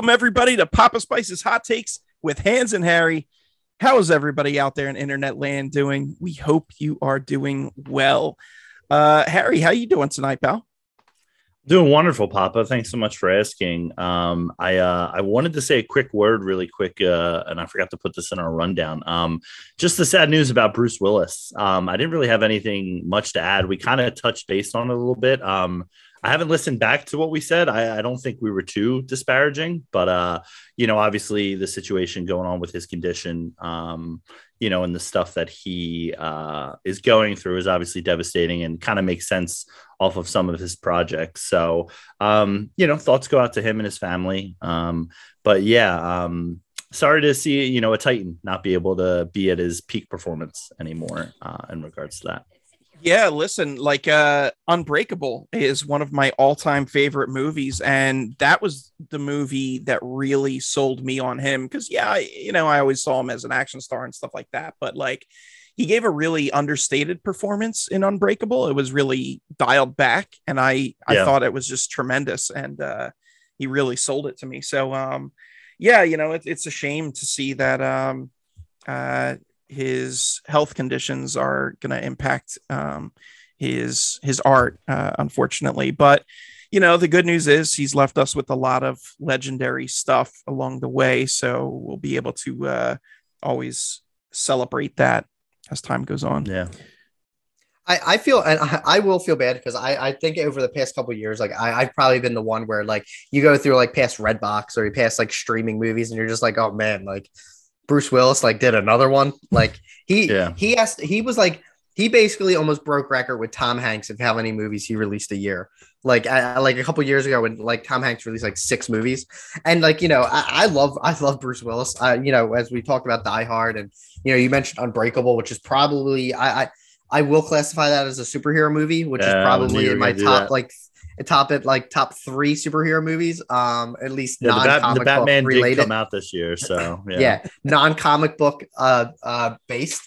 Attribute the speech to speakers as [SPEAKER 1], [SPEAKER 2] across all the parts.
[SPEAKER 1] Welcome everybody to Papa Spice's Hot Takes with Hans and Harry. How is everybody out there in internet land doing? We hope you are doing well. Uh, Harry, how are you doing tonight, pal?
[SPEAKER 2] Doing wonderful, Papa. Thanks so much for asking. Um, I uh, I wanted to say a quick word, really quick, uh, and I forgot to put this in our rundown. Um, just the sad news about Bruce Willis. Um, I didn't really have anything much to add. We kind of touched base on it a little bit. Um, I haven't listened back to what we said. I, I, don't think we were too disparaging, but uh, you know, obviously the situation going on with his condition, um, you know, and the stuff that he uh, is going through is obviously devastating and kind of makes sense off of some of his projects. So, um, you know, thoughts go out to him and his family. Um, but yeah, um, sorry to see you know a Titan not be able to be at his peak performance anymore uh, in regards to that.
[SPEAKER 1] Yeah, listen, like uh Unbreakable is one of my all-time favorite movies and that was the movie that really sold me on him cuz yeah, I, you know, I always saw him as an action star and stuff like that, but like he gave a really understated performance in Unbreakable. It was really dialed back and I I yeah. thought it was just tremendous and uh he really sold it to me. So um yeah, you know, it, it's a shame to see that um uh his health conditions are going to impact um, his his art, uh, unfortunately. But you know, the good news is he's left us with a lot of legendary stuff along the way, so we'll be able to uh, always celebrate that as time goes on.
[SPEAKER 2] Yeah.
[SPEAKER 3] I, I feel and I, I will feel bad because I, I think over the past couple years, like I, I've probably been the one where like you go through like past Redbox or you pass like streaming movies and you're just like, oh man, like Bruce Willis like did another one. Like he yeah. he asked he was like he basically almost broke record with Tom Hanks of how many movies he released a year. Like I, like a couple years ago when like Tom Hanks released like six movies, and like you know I, I love I love Bruce Willis. I you know as we talked about Die Hard and you know you mentioned Unbreakable, which is probably I I, I will classify that as a superhero movie, which yeah, is probably in my top that. like top it like top three superhero movies. Um, at least
[SPEAKER 2] yeah, non comic the, Batman book related. did come out this year, so
[SPEAKER 3] yeah, yeah non comic book uh uh based.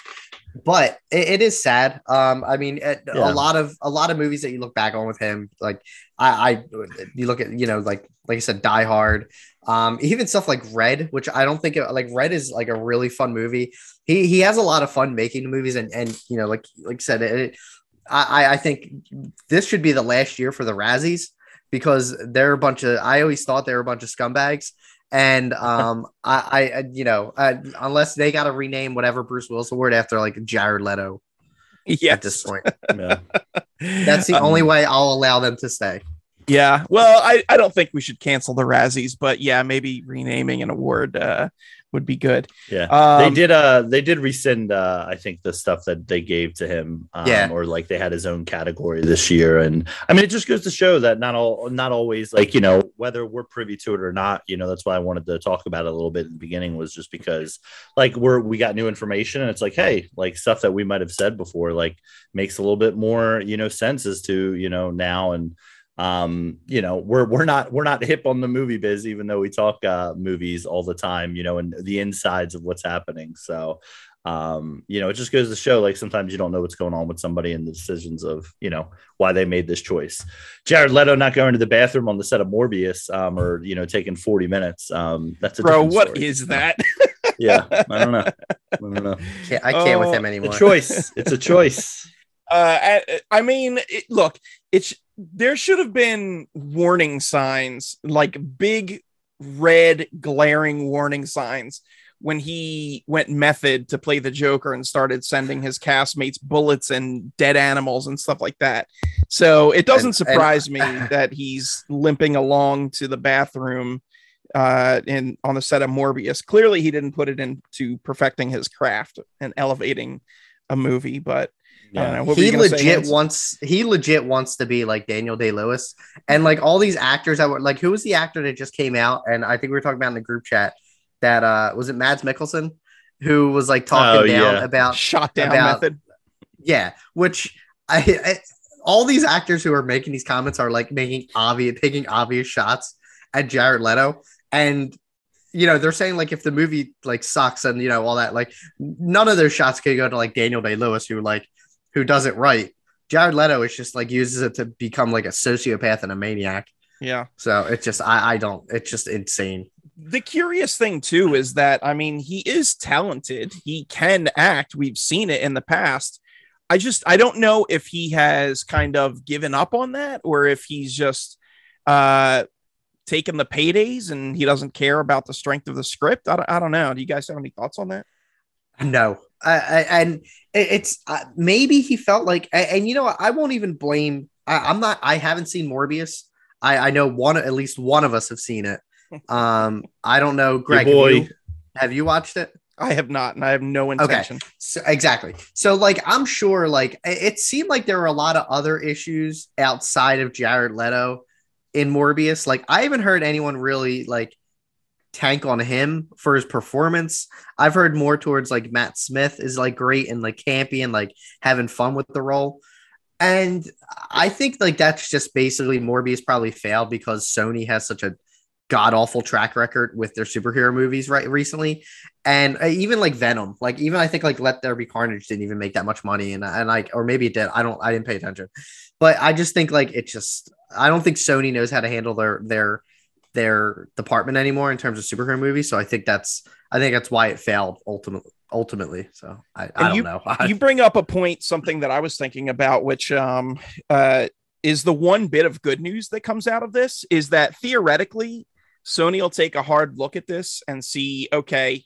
[SPEAKER 3] But it, it is sad. Um, I mean, it, yeah. a lot of a lot of movies that you look back on with him, like I, I you look at you know like like I said, Die Hard, um, even stuff like Red, which I don't think like Red is like a really fun movie. He he has a lot of fun making movies, and and you know like like I said, it, I, I think this should be the last year for the Razzies because they're a bunch of. I always thought they were a bunch of scumbags, and um, I, I, you know, uh, unless they got to rename whatever Bruce Willis award after like Jared Leto.
[SPEAKER 1] Yes.
[SPEAKER 3] At this point, yeah. that's the um, only way I'll allow them to stay.
[SPEAKER 1] Yeah, well, I, I don't think we should cancel the Razzies, but yeah, maybe renaming an award uh, would be good.
[SPEAKER 2] Yeah, um, they did. Uh, they did rescind. Uh, I think the stuff that they gave to him. Um, yeah, or like they had his own category this year, and I mean, it just goes to show that not all, not always like you know whether we're privy to it or not. You know, that's why I wanted to talk about it a little bit in the beginning was just because like we're we got new information, and it's like hey, like stuff that we might have said before, like makes a little bit more you know sense as to you know now and um you know we're we're not we're not hip on the movie biz even though we talk uh movies all the time you know and the insides of what's happening. So um you know it just goes to show like sometimes you don't know what's going on with somebody and the decisions of you know why they made this choice. Jared leto not going to the bathroom on the set of morbius um or you know taking 40 minutes um that's a
[SPEAKER 1] bro what story. is that?
[SPEAKER 2] Yeah i don't know. I don't know.
[SPEAKER 3] I can't with him anymore.
[SPEAKER 2] a choice. It's a choice.
[SPEAKER 1] Uh I, I mean it, look it's there should have been warning signs, like big red glaring warning signs when he went method to play the Joker and started sending his castmates bullets and dead animals and stuff like that. So it doesn't and, surprise and, me that he's limping along to the bathroom uh in on the set of Morbius. Clearly he didn't put it into perfecting his craft and elevating a movie, but
[SPEAKER 3] yeah. he legit wants he legit wants to be like Daniel Day Lewis and like all these actors that were like who was the actor that just came out? And I think we were talking about in the group chat that uh was it Mads Mikkelsen? Who was like talking oh, down yeah. about
[SPEAKER 1] shot down about, method.
[SPEAKER 3] Yeah which I, I all these actors who are making these comments are like making obvious taking obvious shots at Jared Leto. And you know they're saying like if the movie like sucks and you know all that like none of those shots could go to like Daniel Day Lewis who like who does it right. Jared Leto is just like uses it to become like a sociopath and a maniac.
[SPEAKER 1] Yeah.
[SPEAKER 3] So it's just I I don't it's just insane.
[SPEAKER 1] the curious thing too is that I mean he is talented. He can act. We've seen it in the past. I just I don't know if he has kind of given up on that or if he's just uh taken the paydays and he doesn't care about the strength of the script. I don't, I don't know. Do you guys have any thoughts on that?
[SPEAKER 3] No, I, I, and it's uh, maybe he felt like, and, and you know, I won't even blame. I, am not. I haven't seen Morbius. I, I know one, at least one of us have seen it. Um, I don't know, Greg. Have you, have you watched it?
[SPEAKER 1] I have not, and I have no intention.
[SPEAKER 3] Okay. So, exactly. So, like, I'm sure, like, it seemed like there were a lot of other issues outside of Jared Leto in Morbius. Like, I haven't heard anyone really like tank on him for his performance. I've heard more towards like Matt Smith is like great and like campy and like having fun with the role. And I think like that's just basically Morbius probably failed because Sony has such a god awful track record with their superhero movies right recently. And uh, even like Venom, like even I think like Let There Be Carnage didn't even make that much money, and and like or maybe it did. I don't I didn't pay attention, but I just think like it just I don't think Sony knows how to handle their their their department anymore in terms of superhero movies. So I think that's I think that's why it failed ultimately. Ultimately, so I, I don't
[SPEAKER 1] you,
[SPEAKER 3] know.
[SPEAKER 1] you bring up a point, something that I was thinking about, which um uh is the one bit of good news that comes out of this is that theoretically Sony will take a hard look at this and see, okay,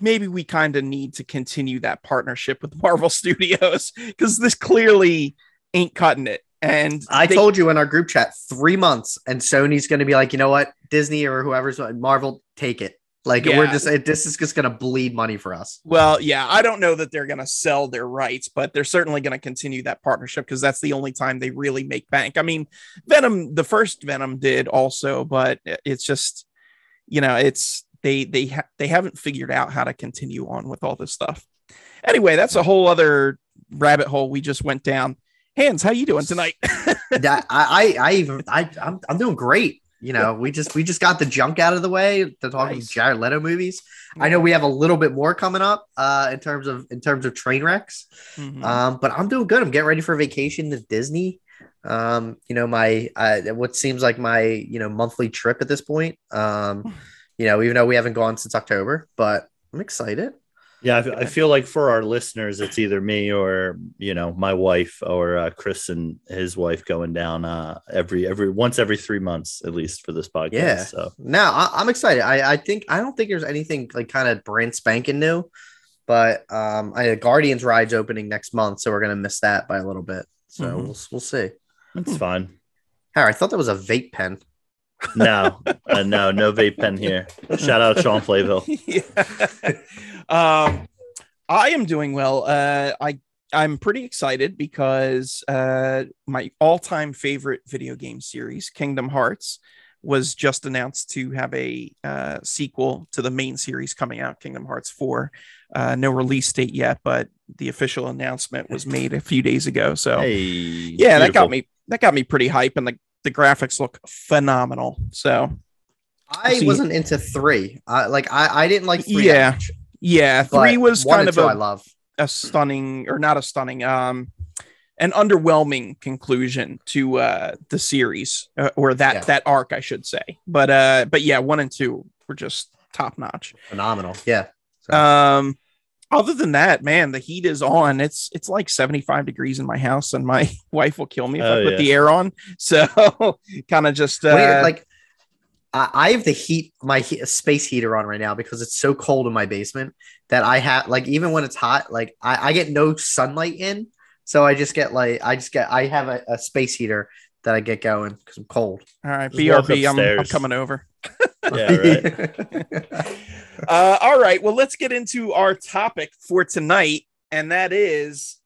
[SPEAKER 1] maybe we kind of need to continue that partnership with Marvel Studios because this clearly ain't cutting it. And
[SPEAKER 3] I they, told you in our group chat three months, and Sony's going to be like, you know what, Disney or whoever's Marvel, take it. Like yeah. we're just this is just going to bleed money for us.
[SPEAKER 1] Well, yeah, I don't know that they're going to sell their rights, but they're certainly going to continue that partnership because that's the only time they really make bank. I mean, Venom, the first Venom did also, but it's just, you know, it's they they ha- they haven't figured out how to continue on with all this stuff. Anyway, that's a whole other rabbit hole we just went down. Hans, how you doing tonight?
[SPEAKER 3] I, I, I even, I, I'm, I'm doing great. You know, we just, we just got the junk out of the way to talk nice. Jared Leto movies. I know we have a little bit more coming up, uh, in terms of, in terms of train wrecks. Mm-hmm. Um, but I'm doing good. I'm getting ready for vacation to Disney. Um, you know, my, uh, what seems like my, you know, monthly trip at this point. Um, you know, even though we haven't gone since October, but I'm excited.
[SPEAKER 2] Yeah, I, feel like for our listeners, it's either me or you know my wife or uh, Chris and his wife going down uh, every every once every three months at least for this podcast.
[SPEAKER 3] Yeah.
[SPEAKER 2] So
[SPEAKER 3] now I, am excited. I, I think I don't think there's anything like kind of brand spanking new, but um, I Guardians rides opening next month, so we're gonna miss that by a little bit. So mm-hmm. we'll we'll see.
[SPEAKER 2] It's fine.
[SPEAKER 3] Harry, I thought that was a vape pen.
[SPEAKER 2] no, uh, no, no vape pen here. Shout out Sean Flaville.
[SPEAKER 1] yeah. Um, I am doing well. Uh, I I'm pretty excited because uh, my all-time favorite video game series, Kingdom Hearts, was just announced to have a uh, sequel to the main series coming out, Kingdom Hearts 4. Uh, no release date yet, but the official announcement was made a few days ago. So,
[SPEAKER 2] hey,
[SPEAKER 1] yeah, beautiful. that got me that got me pretty hype, and the the graphics look phenomenal. So,
[SPEAKER 3] I wasn't into three. Uh, like I I didn't like three.
[SPEAKER 1] Yeah, yeah, three but was kind of a,
[SPEAKER 3] I love
[SPEAKER 1] a stunning or not a stunning, um, an underwhelming conclusion to uh the series uh, or that yeah. that arc, I should say. But uh, but yeah, one and two were just top notch,
[SPEAKER 3] phenomenal. Yeah.
[SPEAKER 1] So. Um, other than that, man, the heat is on. It's it's like 75 degrees in my house, and my wife will kill me if oh, I put yeah. the air on. So kind of just uh,
[SPEAKER 3] Wait, like I have the heat, my space heater on right now because it's so cold in my basement that I have like even when it's hot, like I, I get no sunlight in, so I just get like I just get I have a, a space heater that I get going because I'm cold.
[SPEAKER 1] All right, BRB, I'm, I'm coming over.
[SPEAKER 2] yeah, right.
[SPEAKER 1] uh, all right, well, let's get into our topic for tonight, and that is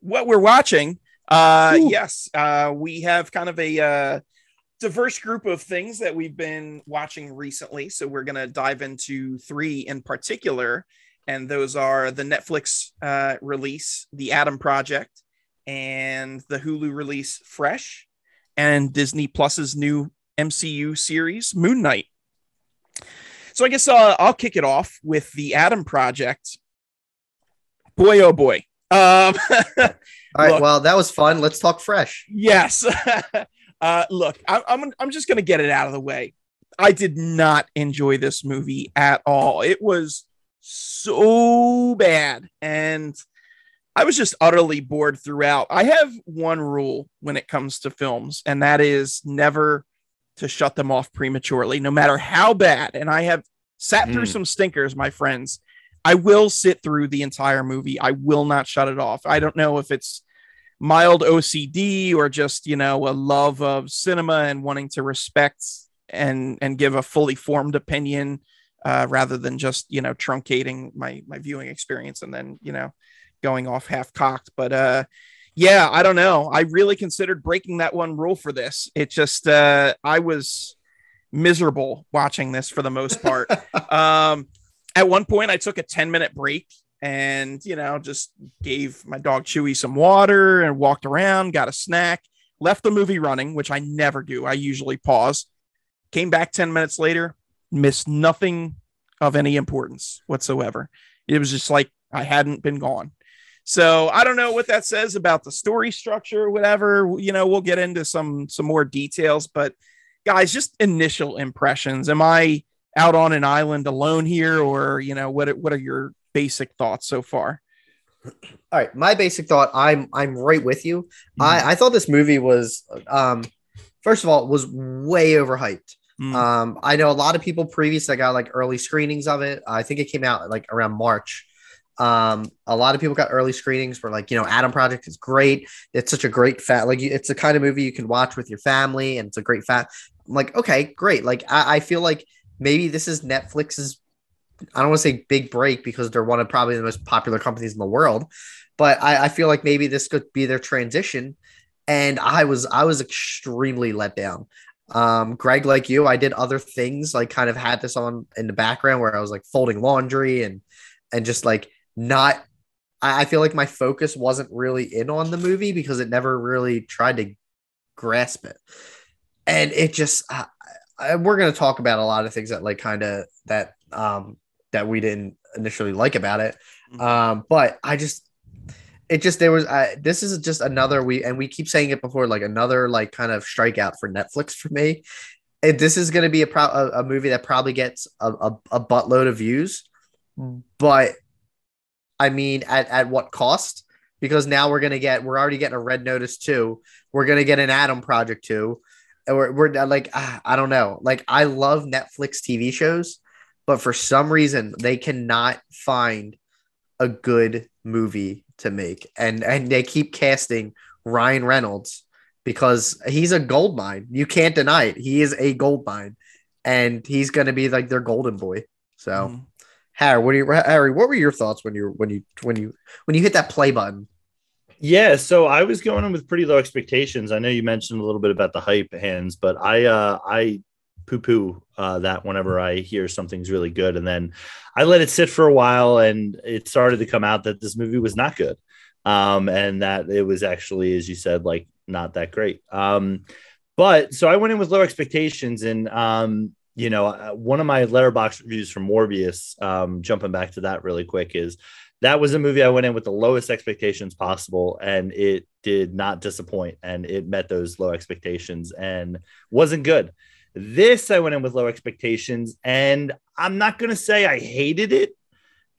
[SPEAKER 1] what we're watching. Uh, yes, uh, we have kind of a uh, diverse group of things that we've been watching recently. So we're going to dive into three in particular. And those are the Netflix uh, release, The Adam Project, and the Hulu release, Fresh, and Disney Plus's new MCU series, Moon Knight. So I guess uh, I'll kick it off with The Adam Project. Boy, oh boy. Um,
[SPEAKER 3] All right. Look, well, that was fun. Let's talk fresh.
[SPEAKER 1] Yes. Uh, look, I, I'm I'm just gonna get it out of the way. I did not enjoy this movie at all. It was so bad. And I was just utterly bored throughout. I have one rule when it comes to films, and that is never to shut them off prematurely, no matter how bad. And I have sat mm. through some stinkers, my friends. I will sit through the entire movie. I will not shut it off. I don't know if it's mild OCD or just, you know, a love of cinema and wanting to respect and and give a fully formed opinion uh, rather than just, you know, truncating my my viewing experience and then, you know, going off half cocked. But uh yeah, I don't know. I really considered breaking that one rule for this. It just uh I was miserable watching this for the most part. um at one point I took a 10 minute break and you know just gave my dog chewy some water and walked around got a snack left the movie running which i never do i usually pause came back 10 minutes later missed nothing of any importance whatsoever it was just like i hadn't been gone so I don't know what that says about the story structure or whatever. You know, we'll get into some some more details, but guys, just initial impressions. Am I out on an island alone here, or you know, what what are your basic thoughts so far?
[SPEAKER 3] All right, my basic thought. I'm I'm right with you. Mm. I I thought this movie was um first of all was way overhyped. Mm. Um, I know a lot of people previous that got like early screenings of it. I think it came out like around March. Um, a lot of people got early screenings for like, you know, Adam Project is great. It's such a great fat, like it's the kind of movie you can watch with your family and it's a great fat. I'm like, okay, great. Like, I, I feel like maybe this is Netflix's, I don't want to say big break because they're one of probably the most popular companies in the world, but I, I feel like maybe this could be their transition. And I was, I was extremely let down. Um, Greg, like you, I did other things, like kind of had this on in the background where I was like folding laundry and, and just like not I, feel like my focus wasn't really in on the movie because it never really tried to grasp it. And it just I, I, we're going to talk about a lot of things that like kind of that um that we didn't initially like about it. Mm-hmm. Um but I just it just there was uh, this is just another we and we keep saying it before like another like kind of strikeout for Netflix for me. And this is going to be a, pro- a, a movie that probably gets a, a, a buttload of views, but I mean, at, at what cost? Because now we're gonna get we're already getting a Red Notice too. We're gonna get an Adam Project too. And We're, we're like ah, I don't know. Like I love Netflix TV shows, but for some reason they cannot find a good movie to make, and and they keep casting Ryan Reynolds because he's a gold mine. You can't deny it. He is a gold mine, and he's going to be like their golden boy. So mm. Harry, what, are you, Harry, what were your thoughts when you when you when you when you hit that play button?
[SPEAKER 2] Yeah, so I was going in with pretty low expectations. I know you mentioned a little bit about the hype Hans, but I uh I poo poo uh, that whenever I hear something's really good, and then I let it sit for a while, and it started to come out that this movie was not good, um, and that it was actually, as you said, like not that great. Um, but so I went in with low expectations, and um, you know, uh, one of my Letterboxd reviews from Morbius, um, jumping back to that really quick, is that was a movie I went in with the lowest expectations possible, and it did not disappoint, and it met those low expectations and wasn't good. This I went in with low expectations, and I'm not gonna say I hated it.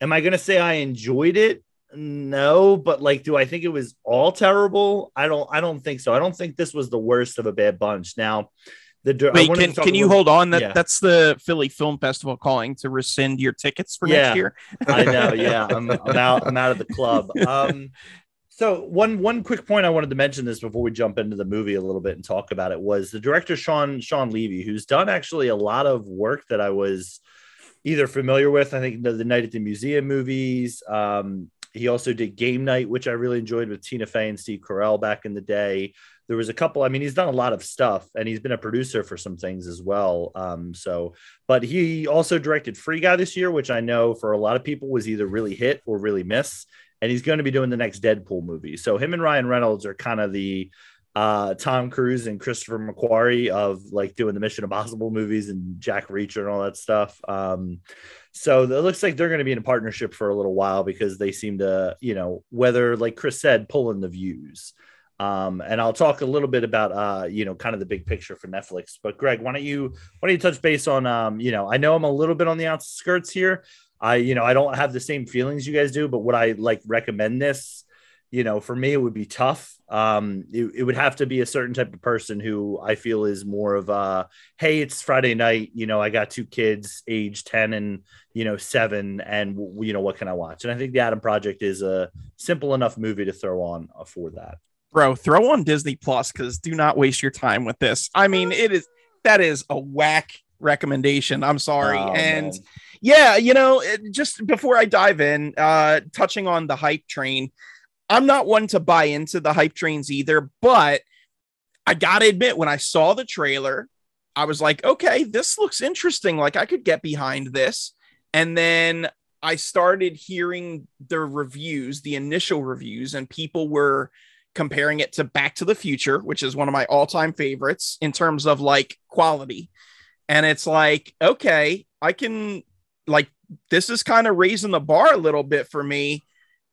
[SPEAKER 2] Am I gonna say I enjoyed it? No, but like, do I think it was all terrible? I don't. I don't think so. I don't think this was the worst of a bad bunch. Now,
[SPEAKER 1] the Wait, can, can you hold on? That yeah. that's the Philly Film Festival calling to rescind your tickets for
[SPEAKER 2] yeah,
[SPEAKER 1] next year.
[SPEAKER 2] I know. Yeah, I'm, I'm out. I'm out of the club. Um, so one one quick point I wanted to mention this before we jump into the movie a little bit and talk about it was the director Sean Shawn Levy, who's done actually a lot of work that I was either familiar with. I think the, the Night at the Museum movies. Um, he also did Game Night, which I really enjoyed with Tina Fey and Steve Carell back in the day there was a couple. I mean, he's done a lot of stuff, and he's been a producer for some things as well. Um, so, but he also directed Free Guy this year, which I know for a lot of people was either really hit or really miss. And he's going to be doing the next Deadpool movie. So him and Ryan Reynolds are kind of the uh, Tom Cruise and Christopher McQuarrie of like doing the Mission Impossible movies and Jack Reacher and all that stuff. Um, so it looks like they're going to be in a partnership for a little while because they seem to, you know, whether like Chris said, pulling the views. Um, and I'll talk a little bit about uh, you know, kind of the big picture for Netflix. But Greg, why don't you why don't you touch base on um, you know, I know I'm a little bit on the outskirts here. I, you know, I don't have the same feelings you guys do, but would I like recommend this? You know, for me, it would be tough. Um, it, it would have to be a certain type of person who I feel is more of a, hey, it's Friday night. You know, I got two kids, age 10 and, you know, seven, and, you know, what can I watch? And I think the Adam Project is a simple enough movie to throw on for that
[SPEAKER 1] bro, throw on Disney Plus because do not waste your time with this. I mean, it is that is a whack recommendation. I'm sorry. Oh, and man. Yeah, you know, just before I dive in, uh, touching on the hype train, I'm not one to buy into the hype trains either, but I gotta admit, when I saw the trailer, I was like, okay, this looks interesting. Like I could get behind this. And then I started hearing the reviews, the initial reviews, and people were comparing it to Back to the Future, which is one of my all time favorites in terms of like quality. And it's like, okay, I can, like, this is kind of raising the bar a little bit for me.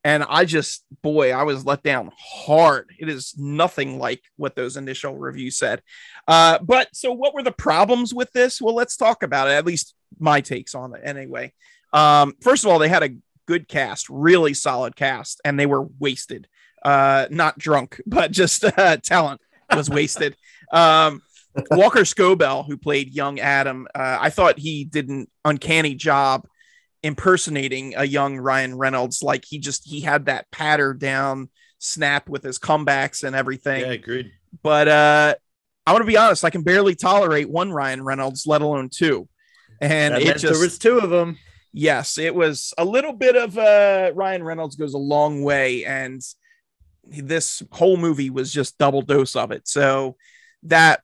[SPEAKER 1] And I just, boy, I was let down hard. It is nothing like what those initial reviews said. Uh, but so, what were the problems with this? Well, let's talk about it. At least my takes on it, anyway. Um, first of all, they had a good cast, really solid cast, and they were wasted uh, not drunk, but just uh, talent was wasted. um, Walker Scobell, who played young Adam, uh, I thought he did an uncanny job impersonating a young Ryan Reynolds. Like he just he had that patter down snap with his comebacks and everything.
[SPEAKER 2] Yeah, agreed.
[SPEAKER 1] But uh, I want to be honest, I can barely tolerate one Ryan Reynolds, let alone two. And that it just
[SPEAKER 2] there was two of them.
[SPEAKER 1] Yes, it was a little bit of uh, Ryan Reynolds goes a long way, and this whole movie was just double dose of it. So that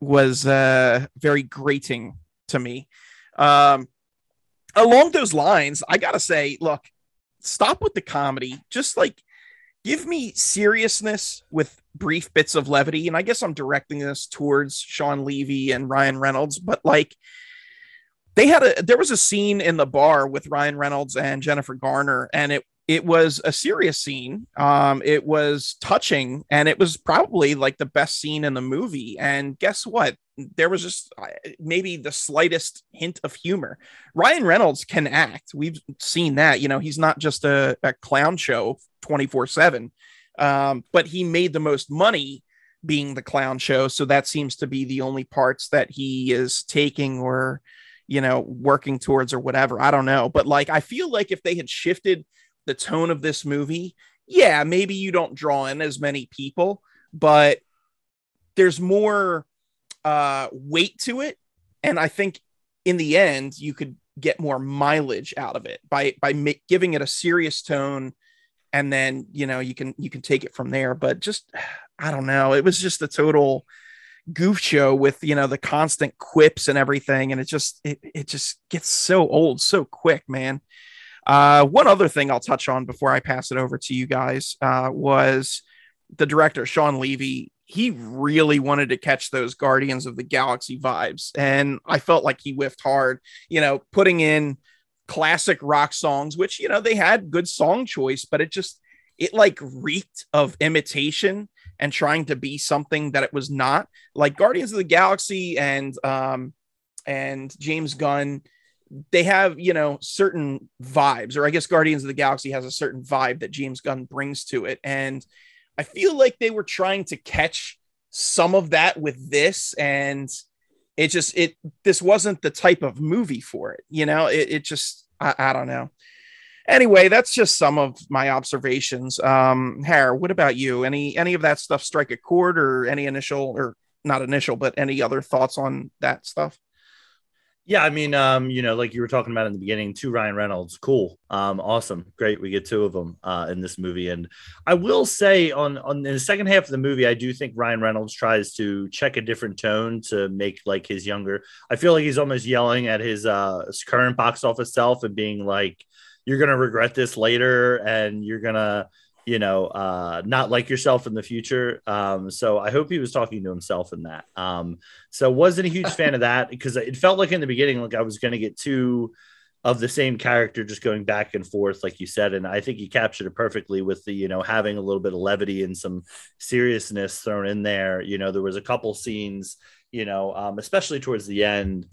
[SPEAKER 1] was uh, very grating to me. Um, along those lines, I gotta say, look, stop with the comedy. Just like give me seriousness with brief bits of levity. And I guess I'm directing this towards Shawn Levy and Ryan Reynolds, but like they had a there was a scene in the bar with Ryan Reynolds and Jennifer Garner, and it it was a serious scene. Um, it was touching, and it was probably like the best scene in the movie. And guess what? There was just uh, maybe the slightest hint of humor. Ryan Reynolds can act. We've seen that. You know, he's not just a, a clown show 24 um, 7, but he made the most money being the clown show. So that seems to be the only parts that he is taking or, you know, working towards or whatever. I don't know. But like, I feel like if they had shifted the tone of this movie, yeah, maybe you don't draw in as many people, but there's more uh, weight to it. And I think in the end, you could get more mileage out of it by by ma- giving it a serious tone. And then you know you can you can take it from there. But just i don't know. It was just a total goof show with you know the constant quips and everything. And it just it, it just gets so old so quick man uh, one other thing I'll touch on before I pass it over to you guys uh, was the director, Shawn Levy. He really wanted to catch those Guardians of the Galaxy vibes. And I felt like he whiffed hard, you know, putting in classic rock songs, which, you know, they had good song choice, but it just, it like reeked of imitation and trying to be something that it was not. Like Guardians of the Galaxy and, um, and James Gunn they have you know certain vibes or i guess guardians of the galaxy has a certain vibe that james gunn brings to it. And i feel like they were trying to catch some of that with this and it just it this wasn't the type of movie for it you know? It, it just I, I don't know. Anyway that's just some of my observations. Um Har, what about you? Any any of that stuff strike a chord or any initial or not initial but any other thoughts on that stuff
[SPEAKER 2] yeah, I mean, um, you know, like you were talking about in the beginning, two Ryan Reynolds, cool, um, awesome, great. We get two of them uh, in this movie, and I will say on on in the second half of the movie, I do think Ryan Reynolds tries to check a different tone to make like his younger. I feel like he's almost yelling at his uh, current box office self and being like, "You're gonna regret this later, and you're gonna." You know, uh, not like yourself in the future. Um, so I hope he was talking to himself in that. Um, so wasn't a huge fan of that because it felt like in the beginning, like I was going to get two, of the same character just going back and forth like you said and i think he captured it perfectly with the you know having a little bit of levity and some seriousness thrown in there you know there was a couple scenes you know um, especially towards the end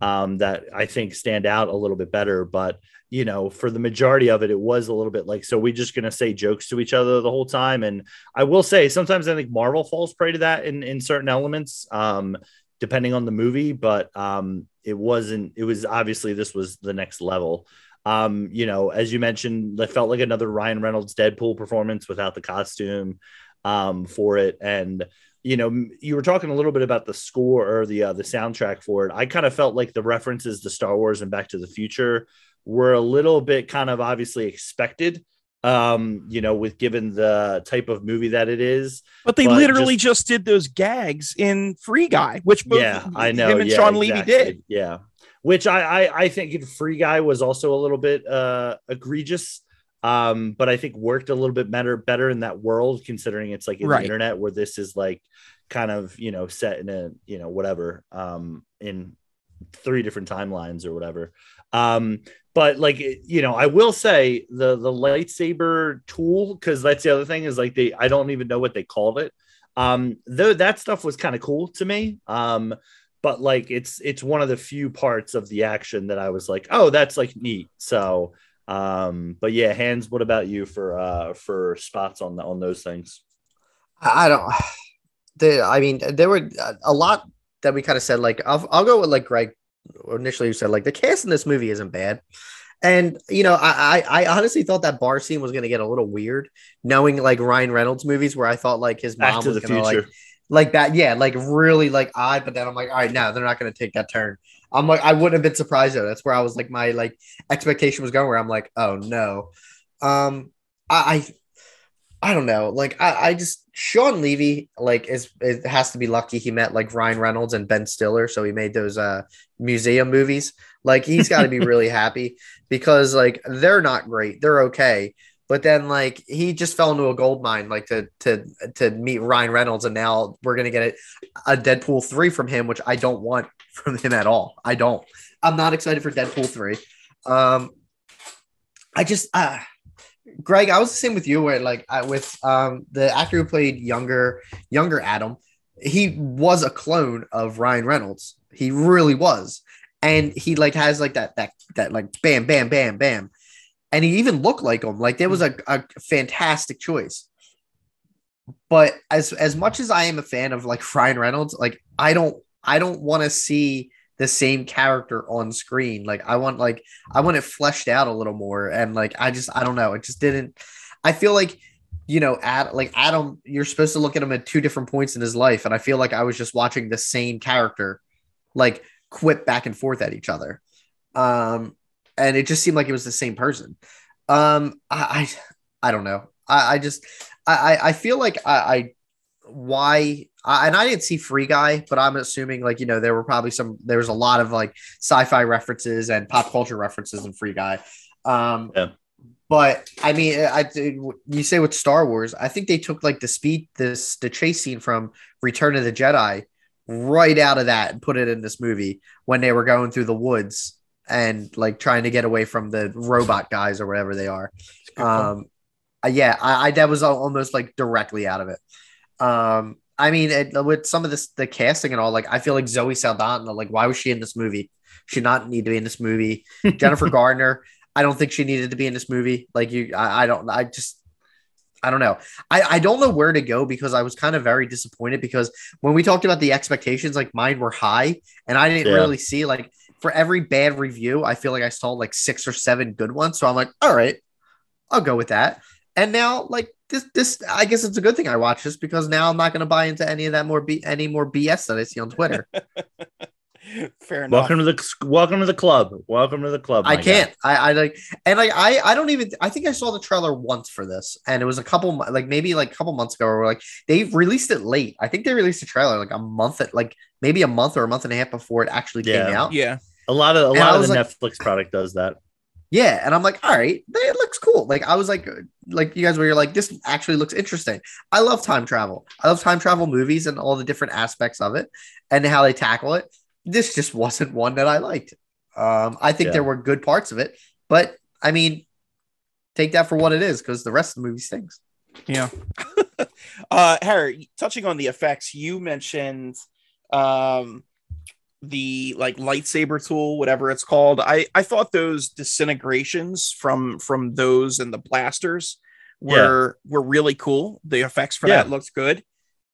[SPEAKER 2] um, that i think stand out a little bit better but you know for the majority of it it was a little bit like so we just gonna say jokes to each other the whole time. And i will say sometimes i think marvel falls prey to that in in certain elements um depending on the movie but um it wasn't it was obviously this was the next level. Um you know as you mentioned it felt like another ryan reynolds deadpool performance without the costume um for it. And you know you were talking a little bit about the score or the uh, the soundtrack for it i kind of felt like the references to star wars and back to the future were a little bit kind of obviously expected um, you know, with given the type of movie that it is.
[SPEAKER 1] But they but literally just, just, did those gags in Free Guy, which both
[SPEAKER 2] yeah, I know
[SPEAKER 1] him and
[SPEAKER 2] yeah,
[SPEAKER 1] Shawn
[SPEAKER 2] exactly.
[SPEAKER 1] Levy did.
[SPEAKER 2] Yeah, which I, I I think Free Guy was also a little bit uh egregious. Um, but I think worked a little bit better better in that world, considering it's like in right. the internet where this is like kind of you know set in a you know whatever um in three different timelines or whatever. Um, but like you know i will say the the lightsaber tool because that's the other thing is like they i don't even know what they called it um though that stuff was kind of cool to me um but like it's it's one of the few parts of the action that i was like oh that's like neat so um but yeah Hans what about you for uh for spots on the, on those things
[SPEAKER 3] i don't they, i mean there were a lot that we kind of said like I'll, I'll go with like greg initially you said like the cast in this movie isn't bad. And you know, I, I, I honestly thought that bar scene was gonna get a little weird, knowing like Ryan Reynolds movies where I thought like his mom Back was gonna future. like like that, yeah, like really like odd. But then I'm like, all right, now they're not gonna take that turn. I'm like, I wouldn't have been surprised though. That's where I was like, my like expectation was going. Where I'm like, oh no, um, I, I, I don't know. Like, I, I just Shawn Levy like is it has to be lucky he met like Ryan Reynolds and Ben Stiller, so he made those uh museum movies. Like he's got to be really happy because like they're not great, they're okay, but then like he just fell into a gold mine like to to to meet Ryan Reynolds, and now we're gonna get a, a Deadpool three from him, which I don't want from him at all. I don't. I'm not excited for Deadpool three. Um, I just uh Greg, I was the same with you, where like I, with um the actor who played younger younger Adam, he was a clone of Ryan Reynolds. He really was, and he like has like that that that like bam bam bam bam, and he even looked like him. Like there was a, a fantastic choice. But as as much as I am a fan of like Ryan Reynolds, like I don't I don't want to see the same character on screen. Like I want like I want it fleshed out a little more. And like I just I don't know. It just didn't I feel like you know, at like Adam, you're supposed to look at him at two different points in his life. And I feel like I was just watching the same character like quip back and forth at each other. Um, and it just seemed like it was the same person. Um, I I, I don't know. I, I just I I feel like I, I why and I didn't see Free Guy, but I'm assuming like you know there were probably some there was a lot of like sci-fi references and pop culture references in Free Guy. Um, yeah. But I mean, I you say with Star Wars, I think they took like the speed this the chase scene from Return of the Jedi right out of that and put it in this movie when they were going through the woods and like trying to get away from the robot guys or whatever they are. Um, uh, yeah, I, I that was almost like directly out of it. Um, I mean, it, with some of this, the casting and all, like I feel like Zoe Saldana, like why was she in this movie? She not need to be in this movie. Jennifer Gardner, I don't think she needed to be in this movie. Like you, I, I don't, I just, I don't know. I, I don't know where to go because I was kind of very disappointed because when we talked about the expectations, like mine were high, and I didn't yeah. really see like for every bad review, I feel like I saw like six or seven good ones. So I'm like, all right, I'll go with that. And now, like this, this, I guess it's a good thing I watch this because now I'm not going to buy into any of that more B, any more BS that I see on Twitter.
[SPEAKER 1] Fair enough.
[SPEAKER 2] Welcome to the welcome to the club. Welcome to the club.
[SPEAKER 3] I can't. I, I like and like I I don't even. I think I saw the trailer once for this, and it was a couple like maybe like a couple months ago. Or like they released it late. I think they released the trailer like a month, at like maybe a month or a month and a half before it actually
[SPEAKER 2] yeah.
[SPEAKER 3] came out.
[SPEAKER 1] Yeah,
[SPEAKER 2] a lot of a and lot of the like, Netflix product does that.
[SPEAKER 3] Yeah, and I'm like, all right, it looks cool. Like I was like, like you guys were like, this actually looks interesting. I love time travel. I love time travel movies and all the different aspects of it and how they tackle it. This just wasn't one that I liked. Um, I think
[SPEAKER 2] Yeah.
[SPEAKER 3] there were good parts of it, but I mean, take that for what it is because the rest of the movie stinks.
[SPEAKER 1] Yeah. uh Harry, touching on the effects, you mentioned um the like lightsaber tool, whatever it's called. I I thought those disintegrations from from those and the blasters were were really cool. The effects for
[SPEAKER 2] Yeah.
[SPEAKER 1] that looked good.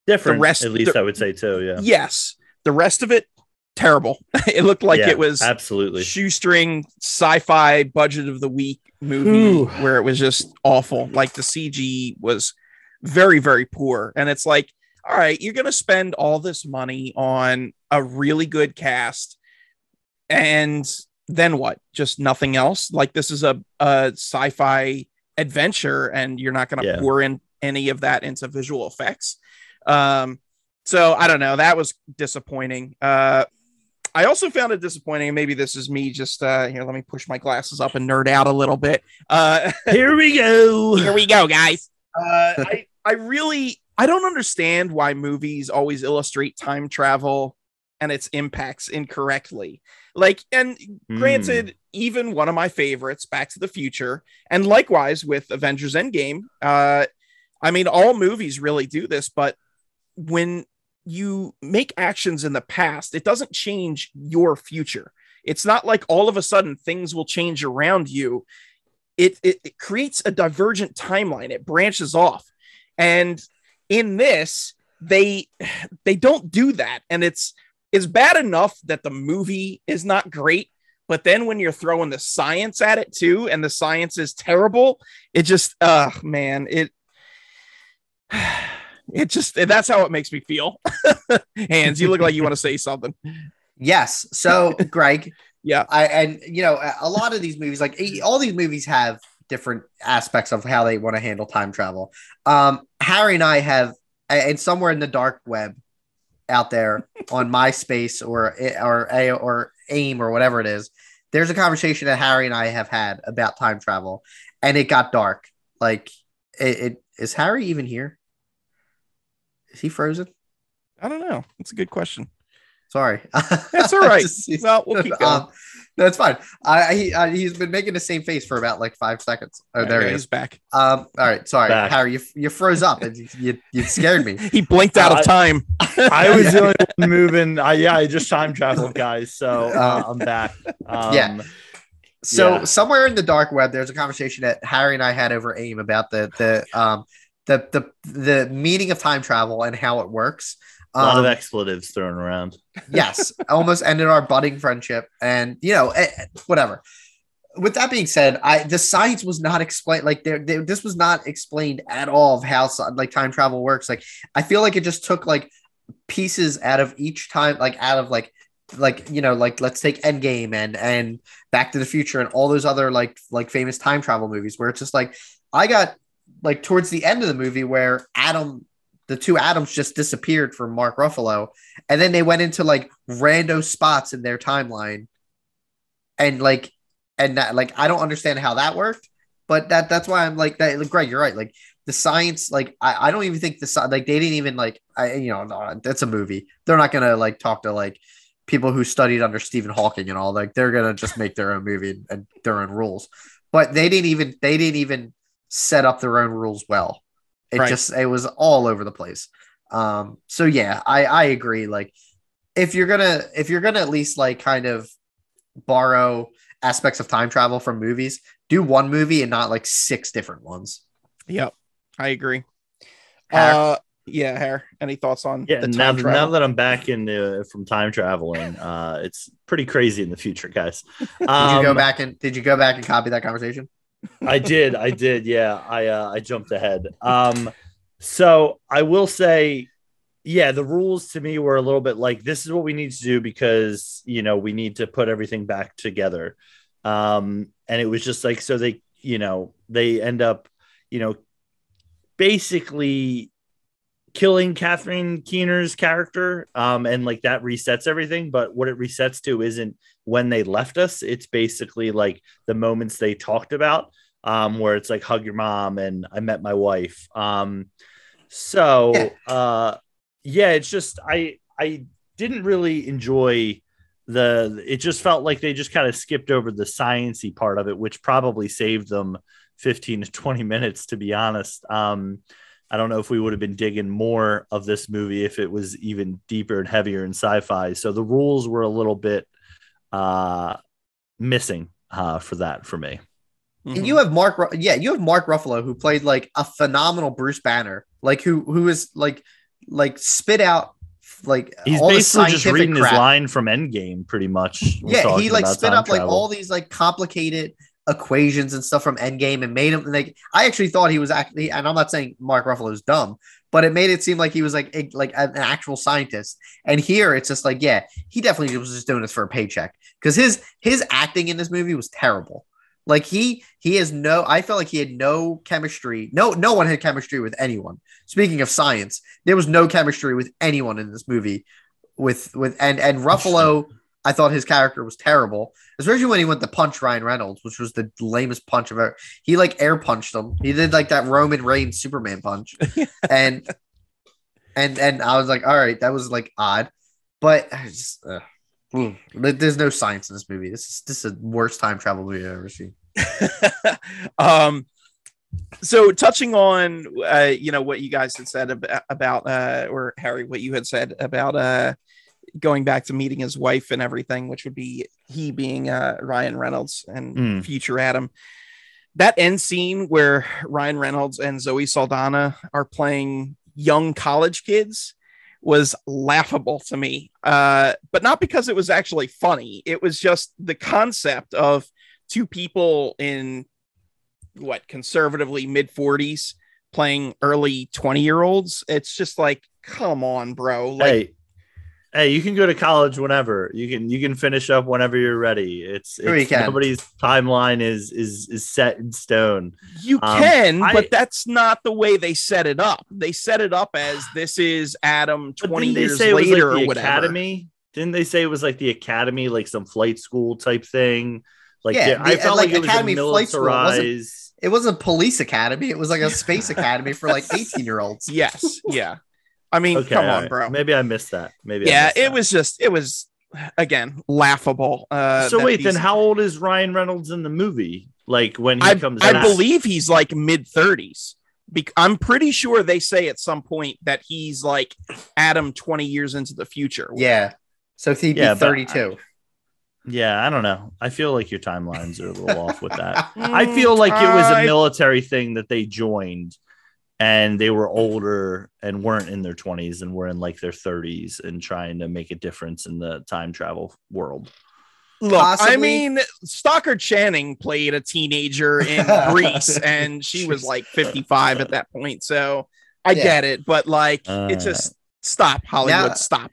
[SPEAKER 2] Different, the
[SPEAKER 1] rest-
[SPEAKER 2] at least
[SPEAKER 1] the-
[SPEAKER 2] I would say too. Yeah,
[SPEAKER 1] Yes. The rest of it terrible. it looked like
[SPEAKER 2] Yeah,
[SPEAKER 1] it was
[SPEAKER 2] absolutely.
[SPEAKER 1] shoestring sci-fi budget of the week movie
[SPEAKER 2] Ooh.
[SPEAKER 1] where it was just awful. Like the CG was very, very poor. And it's like, all right, you're gonna spend all this money on a really good cast, and then what? Just nothing else. Like this is a, a sci-fi adventure, and you're not gonna
[SPEAKER 2] Yeah.
[SPEAKER 1] pour in any of that into visual effects. Um, so I don't know. That was disappointing. Uh, I also found it disappointing. Maybe this is me just uh, here. Let me push my glasses up and nerd out a little bit. Uh,
[SPEAKER 2] Here we go.
[SPEAKER 1] here we go, guys. Uh, I I really I don't understand why movies always illustrate time travel and its impacts incorrectly. Like, and granted, even one of my favorites, Back to the Future, and likewise with Avengers Endgame. Uh, I mean, all movies really do this, but when you make actions in the past, it doesn't change your future. It's not like all of a sudden things will change around you. It, it, it creates a divergent timeline. It branches off. And in this, they they don't do that. And it's it's bad enough that the movie is not great, but then when you're throwing the science at it too, and the science is terrible, it just uh man, it it just that's how it makes me feel. Hans, you look like you want to say something.
[SPEAKER 3] Yes. So, Greg,
[SPEAKER 1] Yeah.
[SPEAKER 3] I and you know a- lot of these movies, like all these movies, have different aspects of how they want to handle time travel. Um, Harry and I have, and somewhere in the dark web, out there on MySpace or eh, or or AIM or whatever it is, there's a conversation that Harry and I have had about time travel, and it got dark. Like, it, it is Harry even here? Is he frozen?
[SPEAKER 1] I don't know. It's a good question.
[SPEAKER 3] Sorry.
[SPEAKER 1] That's all right.
[SPEAKER 3] Just-
[SPEAKER 1] Well, we'll keep going.
[SPEAKER 3] Um, that's fine. I, he, uh, he's been making the same face for about like five seconds. Oh, there
[SPEAKER 1] Okay,
[SPEAKER 3] he is.
[SPEAKER 1] back.
[SPEAKER 3] Um, all right, sorry,
[SPEAKER 2] Back.
[SPEAKER 3] Harry. You, you froze up and you, you, you scared me.
[SPEAKER 1] He blinked out
[SPEAKER 2] Uh,
[SPEAKER 1] of time.
[SPEAKER 2] I was the only one moving. I, yeah, I just time traveled, guys. So uh, I'm back. Um,
[SPEAKER 3] Yeah. So
[SPEAKER 2] Yeah.
[SPEAKER 3] somewhere in the dark web, there's a conversation that Harry and I had over AIM about the the um the the the meaning of time travel and how it works.
[SPEAKER 2] A lot
[SPEAKER 3] Um,
[SPEAKER 2] of expletives thrown around.
[SPEAKER 3] yes, almost ended our budding friendship, and you know, eh, eh, whatever. With that being said, I the science was not explained. Like there, there, this was not explained at all of how like time travel works. Like I feel like it just took like pieces out of each time, like out of like like you know like let's take Endgame and and Back to the Future and all those other like like famous time travel movies where it's just like I got like towards the end of the movie where Adam the two Adams just disappeared from Mark Ruffalo. And then they went into like rando spots in their timeline. And like and that like I don't understand how that worked but that that's why I'm like that like, Greg you're right. Like the science like I, I don't even think the like they didn't even like I you know no, that's a movie. They're not gonna like talk to like people who studied under Stephen Hawking and all. Like they're gonna just make their own movie and, and their own rules. But they didn't even they didn't even set up their own rules well it
[SPEAKER 1] Right.
[SPEAKER 3] just it was all over the place um so yeah i i agree like if you're gonna if you're gonna at least like kind of borrow aspects of time travel from movies do one movie and not like six different ones
[SPEAKER 1] Yep, I agree.
[SPEAKER 3] Har-
[SPEAKER 1] Uh, yeah, Hair. Any thoughts on
[SPEAKER 2] Yeah,
[SPEAKER 1] the
[SPEAKER 2] now,
[SPEAKER 1] time
[SPEAKER 2] now
[SPEAKER 1] travel?
[SPEAKER 2] that I'm back in uh, from time traveling, uh, it's pretty crazy in the future, guys.
[SPEAKER 3] did you
[SPEAKER 2] Um,
[SPEAKER 3] go back and did you go back and copy that conversation
[SPEAKER 2] I did, I did. Yeah, I uh, I jumped ahead. Um, so I will say, yeah, the rules to me were a little bit like this is what we need to do because you know we need to put everything back together. Um, and it was just like so they, you know, they end up, you know, basically killing Catherine Keener's character. Um, and like that resets everything. But what it resets to isn't when they left us. It's basically like the moments they talked about, um, where it's like hug your mom and I met my wife. Um, so
[SPEAKER 3] Yeah.
[SPEAKER 2] uh, yeah, it's just I I didn't really enjoy the it just felt like they just kind of skipped over the sciency part of it, which probably saved them 15 to 20 minutes, to be honest. Um, I don't know if we would have been digging more of this movie if it was even deeper and heavier in sci-fi. So the rules were a little bit uh, missing uh, for that for me.
[SPEAKER 3] Mm-hmm. And you have Mark, yeah, you have Mark Ruffalo who played like a phenomenal Bruce Banner, like who who is like like spit out like
[SPEAKER 2] he's basically just reading crap. his line from Endgame, pretty much.
[SPEAKER 3] Yeah, he like spit up travel. like all these like complicated equations and stuff from Endgame and made him like I actually thought he was actually, and I'm not saying Mark Ruffalo is dumb, but it made it seem like he was like a, like an actual scientist. And here it's just like, yeah, he definitely was just doing this for a paycheck because his his acting in this movie was terrible. Like he he has no I felt like he had no chemistry. No no one had chemistry with anyone. Speaking of science, there was no chemistry with anyone in this movie with with and and Ruffalo I thought his character was terrible, especially when he went to punch Ryan Reynolds, which was the lamest punch of ever. He like air punched him. He did like that Roman Reigns Superman punch, and and and I was like, all right, that was like odd, but I just uh, there's no science in this movie. This is this is the worst time travel movie I've ever seen.
[SPEAKER 1] um, so touching on uh, you know what you guys had said about, about uh, or Harry, what you had said about uh going back to meeting his wife and everything, which would be he being uh, Ryan Reynolds and mm. future Adam. That end scene where Ryan Reynolds and Zoe Saldana are playing young college kids was laughable to me, uh, but not because it was actually funny. It was just the concept of two people in what conservatively mid 40s playing early 20 year olds. It's just like, come on, bro. Like,
[SPEAKER 2] hey, hey, you can go to college whenever you can. You can finish up whenever you're ready. It's, it's nobody's timeline is is is set in stone.
[SPEAKER 1] You um, can, I, but that's not the way they set it up. They set it up as this is Adam twenty years later like or whatever.
[SPEAKER 2] Academy? Didn't they say it was like the academy, like some flight school type thing? Like yeah, the, I felt like, like it academy was a militarized.
[SPEAKER 3] It wasn't a police academy. It was like a space academy for like 18 year olds.
[SPEAKER 1] Yes. Yeah. I mean, okay, come on, right. bro.
[SPEAKER 2] Maybe I missed that. Maybe.
[SPEAKER 1] Yeah, it was just it was again laughable. Uh,
[SPEAKER 2] so wait, then how old is Ryan Reynolds in the movie? Like when he
[SPEAKER 1] I,
[SPEAKER 2] comes,
[SPEAKER 1] I believe he's like mid thirties. Be- I'm pretty sure they say at some point that he's like Adam 20 years into the future.
[SPEAKER 3] Yeah. So he'd yeah, be 32.
[SPEAKER 2] yeah, I don't know. I feel like your timelines are a little off with that. I feel like it was a military thing that they joined and they were older and weren't in their 20s and were in like their 30s and trying to make a difference in the time travel world.
[SPEAKER 1] Look, Possibly. I mean, Stockard Channing played a teenager in Grease and she was like 55 at that point. So I yeah. get it, but like, uh, it's just stop, Hollywood, now, stop.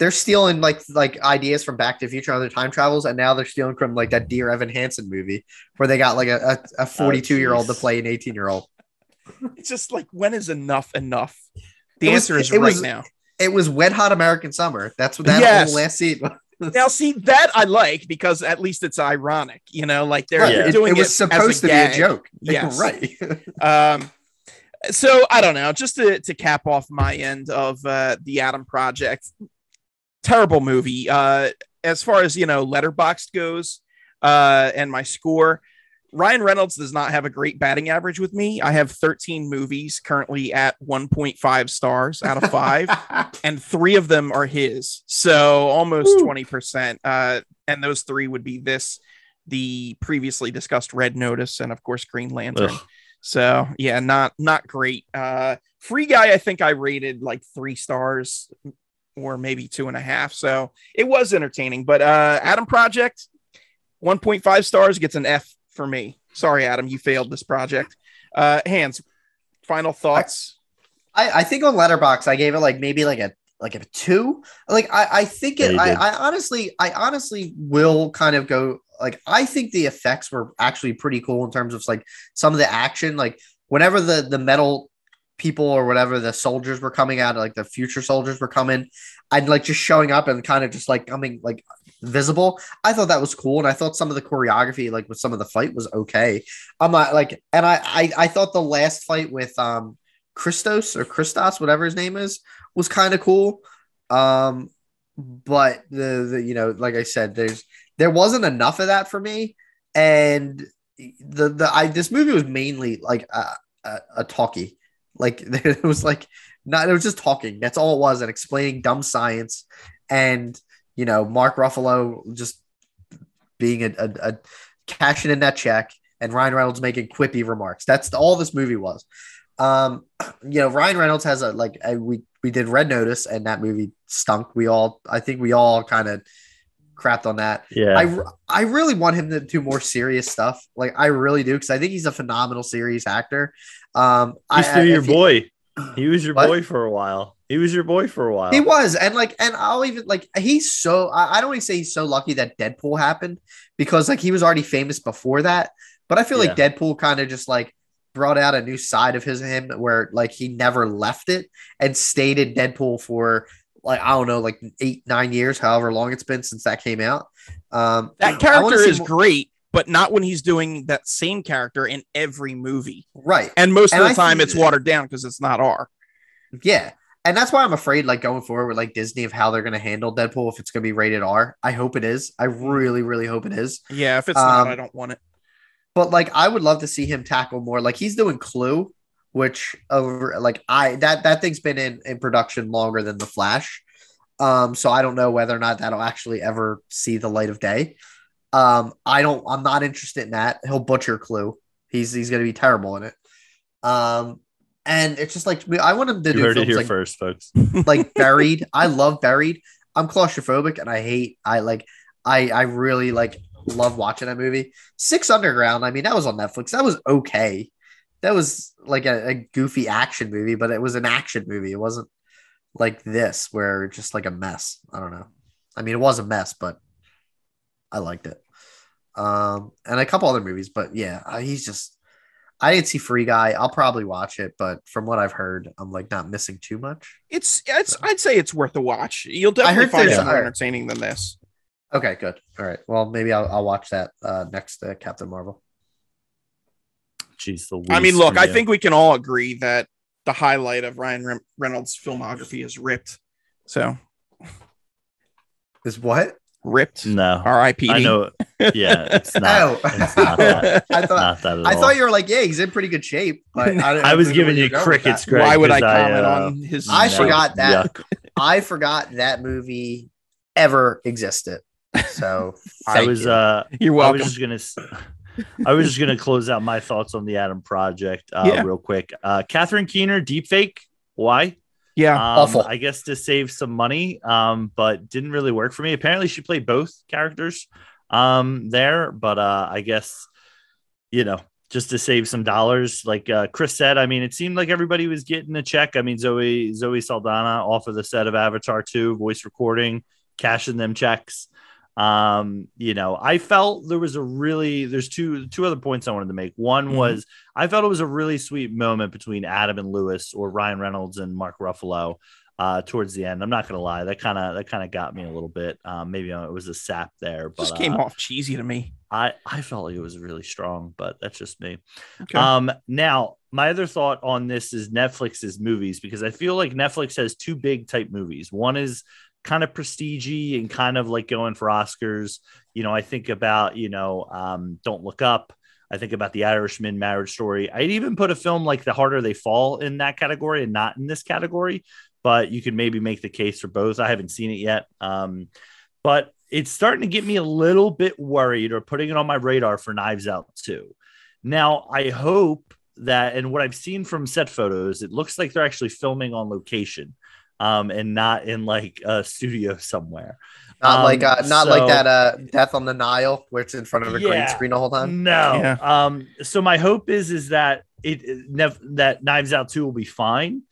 [SPEAKER 3] They're stealing like like ideas from Back to the Future on their time travels, and now they're stealing from like that Dear Evan Hansen movie where they got like a, a 42 year old to play an 18 year old.
[SPEAKER 1] it's just like when is enough enough? The answer is right
[SPEAKER 3] was,
[SPEAKER 1] now.
[SPEAKER 3] It was Wet Hot American Summer. That's what that yes. whole last scene.
[SPEAKER 1] now, see that I like because at least it's ironic. You know, like they're, right. doing it,
[SPEAKER 3] it was
[SPEAKER 1] it
[SPEAKER 3] supposed to
[SPEAKER 1] gag.
[SPEAKER 3] be a joke.
[SPEAKER 1] Yes,
[SPEAKER 3] right.
[SPEAKER 1] um, so I don't know. Just to to cap off my end of uh, the Adam Project, terrible movie. Uh, as far as you know, Letterboxd goes, uh, and my score. Ryan Reynolds does not have a great batting average with me. I have 13 movies currently at 1.5 stars out of five, and three of them are his. So almost Ooh. 20%. Uh, and those three would be this, the previously discussed Red Notice, and of course, Green Lantern. Ugh. So yeah, not not great. Uh, Free Guy, I think I rated like three stars or maybe two and a half. So it was entertaining. But uh, Adam Project, 1.5 stars gets an F for me. Sorry, Adam, you failed this project. Uh, Hans, final thoughts.
[SPEAKER 3] I, I think on Letterboxd, I gave it like maybe like a like a two. Like I, I think it. I, I honestly, I honestly will kind of go like I think the effects were actually pretty cool in terms of like some of the action. Like whenever the the metal people or whatever the soldiers were coming out, like the future soldiers were coming, I'd like just showing up and kind of just like coming like visible. I thought that was cool, and I thought some of the choreography, like with some of the fight, was okay. I'm not like, and I I, I thought the last fight with um Christos or Christos, whatever his name is, was kind of cool. Um, but the, the you know, like I said, there's there wasn't enough of that for me, and the the I this movie was mainly like a, a, a talkie, like it was like not it was just talking. That's all it was, and explaining dumb science, and you know Mark Ruffalo just being a, a, a cashing in that check, and Ryan Reynolds making quippy remarks. That's all this movie was. Um, you know, Ryan Reynolds has a like a, we we did Red Notice, and that movie stunk. We all, I think, we all kind of crapped on that.
[SPEAKER 2] Yeah,
[SPEAKER 3] I I really want him to do more serious stuff. Like I really do because I think he's a phenomenal serious actor. Um,
[SPEAKER 2] he's
[SPEAKER 3] I,
[SPEAKER 2] your boy. He was your what? boy for a while. He was your boy for a while.
[SPEAKER 3] He was, and like, and I'll even like, he's so. I, I don't even say he's so lucky that Deadpool happened because like he was already famous before that. But I feel yeah. like Deadpool kind of just like brought out a new side of his him where like he never left it and stayed in Deadpool for like I don't know, like eight nine years, however long it's been since that came out. Um,
[SPEAKER 1] that character is more- great, but not when he's doing that same character in every movie,
[SPEAKER 3] right?
[SPEAKER 1] And most and of the I time, it's watered down because it's not R.
[SPEAKER 3] Yeah, and that's why I'm afraid, like going forward with like Disney, of how they're going to handle Deadpool if it's going to be rated R. I hope it is. I really, really hope it is.
[SPEAKER 1] Yeah, if it's um, not, I don't want it.
[SPEAKER 3] But like, I would love to see him tackle more. Like he's doing Clue, which over like I that that thing's been in in production longer than the Flash. Um, so I don't know whether or not that'll actually ever see the light of day. Um, I don't. I'm not interested in that. He'll butcher Clue. He's he's gonna be terrible in it. Um, and it's just like I want him to
[SPEAKER 2] you
[SPEAKER 3] do
[SPEAKER 2] heard it here
[SPEAKER 3] like,
[SPEAKER 2] first, folks.
[SPEAKER 3] like Buried. I love Buried. I'm claustrophobic and I hate. I like. I I really like love watching that movie. Six Underground. I mean, that was on Netflix. That was okay. That was like a, a goofy action movie, but it was an action movie. It wasn't like this where just like a mess. I don't know. I mean, it was a mess, but I liked it. Um, and a couple other movies, but yeah, he's just. I didn't see Free Guy. I'll probably watch it, but from what I've heard, I'm like not missing too much.
[SPEAKER 1] It's it's. So. I'd say it's worth a watch. You'll definitely find it more entertaining than this.
[SPEAKER 3] Okay, good. All right. Well, maybe I'll, I'll watch that uh, next to Captain Marvel.
[SPEAKER 2] Jeez, the
[SPEAKER 1] I mean, look, I think we can all agree that the highlight of Ryan Reynolds' filmography is Ripped. So,
[SPEAKER 3] is what?
[SPEAKER 1] Ripped?
[SPEAKER 2] No.
[SPEAKER 1] R.I.P.
[SPEAKER 2] I know. Yeah, it's not. oh. it's not that.
[SPEAKER 3] I thought. That I thought you were like, yeah, he's in pretty good shape. But I,
[SPEAKER 2] I was giving you crickets, Greg.
[SPEAKER 1] Why would I comment I, uh, on his?
[SPEAKER 3] I forgot that. I forgot that movie ever existed. So
[SPEAKER 2] I was
[SPEAKER 3] you.
[SPEAKER 2] uh
[SPEAKER 1] you're welcome.
[SPEAKER 2] I was just gonna I was just gonna close out my thoughts on the Adam Project uh, yeah. real quick. Uh Catherine Keener deepfake. Why?
[SPEAKER 1] Yeah,
[SPEAKER 2] um, awful. I guess to save some money, um, but didn't really work for me. Apparently, she played both characters um there, but uh I guess you know just to save some dollars. Like uh, Chris said, I mean, it seemed like everybody was getting a check. I mean, Zoe Zoe Saldana off of the set of Avatar 2, voice recording, cashing them checks. Um, you know, I felt there was a really there's two two other points I wanted to make. One mm-hmm. was I felt it was a really sweet moment between Adam and Lewis or Ryan Reynolds and Mark Ruffalo uh towards the end. I'm not gonna lie, that kind of that kind of got me a little bit. Um, maybe it was a sap there, but
[SPEAKER 1] just came
[SPEAKER 2] uh,
[SPEAKER 1] off cheesy to me.
[SPEAKER 2] I I felt like it was really strong, but that's just me. Okay. Um, now my other thought on this is Netflix's movies because I feel like Netflix has two big type movies. One is kind of prestigey and kind of like going for Oscars. You know, I think about, you know, um, Don't Look Up. I think about The Irishman, Marriage Story. I'd even put a film like The Harder They Fall in that category and not in this category, but you could maybe make the case for both. I haven't seen it yet. Um, but it's starting to get me a little bit worried or putting it on my radar for Knives Out too. Now, I hope that, and what I've seen from set photos, it looks like they're actually filming on location um, and not in like a studio somewhere.
[SPEAKER 3] Not um, like uh, not so, like that uh, Death on the Nile where it's in front of a yeah, green screen the whole time.
[SPEAKER 2] No. Yeah. Um. So my hope is is that it nev- that Knives Out two will be fine,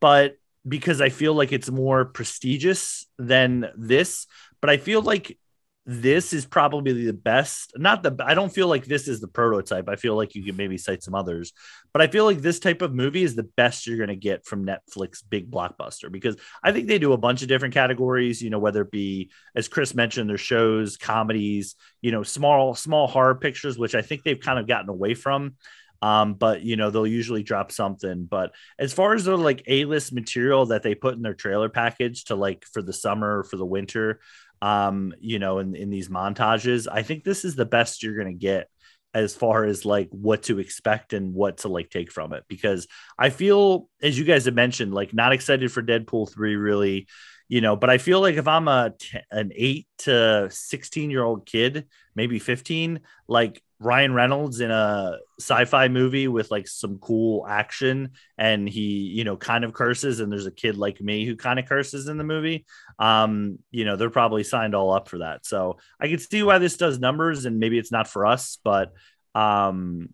[SPEAKER 2] but because I feel like it's more prestigious than this, but I feel like this is probably the best. Not the I don't feel like this is the prototype. I feel like you could maybe cite some others, but I feel like this type of movie is the best you're going to get from Netflix big blockbuster because I think they do a bunch of different categories, you know, whether it be as Chris mentioned their shows, comedies, you know, small small horror pictures which I think they've kind of gotten away from. Um, but you know, they'll usually drop something. But as far as the like A-list material that they put in their trailer package to like for the summer, or for the winter, um, you know, in, in these montages, I think this is the best you're gonna get as far as like what to expect and what to like take from it. Because I feel as you guys have mentioned like not excited for Deadpool 3 really you know but I feel like if I'm a t- an 8 to 16 year old kid maybe 15 like Ryan Reynolds in a sci-fi movie with like some cool action and he you know kind of curses and there's a kid like me who kind of curses in the movie. Um you know they're probably signed all up for that. So I can see why this does numbers and maybe it's not for us but um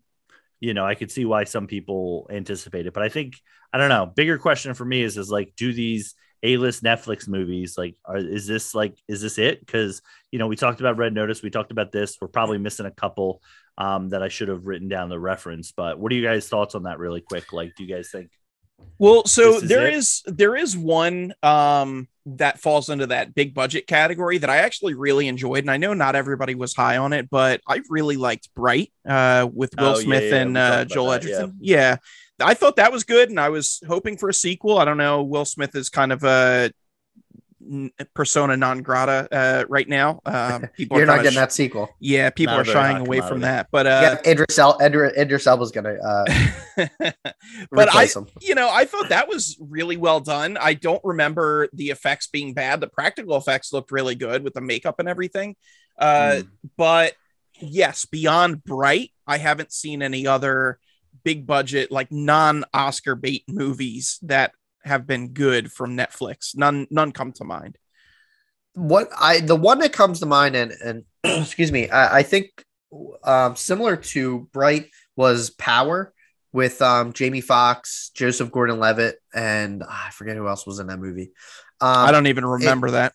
[SPEAKER 2] you know I could see why some people anticipate it. But I think I don't know bigger question for me is is like do these a-list Netflix movies. Like, are, is this like, is this it? Because you know, we talked about Red Notice, we talked about this. We're probably missing a couple um, that I should have written down the reference. But what are you guys' thoughts on that, really quick? Like, do you guys think?
[SPEAKER 1] Well, so is there it? is there is one um, that falls into that big budget category that I actually really enjoyed, and I know not everybody was high on it, but I really liked Bright uh, with Will oh, Smith yeah, yeah. and uh, Joel that, Edgerton. Yeah. yeah. I thought that was good, and I was hoping for a sequel. I don't know. Will Smith is kind of a persona non grata uh, right now. Um,
[SPEAKER 3] people You're not getting sh- that sequel.
[SPEAKER 1] Yeah, people not are shying away from that. But uh,
[SPEAKER 3] yeah, Idris, El- Idris Elba's gonna. Uh,
[SPEAKER 1] but I, him. you know, I thought that was really well done. I don't remember the effects being bad. The practical effects looked really good with the makeup and everything. Uh, mm. But yes, beyond Bright, I haven't seen any other big budget, like non Oscar bait movies that have been good from Netflix. None, none come to mind.
[SPEAKER 3] What I the one that comes to mind, and and excuse me, I, I think um, similar to Bright was Power with um, Jamie Foxx, Joseph Gordon-Levitt, and ah, I forget who else was in that movie. Um,
[SPEAKER 1] I don't even remember
[SPEAKER 3] it,
[SPEAKER 1] that.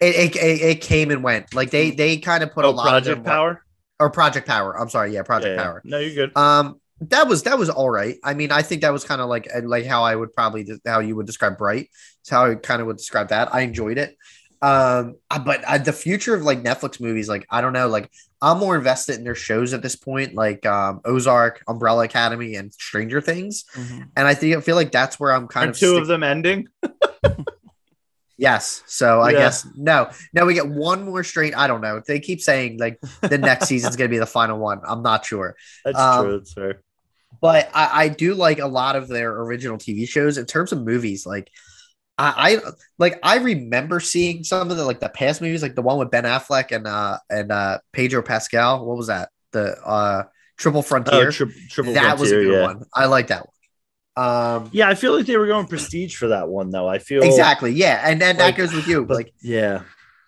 [SPEAKER 3] It, it, it, came and went. Like they they kind of put oh, a lot
[SPEAKER 2] Project
[SPEAKER 3] of
[SPEAKER 2] Power
[SPEAKER 3] or Project Power. I'm sorry, yeah, Project yeah, Power.
[SPEAKER 2] No, you're good.
[SPEAKER 3] Um, that was that was all right. I mean, I think that was kind of like like how I would probably how you would describe Bright. It's how I kind of would describe that. I enjoyed it. Um, uh, but uh, the future of like Netflix movies, like I don't know, like I'm more invested in their shows at this point, like um, Ozark, Umbrella Academy, and Stranger Things. Mm-hmm. And I think I feel like that's where I'm kind of
[SPEAKER 2] two stick- of them ending.
[SPEAKER 3] Yes. So I yeah. guess no. Now we get one more straight. I don't know. They keep saying like the next season's gonna be the final one. I'm not sure.
[SPEAKER 2] That's um, true. That's fair.
[SPEAKER 3] But I, I, do like a lot of their original TV shows in terms of movies. Like I, I like I remember seeing some of the like the past movies, like the one with Ben Affleck and uh and uh Pedro Pascal. What was that? The uh Triple Frontier. Oh, tri- triple that Frontier, was a good yeah. one. I like that one. Um,
[SPEAKER 2] yeah, I feel like they were going prestige for that one though. I feel
[SPEAKER 3] exactly, yeah, and then like, that goes with you. But, like,
[SPEAKER 2] yeah,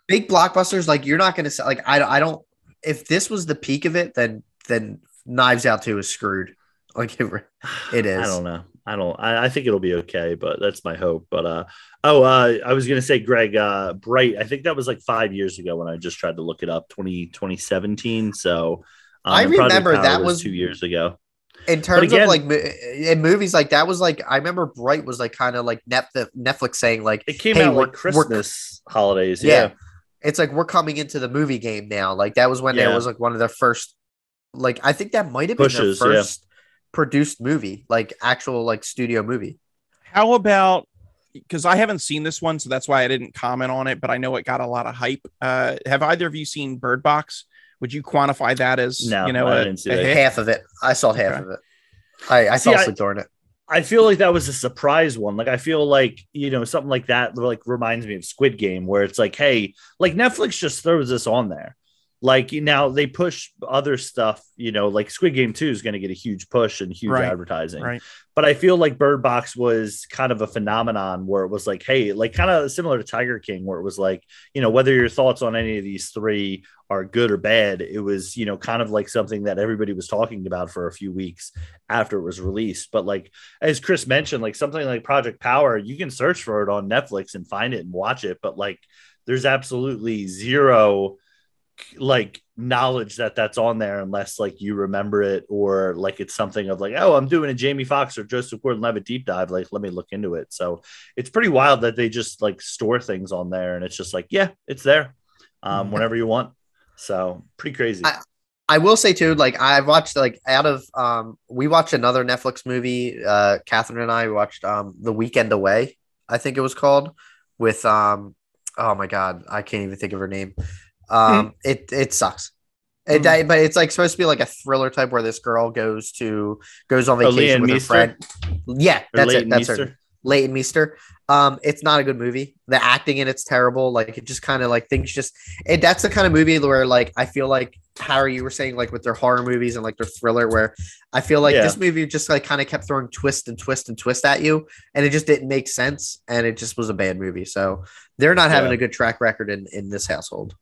[SPEAKER 3] big blockbusters, like you're not going to like. I, I don't. If this was the peak of it, then then Knives Out Two is screwed. Like it, it is.
[SPEAKER 2] I don't know. I don't. I, I, think it'll be okay, but that's my hope. But uh, oh, uh, I was gonna say, Greg, uh, Bright. I think that was like five years ago when I just tried to look it up. 20, 2017. So
[SPEAKER 3] um, I remember that was,
[SPEAKER 2] was two years ago
[SPEAKER 3] in terms again, of like in movies like that was like I remember Bright was like kind of like Netflix saying like
[SPEAKER 2] it came hey, out like Christmas holidays. Yeah. yeah.
[SPEAKER 3] It's like we're coming into the movie game now. Like that was when yeah. there was like one of their first like I think that might have been their first yeah. Produced movie, like actual like studio movie.
[SPEAKER 1] How about because I haven't seen this one, so that's why I didn't comment on it, but I know it got a lot of hype. Uh, have either of you seen Bird Box? Would you quantify that as no, you know a,
[SPEAKER 3] a half of it? I saw half okay. of it. I, I See, fell asleep during it.
[SPEAKER 2] I feel like that was a surprise one. Like I feel like you know something like that like reminds me of Squid Game, where it's like, hey, like Netflix just throws this on there. Like now they push other stuff, you know, like Squid Game 2 is going to get a huge push and huge right. advertising.
[SPEAKER 1] Right.
[SPEAKER 2] But I feel like Bird Box was kind of a phenomenon where it was like, hey, like kind of similar to Tiger King, where it was like, you know, whether your thoughts on any of these three are good or bad, it was, you know, kind of like something that everybody was talking about for a few weeks after it was released. But like as Chris mentioned, like something like Project Power, you can search for it on Netflix and find it and watch it. But like there's absolutely zero like knowledge that that's on there unless like you remember it or like it's something of like oh i'm doing a jamie foxx or joseph gordon-levitt deep dive like let me look into it so it's pretty wild that they just like store things on there and it's just like yeah it's there um, mm-hmm. whenever you want so pretty crazy
[SPEAKER 3] I, I will say too, like I've watched like out of um we watched another Netflix movie, uh Catherine and I watched um The Weekend Away, I think it was called, with um oh my god, I can't even think of her name. Um it it sucks. It,
[SPEAKER 2] Hmm.
[SPEAKER 3] but it's like supposed to be like a thriller type where this girl goes to goes on vacation with her friend. Yeah, that's it. That's her.
[SPEAKER 2] Meester?
[SPEAKER 3] Leighton Meester. Um, it's not a good movie. The acting in it's terrible. Like it just kind of like things just it. That's the kind of movie where like I feel like Harry, you were saying like with their horror movies and like their thriller, where I feel like
[SPEAKER 2] Yeah.
[SPEAKER 3] this movie just like kind of kept throwing twist and twist and twist at you, and it just didn't make sense, and it just was a bad movie. So they're not having
[SPEAKER 2] Yeah.
[SPEAKER 3] a good track record in in this household.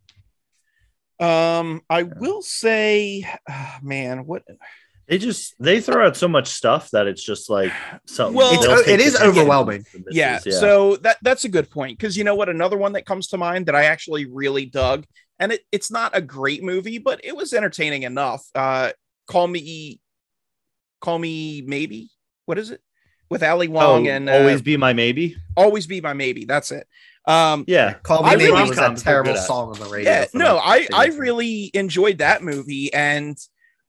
[SPEAKER 1] Um, I will say, ah, man, what?
[SPEAKER 2] They just they throw out so much stuff that it's just like so
[SPEAKER 1] Well,
[SPEAKER 3] It's-
[SPEAKER 2] they'll
[SPEAKER 3] it
[SPEAKER 2] take
[SPEAKER 3] is
[SPEAKER 2] the chance
[SPEAKER 3] overwhelming.
[SPEAKER 2] to misses,
[SPEAKER 1] Yeah, So that that's a good point because you know what? Another one that comes to mind that I actually really dug, and it, it's not a great movie, but it was entertaining enough. Uh, call me, call me maybe. What is it? With Ali
[SPEAKER 2] oh,
[SPEAKER 1] Wong and uh,
[SPEAKER 2] always be my maybe.
[SPEAKER 1] always be my maybe. That's it. Um,
[SPEAKER 2] Yeah,
[SPEAKER 3] Call Me
[SPEAKER 1] I
[SPEAKER 3] Maybe
[SPEAKER 1] really-
[SPEAKER 3] was that terrible song on the radio.
[SPEAKER 1] yeah no i i really enjoyed that movie and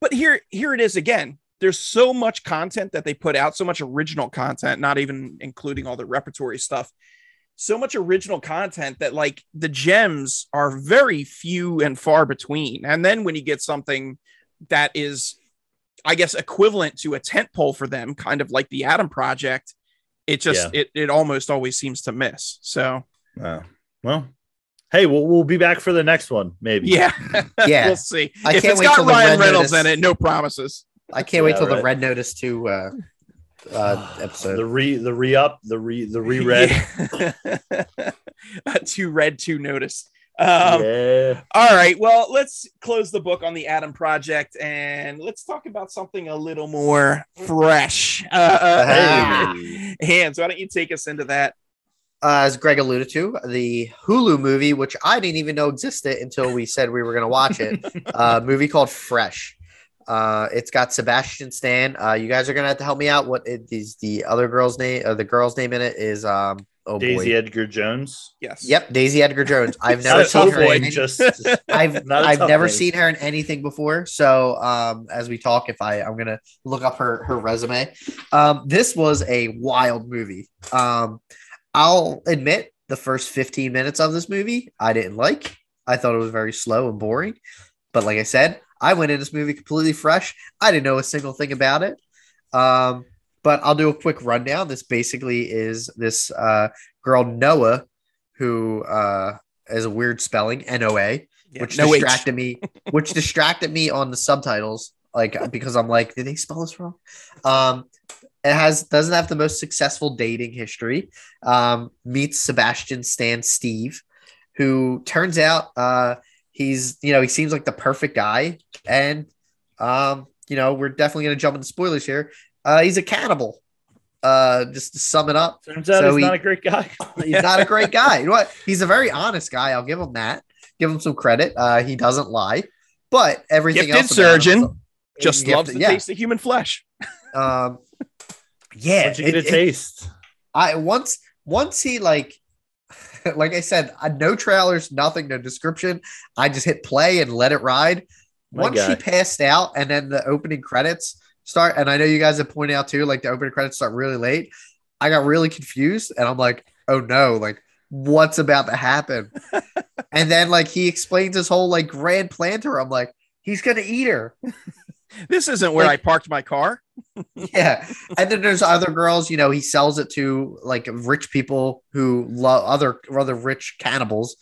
[SPEAKER 1] but here here it is again. There's so much content that they put out so much original content not even including all the repertory stuff. So much original content that like the gems are very few and far between. And then when you get something that is i guess equivalent to a tent pole for them kind of like the adam project it just it, it almost always seems to miss. So
[SPEAKER 2] Uh, well, hey, we'll we'll be back for the next one, maybe.
[SPEAKER 1] yeah
[SPEAKER 3] Yeah.
[SPEAKER 1] we'll see
[SPEAKER 3] I
[SPEAKER 1] if
[SPEAKER 3] can't
[SPEAKER 1] it's
[SPEAKER 3] wait
[SPEAKER 1] got
[SPEAKER 3] till
[SPEAKER 1] Ryan
[SPEAKER 3] Red
[SPEAKER 1] Reynolds
[SPEAKER 3] Notice-
[SPEAKER 1] in it, no promises.
[SPEAKER 3] I can't wait
[SPEAKER 2] Yeah,
[SPEAKER 3] till the. Red Notice two uh, uh, episode.
[SPEAKER 2] The re the re up the re the reread.
[SPEAKER 1] Yeah. too red, too notice. Um,
[SPEAKER 2] yeah.
[SPEAKER 1] All right. Well, let's close the book on the Adam Project and let's talk about something a little more fresh. Uh, uh,
[SPEAKER 2] Hey.
[SPEAKER 1] Hans, why don't you take us into that?
[SPEAKER 3] Uh, as Greg alluded to, the Hulu movie, which I didn't even know existed until we said we were going to watch it. uh, movie called Fresh. Uh, it's got Sebastian Stan. Uh, you guys are going to have to help me out. What is the other girl's name? Uh, the girl's name in it is um. Oh
[SPEAKER 2] Daisy
[SPEAKER 3] boy.
[SPEAKER 2] Edgar Jones.
[SPEAKER 1] Yes.
[SPEAKER 3] Yep, Daisy Edgar Jones. I've never seen her. in any-
[SPEAKER 2] just
[SPEAKER 3] I've
[SPEAKER 2] Not a
[SPEAKER 3] I've never
[SPEAKER 2] name.
[SPEAKER 3] seen her in anything before. So um, as we talk, if I I'm gonna look up her her resume. Um, this was a wild movie. Um, I'll admit the first 15 minutes of this movie I didn't like. I thought it was very slow and boring. But like I said, I went in this movie completely fresh. I didn't know a single thing about it. Um, but I'll do a quick rundown. This basically is this uh, girl Noah, who uh, is a weird spelling N O A which
[SPEAKER 1] no H.
[SPEAKER 3] distracted me which distracted me on the subtitles like because i'm like did they spell this wrong um it has doesn't have the most successful dating history um meets sebastian stan steve who turns out uh he's you know he seems like the perfect guy and um you know we're definitely going to jump into spoilers here uh he's a cannibal uh just to sum it up
[SPEAKER 2] Turns out
[SPEAKER 3] So
[SPEAKER 2] he's
[SPEAKER 3] he-
[SPEAKER 2] not a great guy.
[SPEAKER 3] He's not a great guy. You know what? He's a very honest guy. I'll give him that. Give him some credit. Uh, he doesn't lie, but everything
[SPEAKER 1] Gifted
[SPEAKER 3] else. about him
[SPEAKER 1] surgeon.
[SPEAKER 3] is-
[SPEAKER 1] Just
[SPEAKER 3] Gifted-
[SPEAKER 1] loves the
[SPEAKER 3] yeah.
[SPEAKER 1] taste of human flesh.
[SPEAKER 3] Um, yeah.
[SPEAKER 2] Once you get
[SPEAKER 3] it-
[SPEAKER 2] a
[SPEAKER 3] it-
[SPEAKER 2] taste.
[SPEAKER 3] I once once he like like I said, uh, no trailers, nothing, no description. I just hit play and let it ride.
[SPEAKER 2] My
[SPEAKER 3] Once
[SPEAKER 2] guy.
[SPEAKER 3] she passed out, and then the opening credits start, and I know you guys have pointed out too, like the opening credits start really late. I got really confused, and I'm like, oh no, like what's about to happen? and then like he explains his whole like grand plan to her. I'm like, he's gonna eat her.
[SPEAKER 1] This isn't where
[SPEAKER 3] Like-
[SPEAKER 1] I parked my car.
[SPEAKER 3] yeah. And then there's other girls you know he sells it to like rich people who love other other rich cannibals.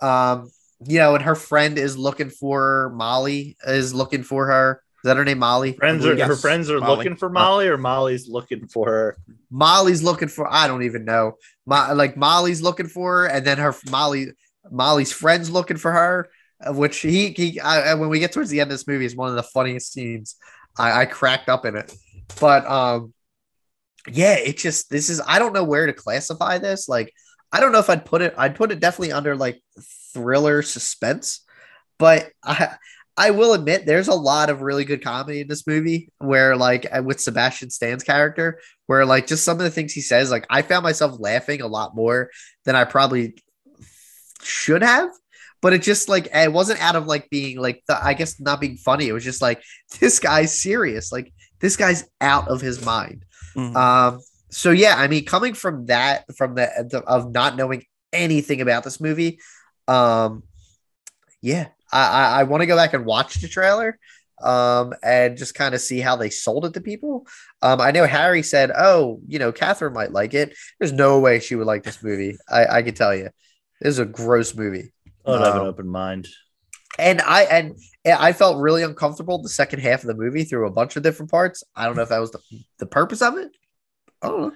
[SPEAKER 3] Um you know and her friend is looking for molly is looking for her. Is that her name molly?
[SPEAKER 2] Friends are
[SPEAKER 1] Yes,
[SPEAKER 2] her friends are
[SPEAKER 1] Molly.
[SPEAKER 2] looking for Molly, or Molly's looking for her.
[SPEAKER 3] molly's looking for i don't even know. Mo- like molly's looking for her and then her molly molly's friends looking for her which he he I, when we get towards the end of this movie is one of the funniest scenes I, I cracked up in it. But um yeah it just this is i don't know where to classify this. Like i don't know if i'd put it i'd put it definitely under like thriller suspense. But i i will admit there's a lot of really good comedy in this movie where like uh, with sebastian stan's character where like just some of the things he says like i found myself laughing a lot more than i probably should have but it just like it wasn't out of like being like the, I guess not being funny. It was just like this guy's serious. Like this guy's out of his mind. Mm-hmm. Um. So yeah, I mean, coming from that, from the, the of not knowing anything about this movie, um, yeah, I I, I want to go back and watch the trailer um, and just kind of see how they sold it to people. Um, I know Harry said, "Oh, you know, Catherine might like it." There's no way she would like this movie. I, I can tell you, this is a gross movie.
[SPEAKER 2] I would um, have an open mind.
[SPEAKER 3] And I and I felt really uncomfortable the second half of the movie through a bunch of different parts. I don't know if that was the, the purpose of it. I don't know.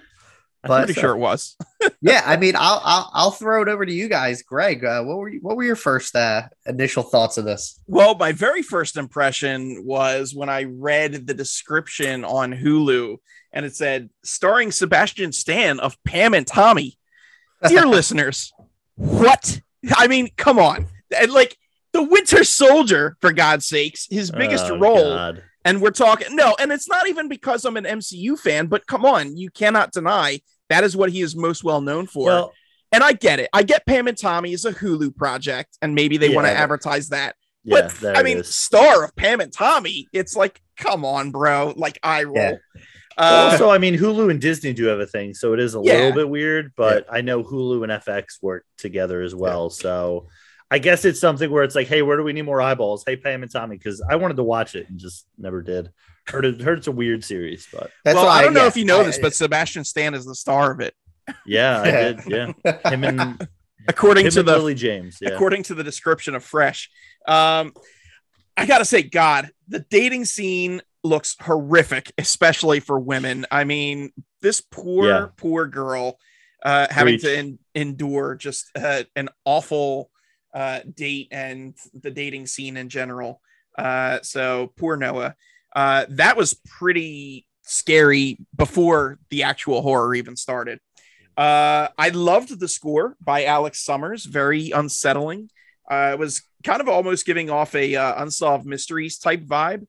[SPEAKER 1] I'm pretty sure it was.
[SPEAKER 3] yeah, I mean, I'll, I'll, I'll throw it over to you guys, Greg. Uh, what were you, what were your first uh, initial thoughts of this?
[SPEAKER 1] Well, my very first impression was when I read the description on Hulu, and it said starring Sebastian Stan of Pam and Tommy. Dear listeners, what? I mean, come on, and like the Winter Soldier, for God's sakes, his biggest oh, role. God. And we're talking no, and it's not even because I'm an MCU fan, but come on, you cannot deny that is what he is most well known for. Well, and I get it. I get Pam and Tommy is a Hulu project, and maybe they yeah, want to advertise that. Yeah, but I mean, is. star of Pam and Tommy, it's like, come on, bro. Like I roll. Yeah.
[SPEAKER 2] Uh, also, I mean, Hulu and Disney do have a thing, so it is a yeah. little bit weird. But I know Hulu and FX work together as well, so I guess it's something where it's like, hey, where do we need more eyeballs? Hey, Pam and Tommy, because I wanted to watch it and just never did. Heard it, heard it's a weird series, but
[SPEAKER 1] That's well, I don't know if you know I, this, but Sebastian Stan is the star of it.
[SPEAKER 2] Yeah, I did. Yeah, him and
[SPEAKER 1] according
[SPEAKER 2] him
[SPEAKER 1] to
[SPEAKER 2] and
[SPEAKER 1] the
[SPEAKER 2] Lily James, yeah.
[SPEAKER 1] according to the description of Fresh, um, I gotta say, God, the dating scene looks horrific, especially for women. I mean, this poor, yeah. poor girl uh, having Preach. to endure just uh, an awful uh, date and the dating scene in general. Uh, so poor Noah. Uh, that was pretty scary before the actual horror even started. Uh, I loved the score by Alex Somers, very unsettling. Uh, it was kind of almost giving off a uh, unsolved mysteries type vibe.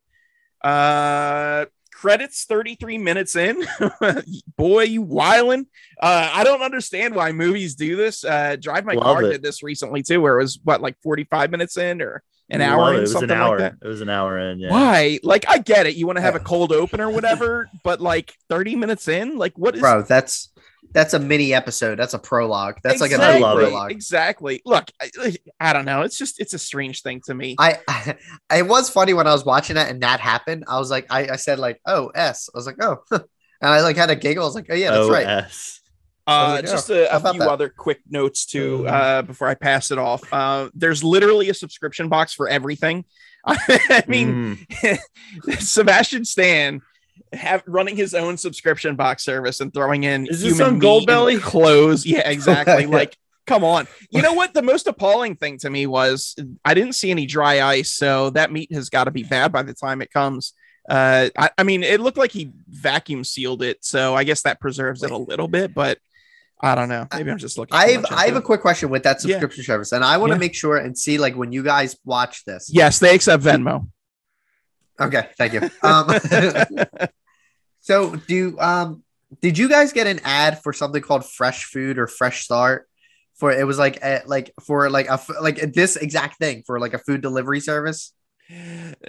[SPEAKER 1] Uh, credits 33 minutes in. Boy, you whiling. Uh, I don't understand why movies do this. Uh, Drive My Love Car it. did this recently too, where it was what like 45 minutes in or an hour.
[SPEAKER 2] It. it was an hour. Like it was an hour in. Yeah.
[SPEAKER 1] Why? Like, I get it. You want to have a cold open or whatever, but like 30 minutes in, like, what is?
[SPEAKER 3] Bro, that's that's a mini episode. That's a prologue. That's
[SPEAKER 1] exactly.
[SPEAKER 3] like a prologue.
[SPEAKER 1] Exactly. Look, I, I, don't know. It's just it's a strange thing to me.
[SPEAKER 3] I, I it was funny when I was watching it and that happened. I was like, I, I said like, oh S. I was like, oh, and I like had a giggle. I was like, oh yeah, that's right.
[SPEAKER 2] S.
[SPEAKER 1] Uh, like, just a, a few that? other quick notes too mm-hmm. uh, before I pass it off. Uh, there's literally a subscription box for everything. I mean, mm. Sebastian Stan have running his own subscription box service and throwing in
[SPEAKER 2] is this on Goldbelly
[SPEAKER 1] clothes. Yeah, exactly. like, come on. You know what? The most appalling thing to me was I didn't see any dry ice, so that meat has got to be bad by the time it comes. Uh, I, I mean, it looked like he vacuum sealed it, so I guess that preserves it a little bit, but I don't know. Maybe I'm just looking.
[SPEAKER 3] I have I have a quick question with that subscription yeah. service, and I want to yeah. make sure and see like when you guys watch this.
[SPEAKER 1] Yes, they accept Venmo.
[SPEAKER 3] Okay, thank you. Um, so do um did you guys get an ad for something called Fresh Food or Fresh Start? For it was like a, like for like a like this exact thing for like a food delivery service.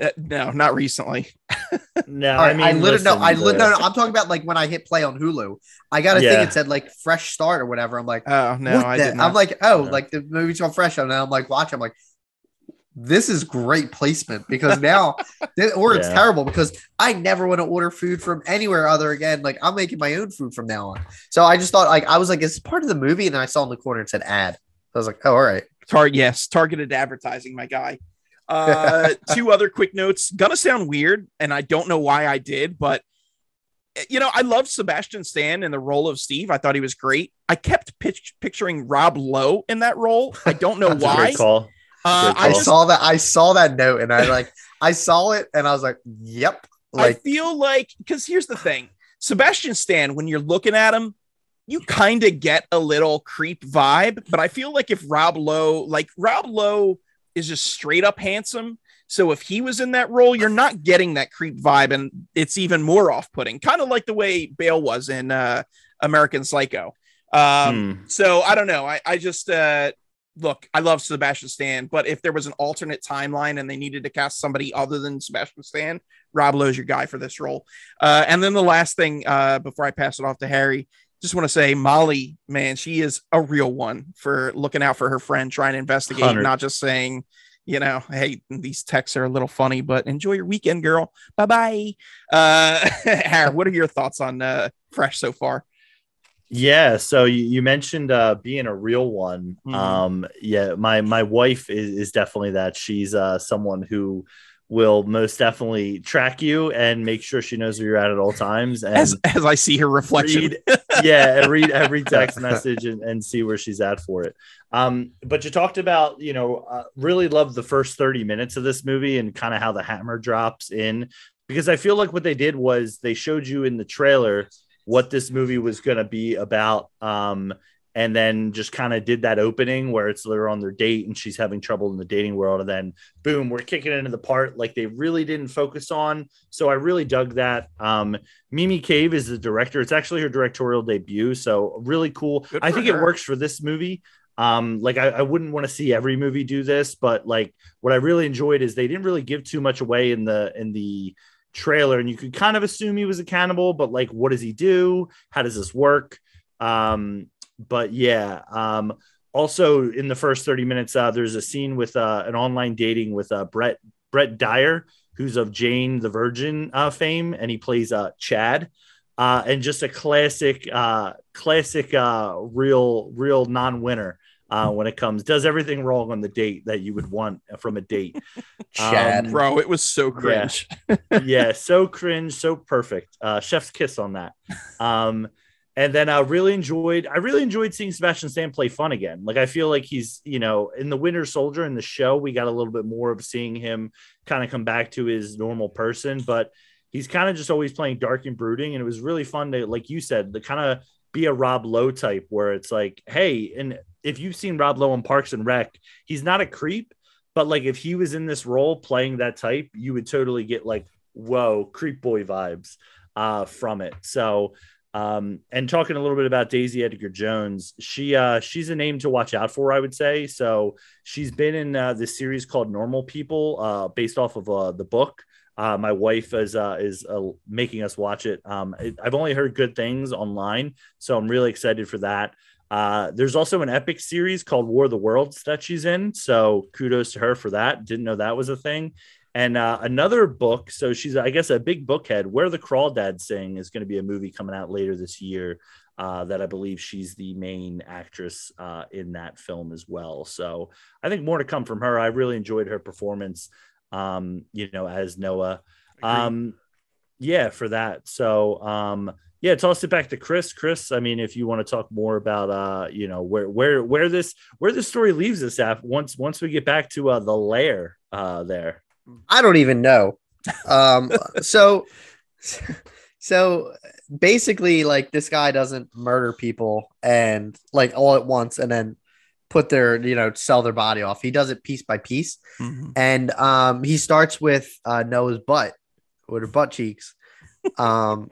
[SPEAKER 1] Uh, no, not recently.
[SPEAKER 2] no, right, I mean,
[SPEAKER 3] I literally no, I li- no, no, I'm talking about like when I hit play on Hulu. I got a yeah. thing it said like fresh start or whatever. I'm like,
[SPEAKER 1] oh no, I didn't.
[SPEAKER 3] I'm like, oh, no. like the movie's called Fresh, and I'm like, watch. I'm like, this is great placement because now, or it's yeah. terrible because I never want to order food from anywhere other again. Like I'm making my own food from now on. So I just thought like I was like, it's part of the movie, and I saw in the corner it said ad. I was like, oh, all right.
[SPEAKER 1] Target, yes, targeted advertising, my guy. Uh, two other quick notes. Gonna sound weird, and I don't know why I did, but you know, I love Sebastian Stan in the role of Steve. I thought he was great. I kept pitch- picturing Rob Lowe in that role. I don't know why.
[SPEAKER 2] Call.
[SPEAKER 3] Uh, I saw that. I saw that note, and I like. I saw it, and I was like, "Yep." Like,
[SPEAKER 1] I feel like because here's the thing, Sebastian Stan. When you're looking at him, you kind of get a little creep vibe. But I feel like if Rob Lowe, like Rob Lowe, is just straight up handsome. So if he was in that role, you're not getting that creep vibe, and it's even more off putting, kind of like the way Bale was in uh, American Psycho. Um, hmm. So I don't know. I, I just uh, look, I love Sebastian Stan, but if there was an alternate timeline and they needed to cast somebody other than Sebastian Stan, Rob Lowe's your guy for this role. Uh, and then the last thing uh, before I pass it off to Harry, just want to say Molly, man, she is a real one for looking out for her friend, trying to investigate, 100. not just saying, you know, hey, these texts are a little funny, but enjoy your weekend, girl. Bye bye. Uh, Harry, what are your thoughts on uh, Fresh so far?
[SPEAKER 2] Yeah, so you, you mentioned uh, being a real one. Mm-hmm. Um, yeah, my my wife is, is definitely that. She's uh, someone who will most definitely track you and make sure she knows where you're at at all times. And
[SPEAKER 1] as, as I see her reflection,
[SPEAKER 2] read, yeah, and read every text message and, and see where she's at for it. Um, but you talked about, you know, uh, really love the first 30 minutes of this movie and kind of how the hammer drops in because I feel like what they did was they showed you in the trailer what this movie was going to be about. Um, and then just kind of did that opening where it's they're on their date and she's having trouble in the dating world and then boom we're kicking into the part like they really didn't focus on so i really dug that um, mimi cave is the director it's actually her directorial debut so really cool i think her. it works for this movie um like I, I wouldn't want to see every movie do this but like what i really enjoyed is they didn't really give too much away in the in the trailer and you could kind of assume he was a cannibal but like what does he do? How does this work? Um but yeah, um, also in the first 30 minutes, uh, there's a scene with uh, an online dating with uh, Brett Brett Dier who's of Jane the Virgin uh, fame, and he plays uh, Chad. Uh, and just a classic, uh, classic, uh, real, real non-winner uh, when it comes. Does everything wrong on the date that you would want from a date.
[SPEAKER 1] Chad, um, bro, it was so cringe.
[SPEAKER 2] Yeah, yeah so cringe, so perfect. Uh, chef's kiss on that. Um, and then I really enjoyed I really enjoyed seeing Sebastian Stan play fun again. Like I feel like he's, you know, in the Winter Soldier in the show, we got a little bit more of seeing him kind of come back to his normal person, but he's kind of just always playing dark and brooding. And it was really fun to, like you said, to kind of be a Rob Lowe type where it's like, hey, and if you've seen Rob Lowe on Parks and Rec, he's not a creep, but like if he was in this role playing that type, you would totally get like, whoa, creep boy vibes uh, from it. So um, and talking a little bit about Daisy Edgar Jones, she uh, she's a name to watch out for, I would say. So she's been in uh, this series called Normal People, uh, based off of uh, the book. Uh, my wife is uh, is uh, making us watch it. Um. I've only heard good things online, so I'm really excited for that. Uh, there's also an epic series called War of the Worlds that she's in, so kudos to her for that. Didn't know that was a thing. And uh, another book, so she's, I guess, a big bookhead. Where the Crawdads Sing is going to be a movie coming out later this year. Uh, that I believe she's the main actress uh, in that film as well. So I think more to come from her. I really enjoyed her performance, um, you know, as Noah. Um, yeah, for that. So um, yeah, toss it back to Chris. Chris, I mean, if you want to talk more about, uh, you know, where where where this where this story leaves us at once once we get back to uh, the lair uh, there.
[SPEAKER 3] I don't even know. Um, so, so basically, like this guy doesn't murder people and like all at once, and then put their you know sell their body off. He does it piece by piece, mm-hmm. and um, he starts with uh, Noah's butt with her butt cheeks. Um,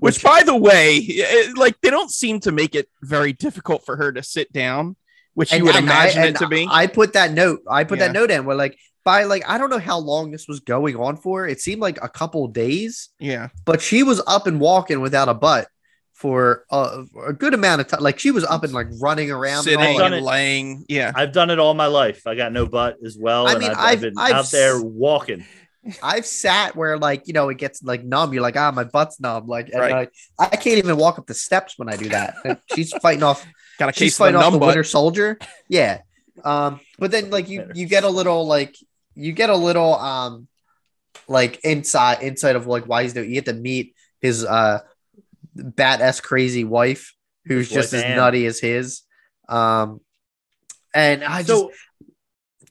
[SPEAKER 1] which, which, by the way, it, like they don't seem to make it very difficult for her to sit down, which you would imagine I, it to be.
[SPEAKER 3] I put that note. I put yeah. that note in where like by like I don't know how long this was going on for. It seemed like a couple days.
[SPEAKER 1] Yeah.
[SPEAKER 3] But she was up and walking without a butt for a, a good amount of time. Like she was up and like running around,
[SPEAKER 1] sitting and, and laying. Yeah.
[SPEAKER 2] I've done it all my life. I got no butt as well. I mean, I've, I've, I've been I've, out there walking.
[SPEAKER 3] I've sat where like you know it gets like numb. You're like ah my butt's numb. Like right. I, I can't even walk up the steps when I do that. she's fighting off. Got a she's fighting off the Winter Soldier. Yeah. Um. But then like you you get a little like you get a little um like inside inside of like why he's doing you get to meet his uh bat s crazy wife who's his just wife, as nutty as his um and i so, just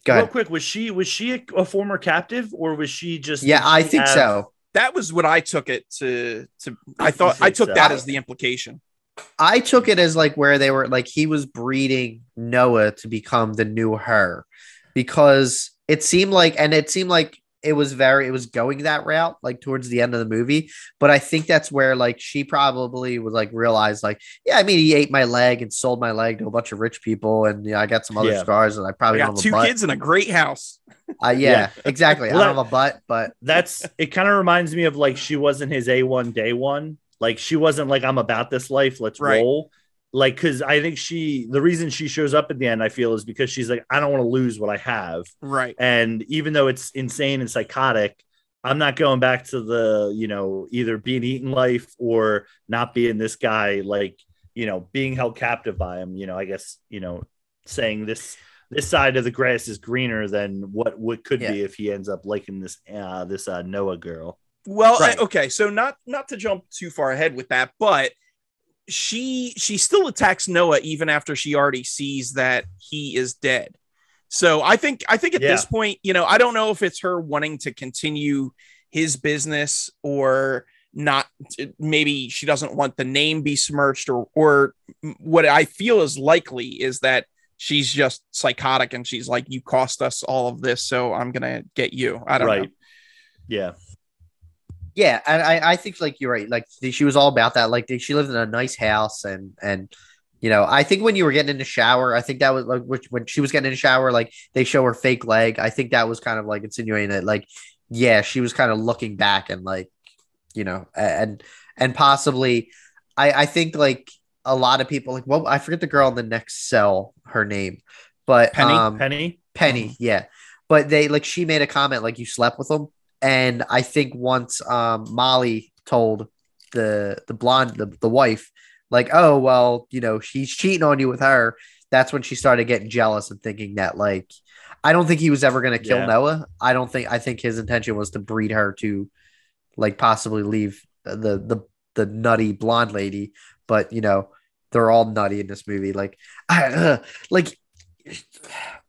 [SPEAKER 2] real quick was she was she a, a, former captive or was she just
[SPEAKER 3] yeah i think have... so.
[SPEAKER 1] That was what i took it to to i thought i, I took so. that as the implication.
[SPEAKER 3] I took it as like where they were like he was breeding noah to become the new her because it seemed like, and it seemed like it was very it was going that route like towards the end of the movie but i think that's where like she probably would like realize like yeah i mean he ate my leg and sold my leg to a bunch of rich people and you know, i got some other
[SPEAKER 2] Yeah.
[SPEAKER 3] scars and i probably
[SPEAKER 1] I
[SPEAKER 3] don't
[SPEAKER 1] got
[SPEAKER 3] have
[SPEAKER 1] two
[SPEAKER 3] a butt.
[SPEAKER 1] kids in a great house.
[SPEAKER 3] Uh, yeah,
[SPEAKER 2] Yeah.
[SPEAKER 3] exactly
[SPEAKER 2] Well,
[SPEAKER 3] i don't have a butt but
[SPEAKER 2] That's it. Kind of reminds me of like she wasn't his a one day one. Like she wasn't like I'm about this life. Let's
[SPEAKER 1] Right.
[SPEAKER 2] roll. Like because I think she the reason she shows up at the end I feel is because she's like I don't want to lose what I have.
[SPEAKER 1] Right.
[SPEAKER 2] And even though it's insane and psychotic, I'm not going back to the, you know, either being eaten life or not being this guy, like, you know, being held captive by him. You know, I guess, you know, saying this this side of the grass is greener than what what could be if he ends up liking this uh this uh Noah girl.
[SPEAKER 1] Well, I- okay, so not not to jump too far ahead with that, but she she still attacks Noah even after she already sees that he is dead. So I think I think at this point, you know, I don't know if it's her wanting to continue his business or not maybe she doesn't want the name besmirched or or what I feel is likely is that she's just psychotic and she's like you cost us all of this so I'm going to get you. I don't know.
[SPEAKER 2] Right. Yeah.
[SPEAKER 3] Yeah and I, I think like you're right like she was all about that like she lived in a nice house and and you know i think when you were getting in the shower i think that was like which, when she was getting in the shower like they show her fake leg i think that was kind of like insinuating that like yeah she was kind of looking back and like you know and and possibly i i think like a lot of people like well i forget the girl in the next cell her name but
[SPEAKER 1] Penny?
[SPEAKER 3] um,
[SPEAKER 2] Penny.
[SPEAKER 3] Penny, yeah. But they like she made a comment like you slept with him, and I think once um Molly told the the blonde the, the wife like oh well you know she's cheating on you with her that's when she started getting jealous and thinking that like I don't think he was ever going to kill
[SPEAKER 2] Yeah.
[SPEAKER 3] Noah. I don't think I think his intention was to breed her to like possibly leave the the the nutty blonde lady. But you know they're all nutty in this movie. Like I, uh, like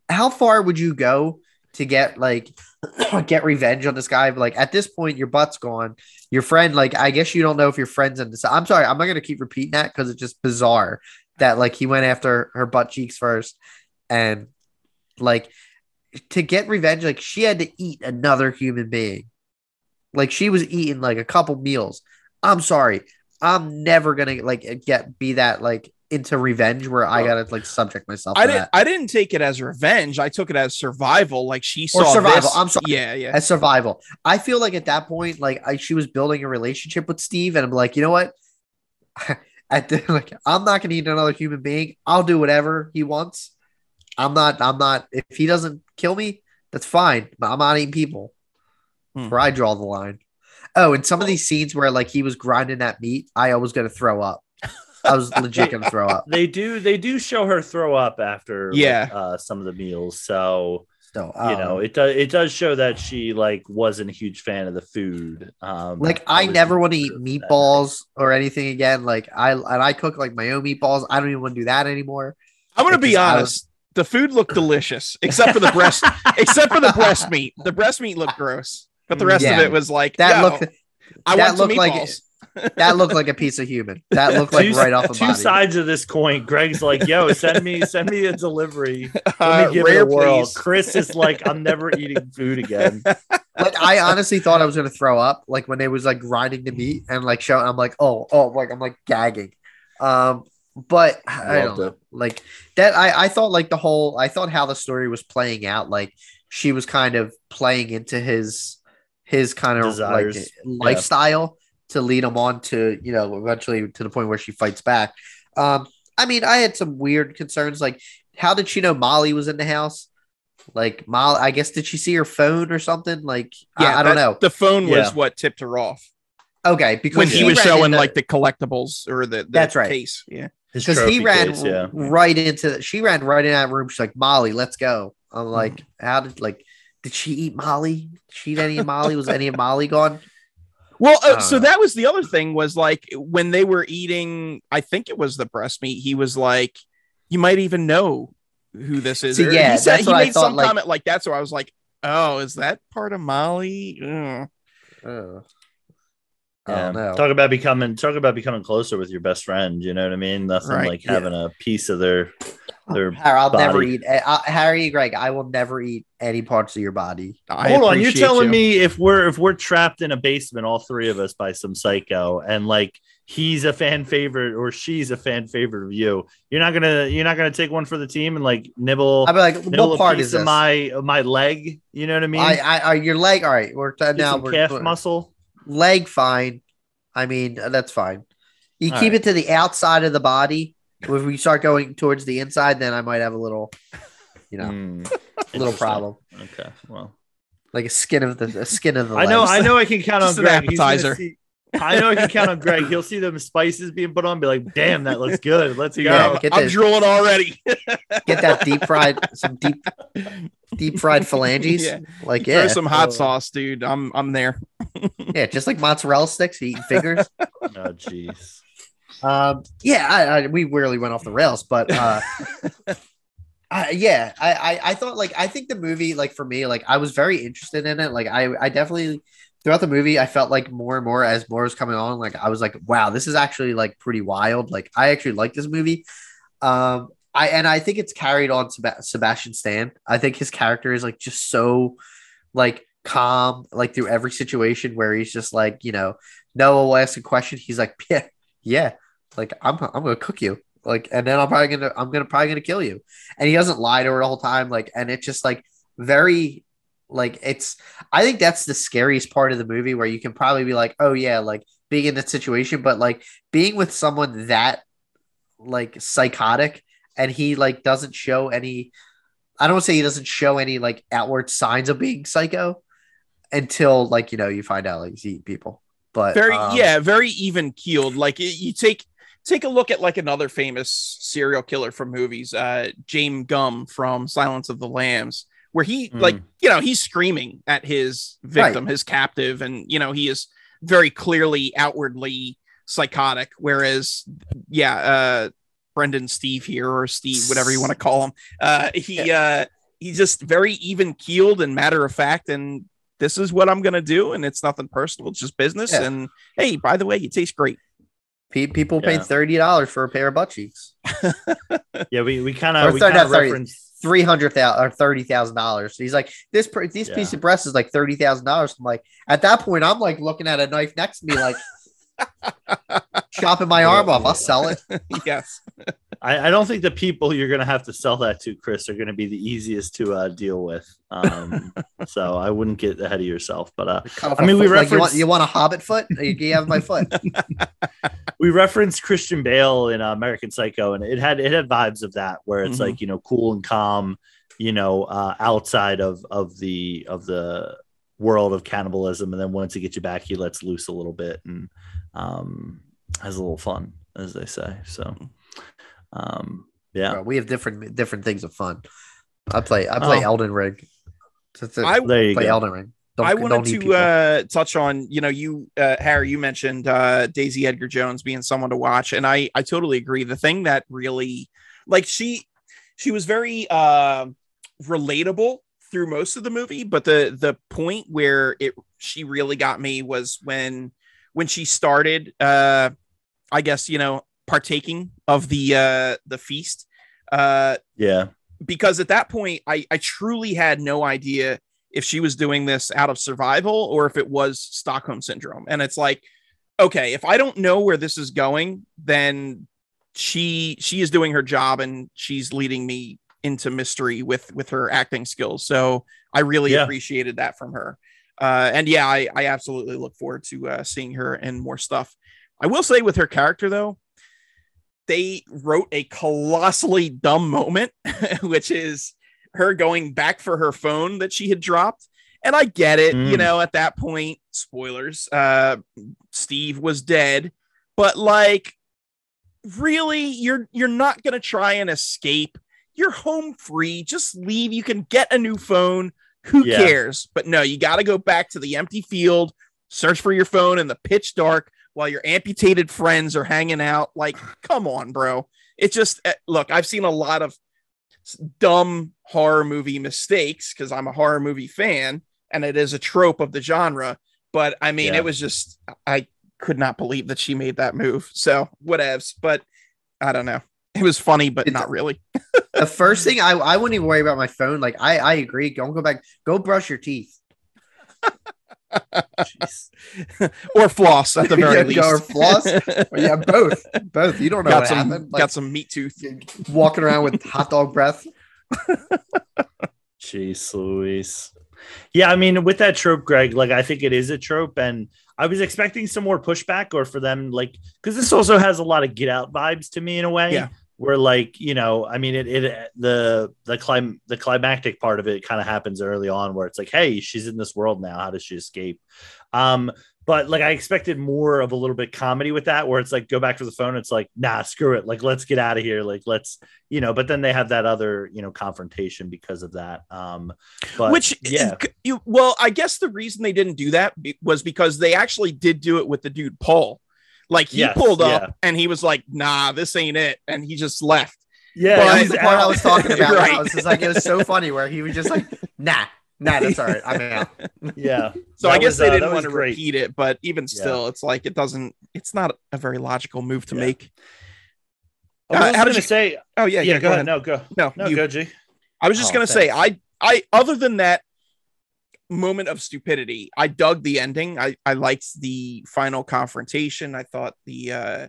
[SPEAKER 3] how far would you go to get like get revenge on this guy? Like at this point, your butt's gone. Your friend, like I guess you don't know if your friend's in this. I'm sorry, I'm not gonna keep repeating that because it's just bizarre that like he went after her butt cheeks first, and like to get revenge, like she had to eat another human being. Like she was eating like a couple meals. I'm sorry, I'm never gonna like get be that like into revenge where I gotta like subject myself.
[SPEAKER 1] I didn't.
[SPEAKER 3] that.
[SPEAKER 1] I didn't take it as revenge. I took it as survival. Like she saw
[SPEAKER 3] survival.
[SPEAKER 1] this-
[SPEAKER 3] I'm sorry.
[SPEAKER 1] Yeah, yeah.
[SPEAKER 3] as survival. I feel like at that point, like I, she was building a relationship with Steve, and I'm like, you know what? At the, like, I'm not going to eat another human being. I'll do whatever he wants. I'm not. I'm not. If he doesn't kill me, that's fine. But I'm not eating people.
[SPEAKER 1] Hmm.
[SPEAKER 3] Where I draw the line. Oh, and some of these scenes where like he was grinding that meat, I was to throw up. I was legit going to throw up.
[SPEAKER 2] They do they do show her throw up after like,
[SPEAKER 1] Yeah.
[SPEAKER 2] uh, some of the meals. So
[SPEAKER 3] So
[SPEAKER 2] you know
[SPEAKER 3] um,
[SPEAKER 2] it does it does show that she like wasn't a huge fan of the food um
[SPEAKER 3] like I never want to eat
[SPEAKER 2] that night.
[SPEAKER 3] meatballs or anything again. Like I and I cook like my own meatballs. I don't even want to do that anymore.
[SPEAKER 1] I'm gonna be
[SPEAKER 3] because I was-
[SPEAKER 1] honest. The food looked delicious, except for the breast. except for the breast meat. The breast meat looked gross, but the rest
[SPEAKER 3] Yeah.
[SPEAKER 1] of it was like
[SPEAKER 3] That
[SPEAKER 1] yo,
[SPEAKER 3] looked
[SPEAKER 1] I
[SPEAKER 3] that
[SPEAKER 1] want some
[SPEAKER 3] looked like-
[SPEAKER 1] meatballs.
[SPEAKER 3] That looked like a piece of human. That looked like
[SPEAKER 2] two,
[SPEAKER 3] right off a
[SPEAKER 2] two
[SPEAKER 3] body.
[SPEAKER 2] sides of this coin. Greg's like, "Yo, send me, send me a delivery. Let
[SPEAKER 1] Uh,
[SPEAKER 2] me give it
[SPEAKER 1] rare,
[SPEAKER 2] a whirl."
[SPEAKER 1] please.
[SPEAKER 2] Chris is like, "I'm never eating food again."
[SPEAKER 3] Like I honestly thought I was gonna throw up. Like when they was like grinding the meat and like showing, I'm like, oh, oh, like I'm like gagging. Um, but I don't know. Like that, I I thought like the whole, I thought how the story was playing out. Like she was kind of playing into his his kind of
[SPEAKER 2] Desires.
[SPEAKER 3] like lifestyle to lead him on to you know eventually to the point where she fights back. Um, I mean, I had some weird concerns. Like, how did she know Molly was in the house? Like Molly, I guess did she see her phone or something? Like,
[SPEAKER 1] Yeah,
[SPEAKER 3] I, I don't
[SPEAKER 1] that-
[SPEAKER 3] know.
[SPEAKER 1] The phone was
[SPEAKER 2] Yeah.
[SPEAKER 1] what tipped her off
[SPEAKER 3] Okay, because
[SPEAKER 1] when he
[SPEAKER 3] he
[SPEAKER 1] was showing
[SPEAKER 3] into-
[SPEAKER 1] like the collectibles or the, the
[SPEAKER 3] That's right.
[SPEAKER 1] case. Yeah,
[SPEAKER 2] His
[SPEAKER 3] because he ran
[SPEAKER 2] case, yeah.
[SPEAKER 3] right into she ran right in that room. She's like, Molly, let's go. I'm like, how did like did she eat Molly? Did she eat any of Molly? Was any of Molly gone?
[SPEAKER 1] Well, uh, so
[SPEAKER 3] know.
[SPEAKER 1] that was the other thing was like when they were eating, I think it was the breast meat. He was like, "You might even know who this is."
[SPEAKER 3] See,
[SPEAKER 1] Or
[SPEAKER 3] yeah,
[SPEAKER 1] he said he made
[SPEAKER 3] thought,
[SPEAKER 1] some
[SPEAKER 3] like-
[SPEAKER 1] comment like that. So I was like, "Oh, is that part of Molly?" Ugh.
[SPEAKER 3] Oh. I
[SPEAKER 2] Yeah.
[SPEAKER 3] don't know.
[SPEAKER 2] Talk about becoming talk about becoming closer with your best friend. You know what I mean? Nothing
[SPEAKER 1] Right,
[SPEAKER 2] like
[SPEAKER 3] yeah.
[SPEAKER 2] having a piece of their their
[SPEAKER 3] Harry, I'll
[SPEAKER 2] body.
[SPEAKER 3] never eat. Uh, Harry, Greg, I will never eat any parts of your body.
[SPEAKER 1] I
[SPEAKER 2] Hold on, you're telling
[SPEAKER 1] you.
[SPEAKER 2] me if we're if we're trapped in a basement, all three of us by some psycho, and like he's a fan favorite or she's a fan favorite of you, you're not gonna you're not gonna take one for the team and like nibble
[SPEAKER 3] I'll be like,
[SPEAKER 2] nibble
[SPEAKER 3] what part is
[SPEAKER 2] of
[SPEAKER 3] this?
[SPEAKER 2] my my leg. You know what I mean?
[SPEAKER 3] I, I, I, your leg. All right, we're
[SPEAKER 2] Get
[SPEAKER 3] now we're
[SPEAKER 2] calf
[SPEAKER 3] we're-
[SPEAKER 2] muscle.
[SPEAKER 3] leg. Fine. I mean, uh, that's fine. You
[SPEAKER 2] All
[SPEAKER 3] keep
[SPEAKER 2] right.
[SPEAKER 3] it to the outside of the body. If we start going towards the inside, then I might have a little, you know,
[SPEAKER 2] Hmm,
[SPEAKER 3] little problem,
[SPEAKER 2] Okay, well,
[SPEAKER 3] like a skin of the a skin of the.
[SPEAKER 2] I know,
[SPEAKER 3] legs.
[SPEAKER 2] I know, I can count on Greg. He's gonna
[SPEAKER 1] appetizer.
[SPEAKER 2] see- I know I can count on Greg. He'll see them spices being put on, be like, "Damn, that looks good. Let's go."
[SPEAKER 3] Yeah, get
[SPEAKER 1] I'm
[SPEAKER 3] the-
[SPEAKER 1] drooling already.
[SPEAKER 3] Get that deep fried, some deep, deep fried phalanges.
[SPEAKER 1] Yeah.
[SPEAKER 3] Like
[SPEAKER 1] Throw
[SPEAKER 3] yeah,
[SPEAKER 1] some hot
[SPEAKER 3] Uh,
[SPEAKER 1] sauce, dude. I'm I'm there.
[SPEAKER 3] Yeah, just like mozzarella sticks, eating fingers.
[SPEAKER 2] Oh, jeez.
[SPEAKER 3] Um, yeah, I, I, we really went off the rails, but uh, I, yeah, I, I, I thought like I think the movie like for me like I was very interested in it. Like I, I definitely throughout the movie I felt like more and more as more was coming on. Like I was like, wow, this is actually like pretty wild. Like I actually like this movie. Um, I and I think it's carried on Seb- Sebastian Stan. I think his character is like just so like calm, like through every situation where he's just like you know Noah will ask a question, he's like, yeah, yeah, like I'm I'm gonna cook you. Like, and then I'm probably gonna I'm gonna probably gonna kill you. And he doesn't lie to her the whole time. Like, and it's just like very like it's I think that's the scariest part of the movie where you can probably be like, oh yeah, like being in that situation, but like being with someone that like psychotic and he like doesn't show any I don't say he doesn't show any like outward signs of being psycho until like you know you find out like he's eating people. But
[SPEAKER 1] very
[SPEAKER 3] um,
[SPEAKER 1] yeah very even keeled like you take take a look at like another famous serial killer from movies uh james Gumb from silence of the lambs where he
[SPEAKER 2] Mm.
[SPEAKER 1] like you know he's screaming at his victim his captive and you know he is very clearly outwardly psychotic whereas yeah uh brendan steve here or steve whatever you want to call him uh he uh he's just very even keeled and matter of fact and this is what i'm gonna do and it's nothing personal it's just business
[SPEAKER 3] Yeah.
[SPEAKER 1] and hey by the way you taste great
[SPEAKER 3] people
[SPEAKER 2] Yeah.
[SPEAKER 3] paid thirty dollars for a pair of butt cheeks.
[SPEAKER 2] Yeah, we we kind of we kind of
[SPEAKER 3] not 30.
[SPEAKER 2] reference.
[SPEAKER 3] Three hundred thousand or thirty thousand dollars. He's like, this this
[SPEAKER 2] Yeah.
[SPEAKER 3] piece of breast is like thirty thousand dollars. I'm like, at that point, I'm like looking at a knife next to me, like chopping my arm off. I'll sell it.
[SPEAKER 1] yes
[SPEAKER 2] I, I don't think the people you're gonna have to sell that to, Chris, are gonna be the easiest to uh, deal with. Um, so I wouldn't get ahead of yourself. But uh,
[SPEAKER 3] Cut off
[SPEAKER 2] I
[SPEAKER 3] a
[SPEAKER 2] mean, we
[SPEAKER 3] foot. Like, you, want,
[SPEAKER 2] referenced-
[SPEAKER 3] you want a hobbit foot? You have my foot.
[SPEAKER 2] we referenced Christian Bale in uh, American Psycho, and it had it had vibes of that, where it's
[SPEAKER 1] Mhm.
[SPEAKER 2] like you know cool and calm, you know, uh, outside of of the of the world of cannibalism, and then once he gets you back, he lets loose a little bit and um, has a little fun, as they say. So, um, yeah,
[SPEAKER 3] Bro, we have different different things of fun. I play I play
[SPEAKER 2] Oh.
[SPEAKER 3] Elden Ring. That's it.
[SPEAKER 1] I-
[SPEAKER 3] play
[SPEAKER 2] go.
[SPEAKER 3] Elden Ring. Don't,
[SPEAKER 1] I wanted to uh, touch on, you know, you, uh, Harry, you mentioned uh, Daisy Edgar Jones being someone to watch, and I, I totally agree. The thing that really, like, she, she was very uh, relatable through most of the movie, but the the point where it she really got me was when when she started, uh, I guess you know, partaking of the uh, the feast. Uh,
[SPEAKER 2] yeah,
[SPEAKER 1] because at that point I, I truly had no idea if she was doing this out of survival or if it was Stockholm syndrome. And it's like, okay, if I don't know where this is going, then she she is doing her job and she's leading me into mystery with with her acting skills. So I really
[SPEAKER 2] Yeah.
[SPEAKER 1] appreciated that from her. Uh, and yeah, I, I absolutely look forward to uh, seeing her and more stuff. I will say with her character though, they wrote a colossally dumb moment, which is her going back for her phone that she had dropped. And I get it, you
[SPEAKER 2] Mm.
[SPEAKER 1] know, at that point, spoilers, uh, Steve was dead, but like, really, you're you're not gonna try and escape. You're home free. Just leave. You can get a new phone. Who
[SPEAKER 2] Yeah.
[SPEAKER 1] cares? But no, you got to go back to the empty field, search for your phone in the pitch dark while your amputated friends are hanging out. Like, come on, bro. It just eh, look. I've seen a lot of dumb horror movie mistakes because I'm a horror movie fan, and it is a trope of the genre. But I mean,
[SPEAKER 2] Yeah.
[SPEAKER 1] it was just I could not believe that she made that move. So whatevs. But I don't know. It was funny, but
[SPEAKER 3] It's-
[SPEAKER 1] not really.
[SPEAKER 3] the first thing I, I wouldn't even worry about my phone. Like I, I agree. Don't go back. Go brush your teeth.
[SPEAKER 1] or floss at the very
[SPEAKER 3] Yeah,
[SPEAKER 1] least.
[SPEAKER 3] or floss. yeah, both. Both. You don't know
[SPEAKER 1] got
[SPEAKER 3] what
[SPEAKER 1] some
[SPEAKER 3] happened. Like,
[SPEAKER 1] got some meat tooth.
[SPEAKER 3] walking around with hot dog breath.
[SPEAKER 2] Jeez Louise. Yeah, I mean, with that trope, Greg, like I think it is a trope, and I was expecting some more pushback or for them, like, because this also has a lot of get out vibes to me in a way.
[SPEAKER 1] Yeah.
[SPEAKER 2] Where like you know, I mean, it, it the the clim the climactic part of it kind of happens early on, where it's like, hey, she's in this world now. How does she escape? Um, but like I expected more of a little bit comedy with that, where it's like go back to the phone. It's like, nah, screw it. Like let's get out of here. Like let's you know. But then they have that other you know confrontation because of that. Um, but
[SPEAKER 1] Which
[SPEAKER 2] yeah,
[SPEAKER 1] you well, I guess the reason they didn't do that was because they actually did do it with the dude Paul. Like he
[SPEAKER 2] Yes,
[SPEAKER 1] pulled up
[SPEAKER 2] yeah.
[SPEAKER 1] and he was like, "Nah, this ain't it," and he just left.
[SPEAKER 2] yeah.
[SPEAKER 1] But-
[SPEAKER 3] That
[SPEAKER 2] it
[SPEAKER 3] was
[SPEAKER 2] was
[SPEAKER 3] the part I was talking about.
[SPEAKER 1] Right.
[SPEAKER 3] I was just like, it was so funny where he was just like, nah, nah, that's all right. I'm out.
[SPEAKER 2] yeah.
[SPEAKER 1] So I guess
[SPEAKER 2] was,
[SPEAKER 1] they
[SPEAKER 2] uh,
[SPEAKER 1] didn't
[SPEAKER 2] was
[SPEAKER 1] want to
[SPEAKER 2] great.
[SPEAKER 1] repeat it, but even
[SPEAKER 2] Yeah.
[SPEAKER 1] still, it's like it doesn't. It's not a very logical move to
[SPEAKER 2] Yeah.
[SPEAKER 1] make.
[SPEAKER 2] I was
[SPEAKER 1] Uh, how did
[SPEAKER 2] gonna
[SPEAKER 1] you-
[SPEAKER 2] say?
[SPEAKER 1] Oh yeah,
[SPEAKER 2] Yeah, go, ahead. No, go.
[SPEAKER 1] No,
[SPEAKER 2] No,
[SPEAKER 1] you-
[SPEAKER 2] go, G.
[SPEAKER 1] I was just
[SPEAKER 2] Oh,
[SPEAKER 1] gonna say, I, I, other than that moment of stupidity, I dug the ending. I, I liked the final confrontation. I thought the, uh,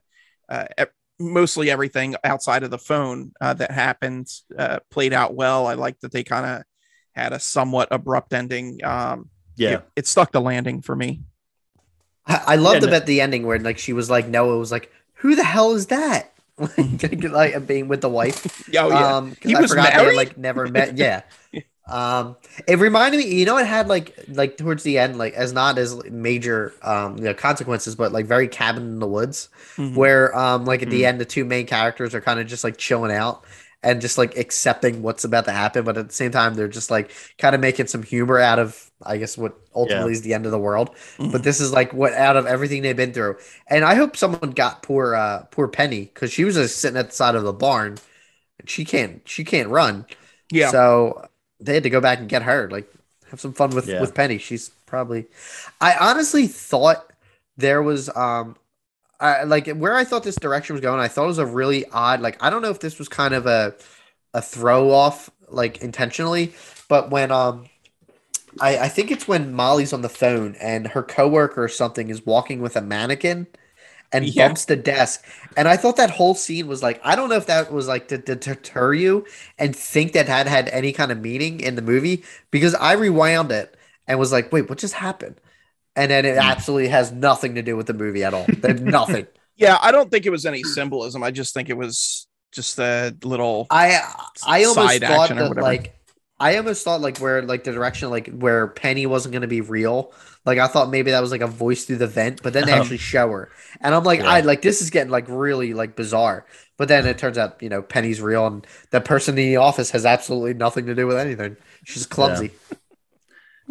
[SPEAKER 1] uh, e- mostly everything outside of the phone uh, that happened uh, played out well. I liked that they kind of had a somewhat abrupt ending. Um,
[SPEAKER 2] Yeah.
[SPEAKER 1] it, it stuck the landing for me.
[SPEAKER 3] I, I loved
[SPEAKER 2] Yeah,
[SPEAKER 3] him the ending where like she was like, Noah was like, who the hell is that? like, like being with the wife.
[SPEAKER 1] Oh yeah,
[SPEAKER 3] Um, 'cause
[SPEAKER 1] He
[SPEAKER 3] I
[SPEAKER 1] was
[SPEAKER 3] forgot they
[SPEAKER 1] married?
[SPEAKER 3] had, like never met. Yeah. Um, it reminded me, you know, it had like like towards the end, like as not as major um you know, consequences, but like very cabin in the woods,
[SPEAKER 1] Mhm.
[SPEAKER 3] where um like at the
[SPEAKER 2] Mhm.
[SPEAKER 3] end the two main characters are kind of just like chilling out and just like accepting what's about to happen, but at the same time they're just like kind of making some humor out of I guess what ultimately is the end of the world.
[SPEAKER 1] Mhm.
[SPEAKER 3] But this is like what out of everything they've been through. And I hope someone got poor uh poor Penny because she was just sitting at the side of the barn. And she can't she can't run.
[SPEAKER 1] yeah.
[SPEAKER 3] So they had to go back and get her. Like have some fun with
[SPEAKER 2] Yeah.
[SPEAKER 3] with Penny. She's probably I honestly thought there was um I like where I thought this direction was going, I thought it was a really odd like I don't know if this was kind of a a throw off like intentionally, but when um I, I think it's when Molly's on the phone and her coworker or something is walking with a mannequin and
[SPEAKER 1] Yeah.
[SPEAKER 3] bumps the desk. And I thought that whole scene was like, I don't know if that was like to, to deter you and think that had had any kind of meaning in the movie because I rewound it and was like, wait, what just happened? And then it
[SPEAKER 2] Hmm.
[SPEAKER 3] absolutely has nothing to do with the movie at all. Nothing.
[SPEAKER 1] Yeah, I don't think it was any symbolism. I just think it was just a little.
[SPEAKER 3] I I almost
[SPEAKER 1] Side
[SPEAKER 3] thought that like I almost thought like where like the direction like where Penny wasn't gonna be real. Like I thought maybe that was like a voice through the vent, but then they actually show her, and I'm like,
[SPEAKER 2] Yeah.
[SPEAKER 3] I like this is getting like really like bizarre. But then it turns out you know Penny's real, and that person in the office has absolutely nothing to do with anything. She's clumsy.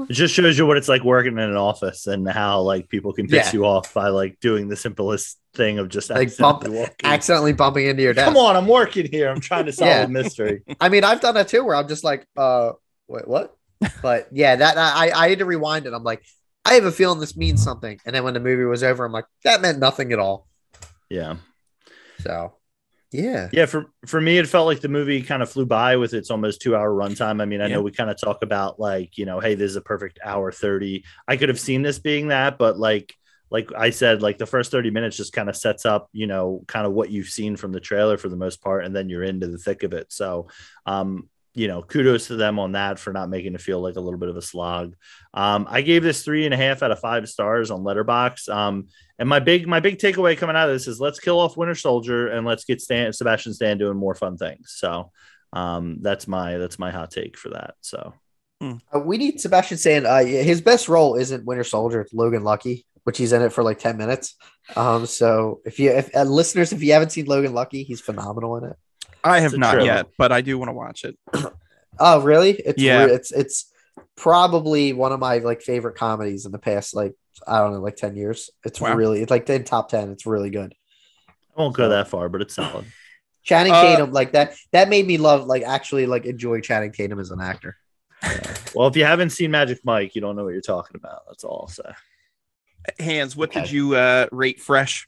[SPEAKER 2] It just shows you what it's like working in an office and how like people can piss
[SPEAKER 3] Yeah.
[SPEAKER 2] you off by like doing the simplest thing of just
[SPEAKER 3] Like
[SPEAKER 2] accidentally
[SPEAKER 3] bump- Accidentally bumping into your desk.
[SPEAKER 2] Come on, I'm working here. I'm trying to solve
[SPEAKER 3] Yeah.
[SPEAKER 2] a mystery.
[SPEAKER 3] I mean, I've done that too, where I'm just like, uh, wait, what? But yeah, that I I had to rewind it. I'm like, I have a feeling this means something, and then when the movie was over, I'm like, that meant nothing at all.
[SPEAKER 2] Yeah.
[SPEAKER 3] So, yeah,
[SPEAKER 2] Yeah, for for me, it felt like the movie kind of flew by with its almost two hour runtime. I mean, I
[SPEAKER 1] Yeah.
[SPEAKER 2] know we kind of talk about like, you know, hey, this is a perfect hour 30. I could have seen this being that, but like like I said, like the first 30 minutes just kind of sets up, you know, kind of what you've seen from the trailer for the most part, and then you're into the thick of it. So um, you know, kudos to them on that for not making it feel like a little bit of a slog. Um, I gave this three and a half out of five stars on Letterboxd. Um, and my big my big takeaway coming out of this is let's kill off Winter Soldier and let's get Stan Sebastian Stan doing more fun things. So um, that's my that's my hot take for that. So
[SPEAKER 3] Uh, we need Sebastian Stan. Uh, his best role isn't Winter Soldier; it's Logan Lucky, which he's in it for like ten minutes. Um, so if you, if uh, listeners, if you haven't seen Logan Lucky, he's phenomenal in it.
[SPEAKER 1] I have not yet, but I do want to watch it.
[SPEAKER 3] Oh, really? It's
[SPEAKER 1] Yeah.
[SPEAKER 3] re- it's it's probably one of my like favorite comedies in the past like I don't know like ten years. It's
[SPEAKER 1] Wow.
[SPEAKER 3] really it's like in top ten. It's really good.
[SPEAKER 2] I won't go that far, but it's solid.
[SPEAKER 3] Channing
[SPEAKER 1] Uh,
[SPEAKER 3] Tatum like that that made me love like actually like enjoy Channing Tatum as an actor.
[SPEAKER 2] Well, if you haven't seen Magic Mike, you don't know what you're talking about. That's all I'll.
[SPEAKER 1] Hans, what did you uh, rate Fresh?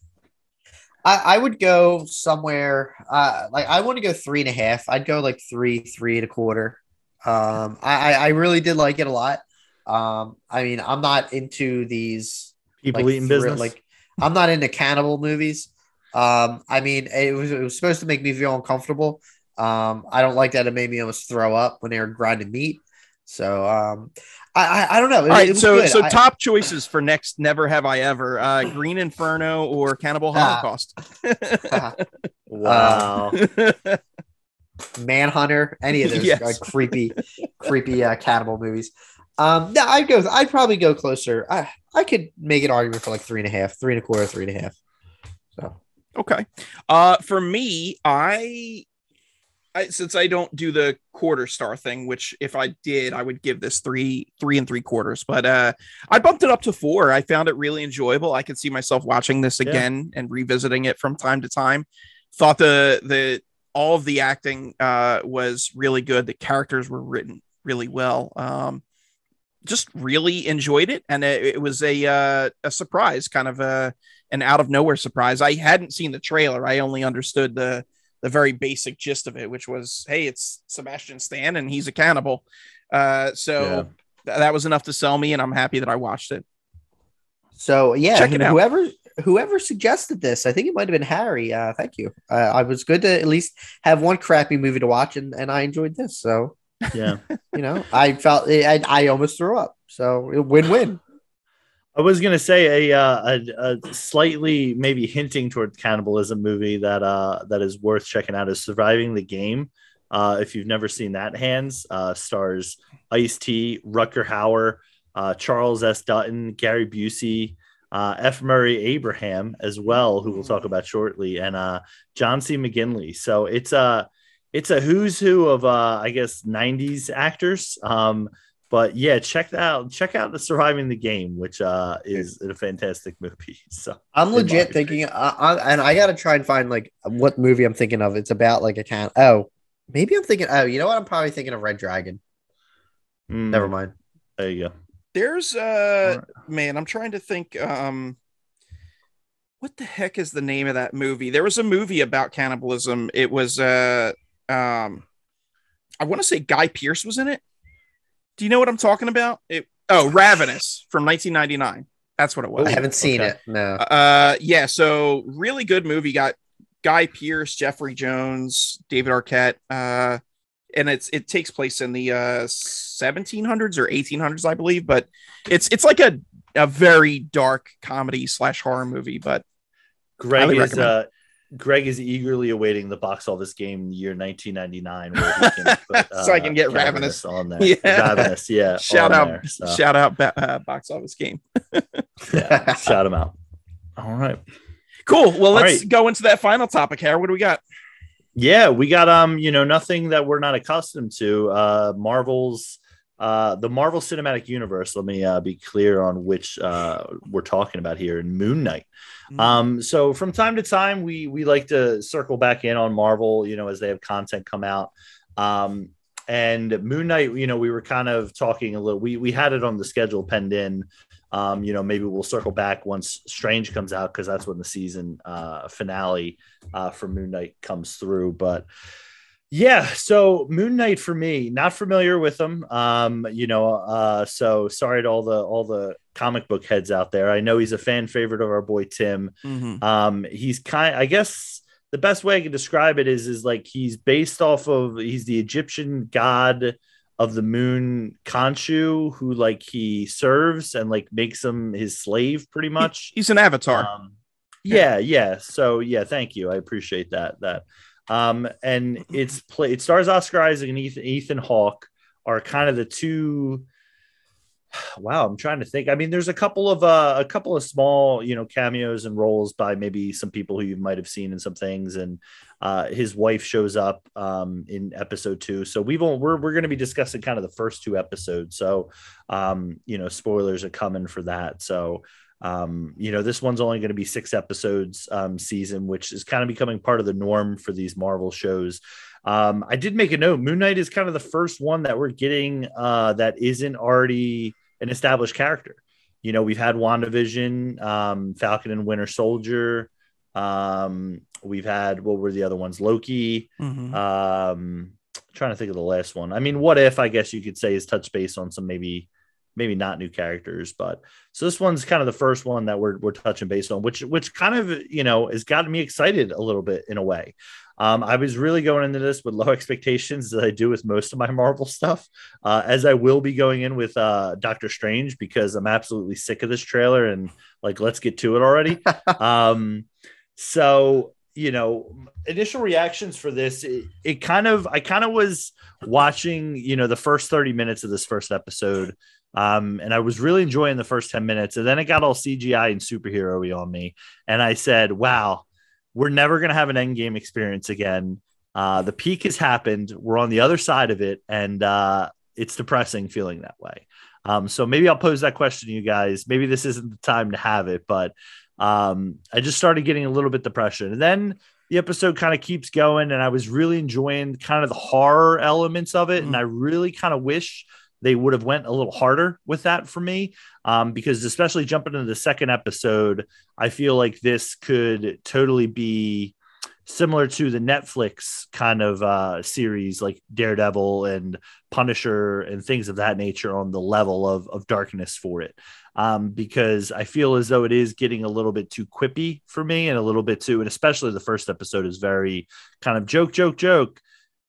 [SPEAKER 3] I, I would go somewhere uh like I want to go three and a half. I'd go like three, three and a quarter. Um I, I really did like it a lot. Um I mean I'm not into these
[SPEAKER 2] people
[SPEAKER 3] like,
[SPEAKER 2] eating business.
[SPEAKER 3] Like I'm not into cannibal movies. Um I mean it was it was supposed to make me feel uncomfortable. Um I don't like that it made me almost throw up when they were grinding meat. So um, I, I, I don't know. It,
[SPEAKER 1] All right, so
[SPEAKER 3] good.
[SPEAKER 1] so
[SPEAKER 3] I,
[SPEAKER 1] top choices for next Never Have I Ever: uh, Green Inferno or Cannibal
[SPEAKER 3] Ah.
[SPEAKER 1] Holocaust.
[SPEAKER 2] wow.
[SPEAKER 3] Manhunter, any of those
[SPEAKER 1] Yes.
[SPEAKER 3] uh, creepy, creepy uh, cannibal movies. Um, no, I'd go. I'd probably go closer. I, I could make an argument for like three and a half, three and a quarter, three and a half. So
[SPEAKER 1] Okay. Uh, for me, I, I since I don't do the quarter star thing, which if I did, I would give this three, three and three quarters. But uh, I bumped it up to four. I found it really enjoyable. I could see myself watching this
[SPEAKER 2] Yeah.
[SPEAKER 1] again and revisiting it from time to time. Thought the the all of the acting uh was really good. The characters were written really well. Um, just really enjoyed it, and it, it was a uh, a surprise, kind of a an out of nowhere surprise. I hadn't seen the trailer. I only understood the the very basic gist of it, which was, hey, it's Sebastian Stan and he's a cannibal. Uh, so
[SPEAKER 2] Yeah.
[SPEAKER 1] th- that was enough to sell me, and I'm happy that I watched it.
[SPEAKER 3] So yeah,
[SPEAKER 1] Check it out.
[SPEAKER 3] whoever whoever suggested this, I think it might have been Harry. Uh, thank you. Uh, I was good to at least have one crappy movie to watch, and, and I enjoyed this. So
[SPEAKER 2] Yeah.
[SPEAKER 3] you know, I felt I, I almost threw up. So win win.
[SPEAKER 2] I was gonna say a, uh, a a slightly maybe hinting toward cannibalism movie that uh that is worth checking out is Surviving the Game. Uh, if you've never seen that, Hans uh, stars Ice T, Rutger Hauer, uh, Charles S. Dutton, Gary Busey, uh, F. Murray Abraham as well, who we'll talk about shortly, and uh, John C. McGinley. So it's a it's a who's who of uh, I guess '90s actors. Um, but yeah, check that out. Check out the Surviving the Game, which uh, is a fantastic movie. So
[SPEAKER 3] I'm legit thinking, uh, I, and I got to try and find like what movie I'm thinking of. It's about like a can. Oh, maybe I'm thinking. Oh, you know what? I'm probably thinking of Red Dragon.
[SPEAKER 2] mm,
[SPEAKER 3] Never mind.
[SPEAKER 2] There you go.
[SPEAKER 1] There's uh man, I'm trying to think um what the heck is the name of that movie? There was a movie about cannibalism. It was uh um I want to say Guy Pearce was in it. Do you know what I'm talking about? It oh, Ravenous from 1999. That's what it was.
[SPEAKER 3] I haven't seen
[SPEAKER 2] okay.
[SPEAKER 3] it. No.
[SPEAKER 1] Uh, yeah. So really good movie. Got Guy Pearce, Jeffrey Jones, David Arquette. Uh, and it's it takes place in the uh 1700s or 1800s, I believe. But it's it's like a a very dark comedy slash horror movie. But
[SPEAKER 2] Greg is uh, Greg is eagerly awaiting the box office game year 1999, where put, uh,
[SPEAKER 1] So I can get Ravenous.
[SPEAKER 2] on there.
[SPEAKER 1] Yeah.
[SPEAKER 2] Ravenous, yeah.
[SPEAKER 1] shout out
[SPEAKER 2] there, so,
[SPEAKER 1] shout out uh, box office game.
[SPEAKER 2] yeah, shout him out. All right.
[SPEAKER 1] Cool. Well, let's
[SPEAKER 2] right.
[SPEAKER 1] go into that final topic here. What do we got?
[SPEAKER 2] Yeah, we got um, you know, nothing that we're not accustomed to. Uh Marvel's uh the Marvel Cinematic Universe. Let me uh, be clear on which uh we're talking about here in Moon Knight. Um, so from time to time, we we like to circle back in on Marvel, you know, as they have content come out. Um, and Moon Knight, you know, we were kind of talking a little. We we had it on the schedule penned in. Um, you know, maybe we'll circle back once Strange comes out because that's when the season uh, finale uh, for Moon Knight comes through. But yeah, so Moon Knight for me, not familiar with him. Um, you know, uh, so sorry to all the all the comic book heads out there. I know he's a fan favorite of our boy Tim.
[SPEAKER 1] Mhm.
[SPEAKER 2] Um, he's kind. I guess the best way I can describe it is is like he's based off of he's the Egyptian god of the moon Khonshu, who like he serves and like makes him his slave pretty much.
[SPEAKER 1] He's an avatar.
[SPEAKER 2] Um, yeah, yeah. So yeah, thank you. I appreciate that. That um, and it's play. It stars Oscar Isaac and Ethan, Ethan Hawke are kind of the two. Wow, I'm trying to think. I mean, there's a couple of uh, a couple of small, you know, cameos and roles by maybe some people who you might have seen in some things, and uh, his wife shows up um, in episode two. So we've all, we're we're going to be discussing kind of the first two episodes. So um, you know, spoilers are coming for that. So um, you know, this one's only going to be six episodes um, season, which is kind of becoming part of the norm for these Marvel shows. Um, I did make a note. Moon Knight is kind of the first one that we're getting uh, that isn't already an established character. You know, we've had WandaVision, um, Falcon and Winter Soldier, Um, we've had what were the other ones? Loki. Mm-hmm. Um, trying to think of the last one. I mean, what if I guess you could say is touch base on some maybe maybe not new characters, but so this one's kind of the first one that we're we're touching base on, which which kind of you know has gotten me excited a little bit in a way. Um, I was really going into this with low expectations, as I do with most of my Marvel stuff, uh, as I will be going in with uh, Doctor Strange because I'm absolutely sick of this trailer and like let's get to it already. um, so you know initial reactions for this it, it, kind of i kind of was watching you know the first 30 minutes of this first episode um, and i was really enjoying the first 10 minutes and then it got all cgi and superhero on me. And i said wow we're never going to have an end game experience again. Uh, the peak has happened. We're on the other side of it and uh, it's depressing feeling that way. Um, so maybe i'll pose that question to you guys. Maybe this isn't the time to have it but um, I just started getting a little bit depression. And then the episode kind of keeps going, and I was really enjoying kind of the horror elements of it. And I really kind of wish they would have went a little harder with that for me um, because especially jumping into the second episode i feel like this could totally be similar to the netflix kind of uh, series like daredevil and punisher and things of that nature on the level of, of darkness for it. Um, because I feel as though it is getting a little bit too quippy for me and a little bit too, and especially the first episode is very kind of joke, joke, joke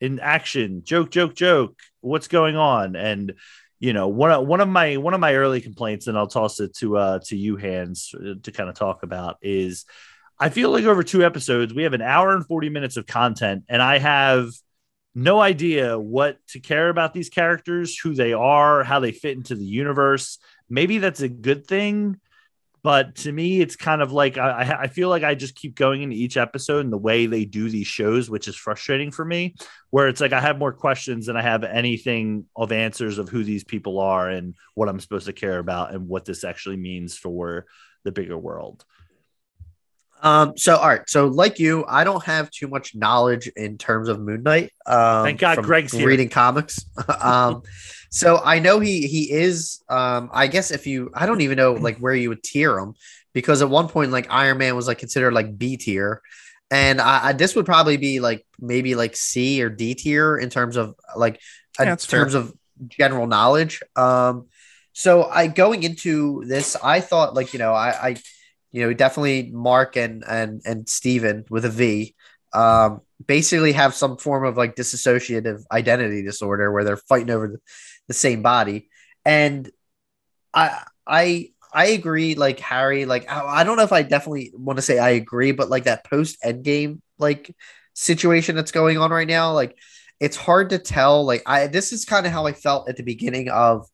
[SPEAKER 2] in action, joke, joke, joke. What's going on? And you know, one of one of my one of my early complaints, and I'll toss it to uh to you Hans uh, to kind of talk about is I feel like over two episodes we have an hour and 40 minutes of content, and I have no idea what to care about these characters, who they are, how they fit into the universe maybe that's a good thing but to me it's kind of like I, I feel like i just keep going into each episode and the way they do these shows which is frustrating for me where it's like i have more questions than i have anything of answers of who these people are and what i'm supposed to care about and what this actually means for the bigger world
[SPEAKER 3] um, so all right, so like you, I don't have too much knowledge in terms of Moon Knight. Um,
[SPEAKER 2] Thank God Greg's
[SPEAKER 3] reading here. comics. um, so I know he he is. Um, I guess if you, I don't even know like where you would tier him because at one point like Iron Man was like considered like B tier, and I, I this would probably be like maybe like C or D tier in terms of like in terms fair. of general knowledge. Um, so I going into this, I thought like you know I I you know definitely Mark and and and Steven with a V um, basically have some form of like dissociative identity disorder where they're fighting over the, the same body. And I I I agree, like Harry, like I, don't know if I definitely want to say I agree, but like that post endgame like situation that's going on right now, like it's hard to tell. Like I this is kind of how I felt at the beginning of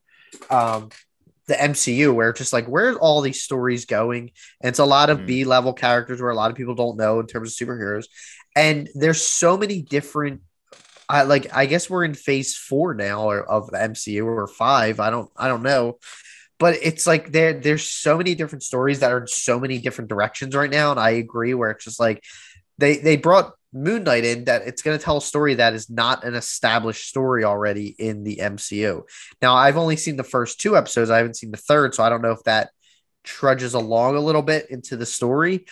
[SPEAKER 3] um the MCU, where it's just like where's all these stories going? And it's a lot of mm. B level characters where a lot of people don't know in terms of superheroes. And there's so many different I like I guess we're in phase four now or of the MCU or five. I don't I don't know. But it's like there there's so many different stories that are in so many different directions right now. And I agree where it's just like they they brought Moon Knight in that it's going to tell a story that is not an established story already in the MCU. Now, I've only seen the first two episodes. I haven't seen the third, so I don't know if that trudges along a little bit into the story.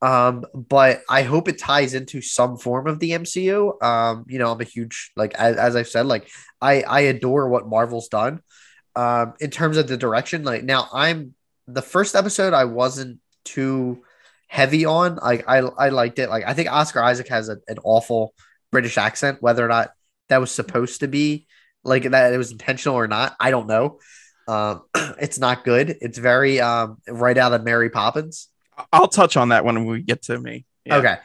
[SPEAKER 3] Um, but I hope it ties into some form of the MCU. Um, you know, I'm a huge like as, as I've said, like I I adore what Marvel's done. Um, in terms of the direction, like now I'm the first episode I wasn't too heavy on. Like I I liked it. Like I think Oscar Isaac has a, an awful British accent, whether or not that was supposed to be like that it was intentional or not, I don't know. Um, it's not good. It's very um right out of Mary Poppins.
[SPEAKER 1] I'll touch on that when we get to me.
[SPEAKER 3] Yeah. Okay.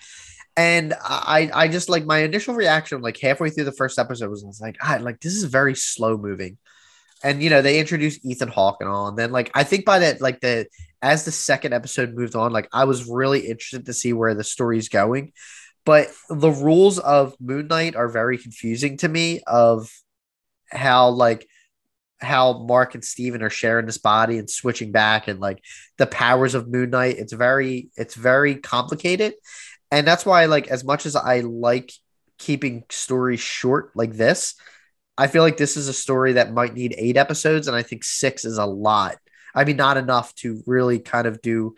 [SPEAKER 3] And I, I just like my initial reaction, like halfway through the first episode, was, was like, I like this is very slow moving. And you know, they introduced Ethan Hawke and all, and then like I think by that, like the as the second episode moved on, like I was really interested to see where the story's going. But the rules of Moon Knight are very confusing to me of how like how Mark and Steven are sharing this body and switching back and like the powers of Moon Knight. It's very, it's very complicated. And that's why, like, as much as I like keeping stories short like this, I feel like this is a story that might need eight episodes, and I think six is a lot. I mean, not enough to really kind of do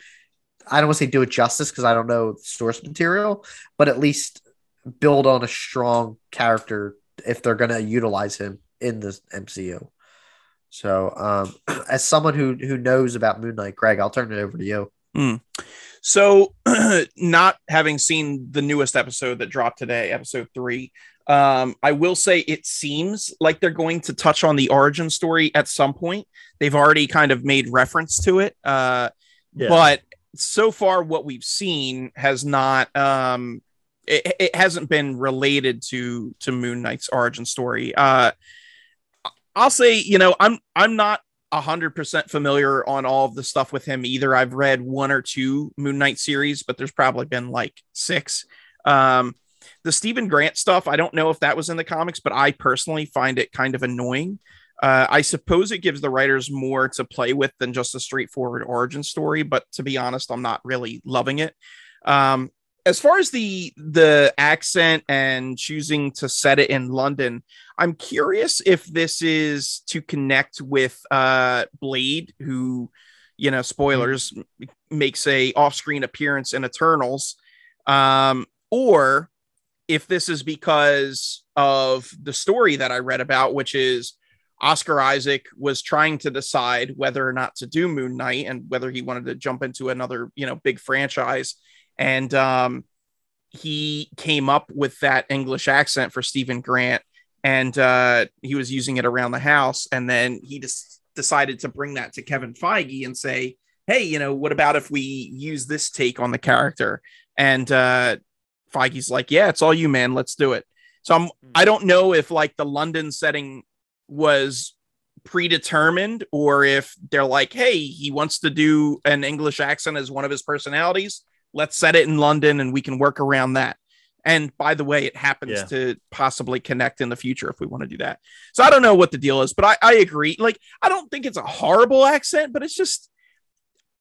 [SPEAKER 3] I don't want to say do it justice because I don't know source material, but at least build on a strong character if they're going to utilize him in the MCU. So, um, as someone who who knows about Moon Knight, Greg, I'll turn it over to you.
[SPEAKER 1] Mm. So, not having seen the newest episode that dropped today, episode three, um, I will say it seems like they're going to touch on the origin story at some point. They've already kind of made reference to it, uh, yeah. but so far what we've seen has not um, it, it, hasn't been related to to Moon Knight's origin story. Uh, I'll say, you know, I'm I'm not hundred percent familiar on all of the stuff with him either. I've read one or two Moon Knight series, but there's probably been like six. Um, the Steven Grant stuff, I don't know if that was in the comics, but I personally find it kind of annoying. Uh, I suppose it gives the writers more to play with than just a straightforward origin story, but to be honest, I'm not really loving it. Um, as far as the the accent and choosing to set it in London, I'm curious if this is to connect with uh, Blade, who, you know, spoilers, mm-hmm. makes a off-screen appearance in Eternals, um, or if this is because of the story that I read about, which is Oscar Isaac was trying to decide whether or not to do Moon Knight and whether he wanted to jump into another, you know, big franchise and um, he came up with that English accent for Steven Grant, and uh, he was using it around the house. And then he just decided to bring that to Kevin Feige and say, "Hey, you know, what about if we use this take on the character?" And uh, Feige's like, "Yeah, it's all you, man. Let's do it." So I'm, I don't know if like the London setting was predetermined or if they're like, "Hey, he wants to do an English accent as one of his personalities." Let's set it in London and we can work around that. And by the way, it happens yeah. to possibly connect in the future if we want to do that. So I don't know what the deal is, but I, I agree. Like, I don't think it's a horrible accent, but it's just,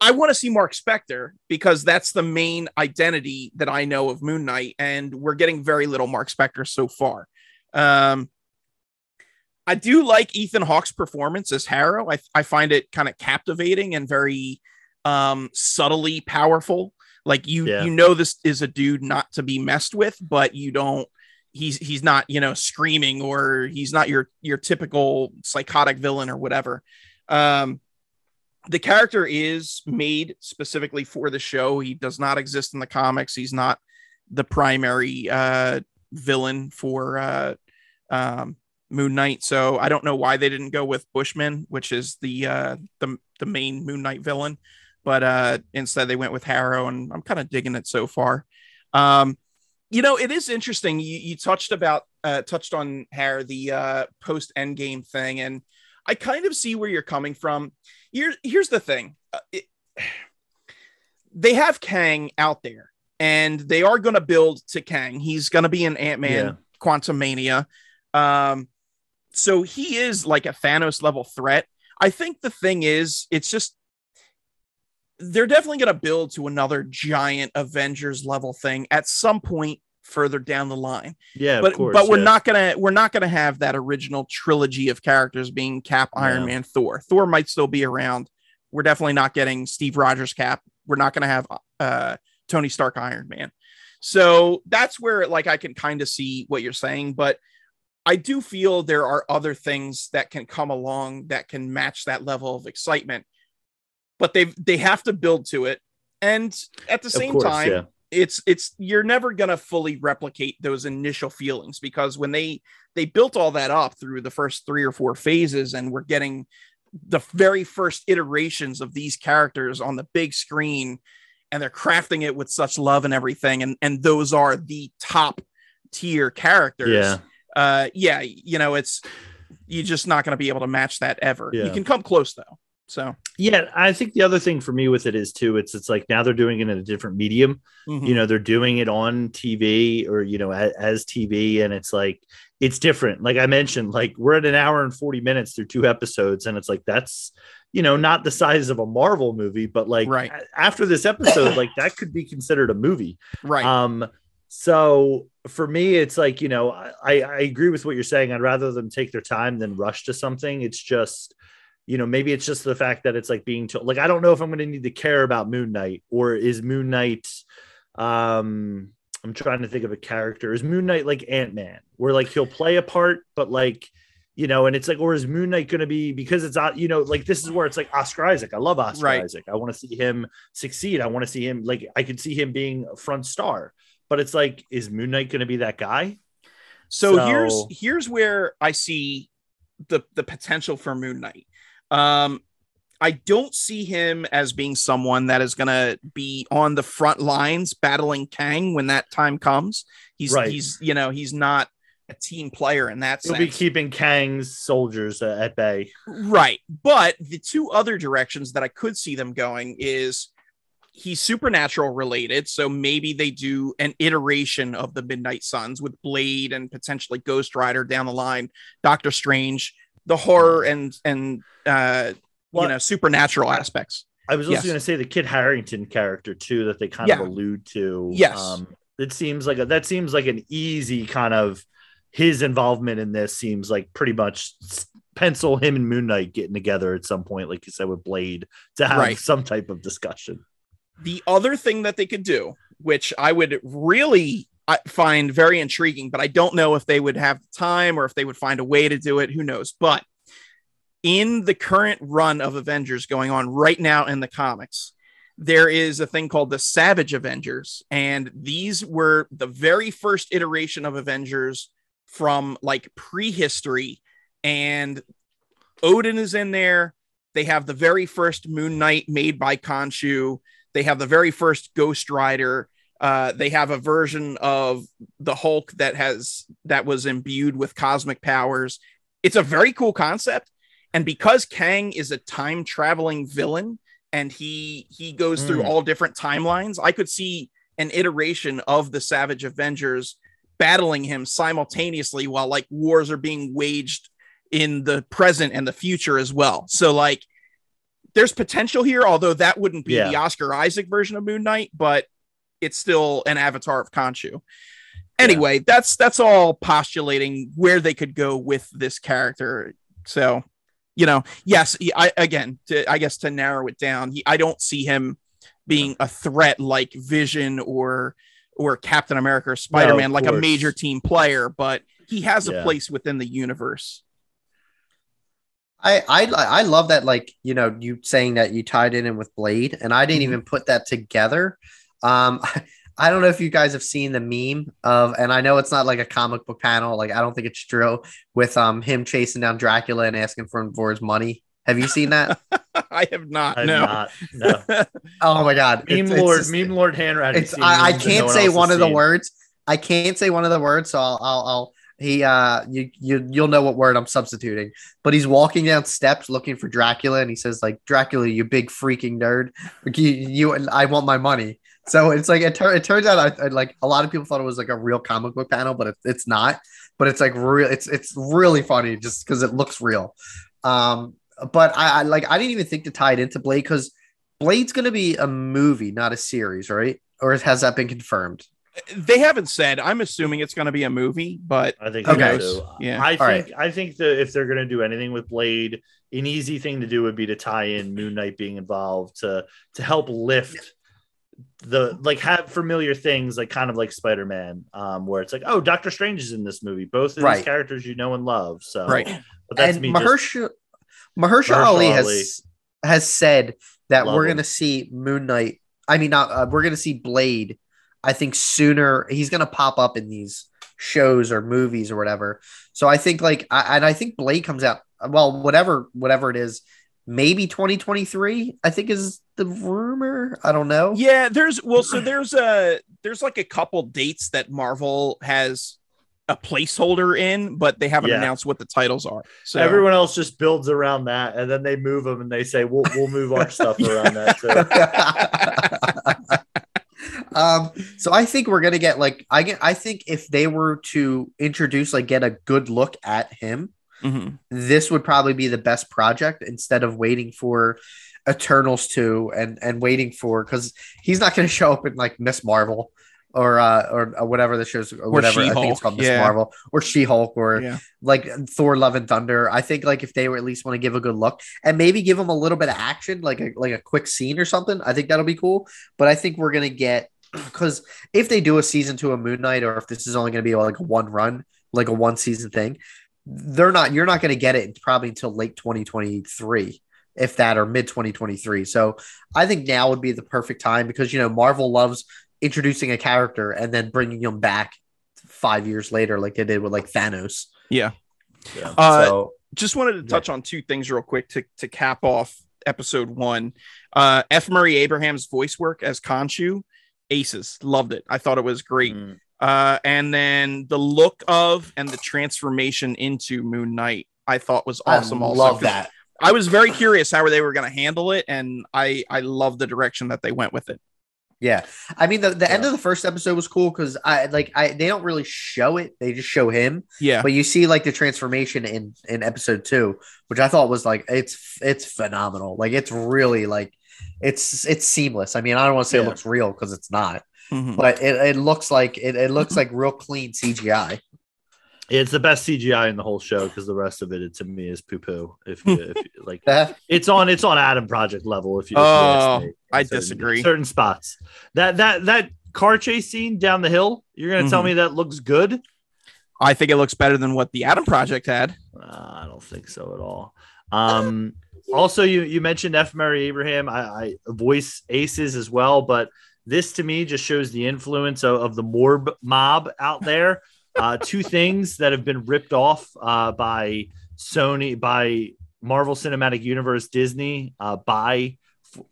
[SPEAKER 1] I want to see Mark Spector because that's the main identity that I know of Moon Knight. And we're getting very little Mark Spector so far. Um, I do like Ethan Hawke's performance as Harrow. I, I find it kind of captivating and very um, subtly powerful. Like you yeah. you know this is a dude not to be messed with, but you don't he's he's not, you know, screaming or he's not your your typical psychotic villain or whatever. Um the character is made specifically for the show. He does not exist in the comics. He's not the primary uh villain for uh um Moon Knight. So I don't know why they didn't go with Bushman, which is the uh the the main Moon Knight villain but uh, instead they went with Harrow, and I'm kind of digging it so far. Um, you know, it is interesting. You, you touched about uh, touched on Harrow the uh, post Endgame thing, and I kind of see where you're coming from. Here, here's the thing: uh, it, they have Kang out there, and they are going to build to Kang. He's going to be an Ant Man yeah. Quantumania. Um, so he is like a Thanos level threat. I think the thing is, it's just they're definitely going to build to another giant Avengers level thing at some point further down the line.
[SPEAKER 2] Yeah,
[SPEAKER 1] but
[SPEAKER 2] course,
[SPEAKER 1] but we're
[SPEAKER 2] yeah.
[SPEAKER 1] not gonna we're not gonna have that original trilogy of characters being Cap, Iron Man, Thor. Thor might still be around. We're definitely not getting Steve Rogers Cap. We're not gonna have uh, Tony Stark Iron Man. So that's where like I can kind of see what you're saying, but I do feel there are other things that can come along that can match that level of excitement but they they have to build to it and at the same course, time yeah. it's it's you're never going to fully replicate those initial feelings because when they they built all that up through the first 3 or 4 phases and we're getting the very first iterations of these characters on the big screen and they're crafting it with such love and everything and and those are the top tier characters
[SPEAKER 2] yeah
[SPEAKER 1] uh yeah you know it's you're just not going to be able to match that ever
[SPEAKER 2] yeah.
[SPEAKER 1] you can come close though so
[SPEAKER 2] yeah, I think the other thing for me with it is too, it's it's like now they're doing it in a different medium. Mm-hmm. You know, they're doing it on TV or you know as, as, TV, and it's like it's different. Like I mentioned, like we're at an hour and forty minutes through two episodes, and it's like that's you know not the size of a Marvel movie, but like
[SPEAKER 1] right.
[SPEAKER 2] after this episode, like that could be considered a movie,
[SPEAKER 1] right?
[SPEAKER 2] Um, so for me, it's like you know I I agree with what you're saying. I'd rather them take their time than rush to something. It's just you know, maybe it's just the fact that it's like being told, like, I don't know if I'm going to need to care about Moon Knight or is Moon Knight, um, I'm trying to think of a character. Is Moon Knight like Ant Man, where like he'll play a part, but like, you know, and it's like, or is Moon Knight going to be because it's, uh, you know, like this is where it's like Oscar Isaac. I love Oscar right. Isaac. I want to see him succeed. I want to see him like I could see him being a front star, but it's like, is Moon Knight going to be that guy?
[SPEAKER 1] So, so here's here's where I see the the potential for Moon Knight. Um, I don't see him as being someone that is going to be on the front lines battling Kang when that time comes. He's right. he's you know he's not a team player in that
[SPEAKER 2] He'll
[SPEAKER 1] sense.
[SPEAKER 2] be keeping Kang's soldiers uh, at bay.
[SPEAKER 1] Right. But the two other directions that I could see them going is he's supernatural related. So maybe they do an iteration of the Midnight Suns with Blade and potentially Ghost Rider down the line, Doctor Strange, the horror and and uh well, you know supernatural aspects.
[SPEAKER 2] I was also yes. going to say the Kit Harington character too that they kind yeah. of allude to.
[SPEAKER 1] Yes, um,
[SPEAKER 2] it seems like a, that seems like an easy kind of his involvement in this seems like pretty much pencil him and Moon Knight getting together at some point, like you said with Blade, to have right. some type of discussion.
[SPEAKER 1] The other thing that they could do, which I would really find very intriguing, but I don't know if they would have the time or if they would find a way to do it. Who knows? But in the current run of Avengers going on right now in the comics, there is a thing called the Savage Avengers. And these were the very first iteration of Avengers from like prehistory. And Odin is in there. They have the very first Moon Knight made by Khonshu. They have the very first Ghost Rider. Uh, they have a version of the Hulk that has that was imbued with cosmic powers. It's a very cool concept, and because Kang is a time traveling villain and he he goes mm. through all different timelines, I could see an iteration of the Savage Avengers battling him simultaneously while like wars are being waged in the present and the future as well. So like there's potential here, although that wouldn't be yeah. the Oscar Isaac version of Moon Knight, but it's still an avatar of Khonshu. Anyway, yeah. that's that's all postulating where they could go with this character. So you know, yes, I again, to, I guess to narrow it down, he, I don't see him being a threat like Vision or or Captain America or Spider Man, no, like a major team player, but he has a place within the universe.
[SPEAKER 3] I, I I love that like you know you saying that you tied it in with Blade and I didn't mm-hmm. even put that together. Um, I don't know if you guys have seen the meme of, and I know it's not like a comic book panel. Like I don't think it's true with um him chasing down Dracula and asking for, for his money. Have you seen that?
[SPEAKER 1] I have not. I no. Not,
[SPEAKER 3] no. oh my god.
[SPEAKER 2] Meme it's, Lord, it's, meme Lord handwriting.
[SPEAKER 3] It's, I, I can't no say one of the words. I can't say one of the words, so I'll, I'll, I'll he uh you you you'll know what word I'm substituting. But he's walking down steps looking for Dracula, and he says like Dracula, you big freaking nerd. You, you I want my money. So it's like it, tur- it turns out I, I, like a lot of people thought it was like a real comic book panel, but it, it's not. But it's like real. It's it's really funny just because it looks real. Um, but I, I like I didn't even think to tie it into Blade because Blade's going to be a movie, not a series, right? Or has that been confirmed?
[SPEAKER 1] They haven't said. I'm assuming it's going to be a movie, but
[SPEAKER 2] I think okay. So. Yeah, I think right. I think that if they're going to do anything with Blade, an easy thing to do would be to tie in Moon Knight being involved to to help lift the like have familiar things like kind of like Spider-Man, um, where it's like, oh, Doctor Strange is in this movie. Both of right. these characters you know and love. So
[SPEAKER 1] right.
[SPEAKER 3] But that's and me. Mahershala, Mahershala, Mahershala Ali has has said that love we're him. gonna see Moon Knight. I mean, not uh, we're gonna see Blade. I think sooner he's gonna pop up in these shows or movies or whatever. So I think like, I, and I think Blade comes out. Well, whatever, whatever it is, maybe 2023 i think is the rumor. I don't know.
[SPEAKER 1] Yeah there's well so there's a there's like a couple dates that marvel has a placeholder in but they haven't yeah. announced what the titles are.
[SPEAKER 2] So everyone else just builds around that and then they move them and they say we'll, we'll move our stuff around that
[SPEAKER 3] too. Um so i think we're gonna get like i get i think if they were to introduce like get a good look at him Mm-hmm. This would probably be the best project instead of waiting for Eternals 2 and and waiting for because he's not going to show up in like Miss Marvel. or uh, or uh, whatever the show's or whatever I think it's called Miss
[SPEAKER 1] yeah.
[SPEAKER 3] Marvel or She Hulk or
[SPEAKER 1] Yeah.
[SPEAKER 3] like Thor: Love and Thunder. I think like if they were at least want to give a good look and maybe give them a little bit of action, like a like a quick scene or something, I think that'll be cool. But I think we're gonna get because if they do a season two of Moon Knight, or if this is only gonna be like a one run, like a one season thing, they're not. You're not gonna get it probably until late 2023 if that or mid 2023 so i think now would be the perfect time because you know marvel loves introducing a character and then bringing them back five years later like they did with like thanos
[SPEAKER 1] Yeah.
[SPEAKER 2] Yeah.
[SPEAKER 1] Uh,
[SPEAKER 2] so
[SPEAKER 1] Just wanted to touch on two things real quick to, to cap off episode one. Uh, F. Murray Abraham's voice work as Khonshu, aces. Loved it. I thought it was great.
[SPEAKER 2] mm,
[SPEAKER 1] Uh, and then the look of and the transformation into Moon Knight, I thought was awesome.
[SPEAKER 3] I
[SPEAKER 1] also,
[SPEAKER 3] love that.
[SPEAKER 1] I was very curious how they were going to handle it, and I I love the direction that they went with it.
[SPEAKER 3] yeah. I mean the, the end of the first episode was cool because i like i they don't really show it they just show him.
[SPEAKER 1] Yeah,
[SPEAKER 3] but you see like the transformation in in episode two which i thought was like it's it's phenomenal. Like it's really like it's it's seamless. I mean i don't want to say it looks real because it's not
[SPEAKER 1] Mhm.
[SPEAKER 3] but it, it looks like it, it looks like real clean cgi
[SPEAKER 2] it's the best CGI in the whole show because the rest of it, it to me is poo poo. If, you, if you, like it's on it's on Adam Project level. If you, if you
[SPEAKER 1] Oh,
[SPEAKER 2] ask
[SPEAKER 1] I
[SPEAKER 2] certain-
[SPEAKER 1] disagree.
[SPEAKER 2] Certain spots that that that car chase scene down the hill. You're gonna tell
[SPEAKER 1] Mhm.
[SPEAKER 2] me that looks good?
[SPEAKER 1] I think it looks better than what the Adam Project had.
[SPEAKER 2] Uh, I don't think so at all. Um, also, you you mentioned F. Murray Abraham. I, I voice aces as well, but this to me just shows the influence of, of the Morb mob out there. Uh, two things that have been ripped off uh, by Sony, by Marvel Cinematic Universe, Disney, uh, by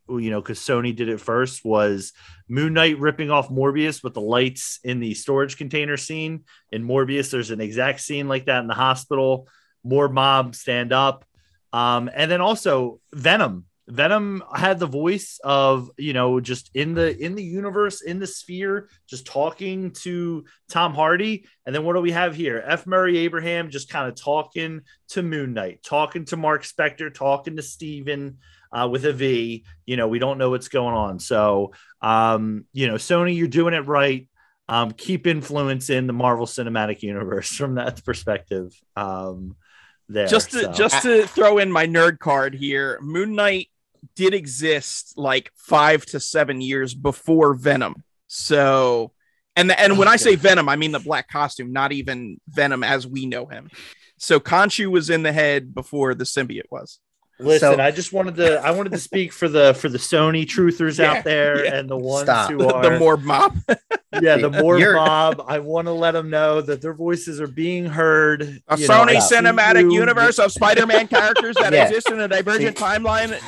[SPEAKER 2] you know, because Sony did it first, was Moon Knight ripping off Morbius with the lights in the storage container scene. In Morbius, there's an exact scene like that in the hospital. Morb mob stand up. Um, and then also Venom. Venom had the voice of, you know, just in the in the universe, in the sphere, just talking to Tom Hardy. And then what do we have here? F. Murray Abraham just kind of talking to Moon Knight, talking to Mark Spector, talking to Steven uh, with a V. You know, we don't know what's going on. So, um, you know, Sony, you're doing it right. Um, keep influence in the Marvel Cinematic Universe from that perspective. Um, there,
[SPEAKER 1] just to
[SPEAKER 2] so.
[SPEAKER 1] just to throw in my nerd card here moon knight did exist like five to seven years before venom so and and when i oh, say venom i mean the black costume not even venom as we know him so Khonshu was in the head before the symbiote was
[SPEAKER 2] Listen,
[SPEAKER 3] So-
[SPEAKER 2] I just wanted to I wanted to speak for the for the Sony truthers
[SPEAKER 1] Yeah,
[SPEAKER 2] out there
[SPEAKER 1] yeah.
[SPEAKER 2] and the ones
[SPEAKER 3] Stop.
[SPEAKER 2] who are
[SPEAKER 1] the Morb mob
[SPEAKER 2] yeah the more
[SPEAKER 3] You're-
[SPEAKER 2] mob. I want to let them know that their voices are being heard.
[SPEAKER 1] a
[SPEAKER 2] You know,
[SPEAKER 1] sony cinematic
[SPEAKER 2] you-
[SPEAKER 1] universe of spider-man characters that
[SPEAKER 3] Yeah.
[SPEAKER 1] exist in a divergent timeline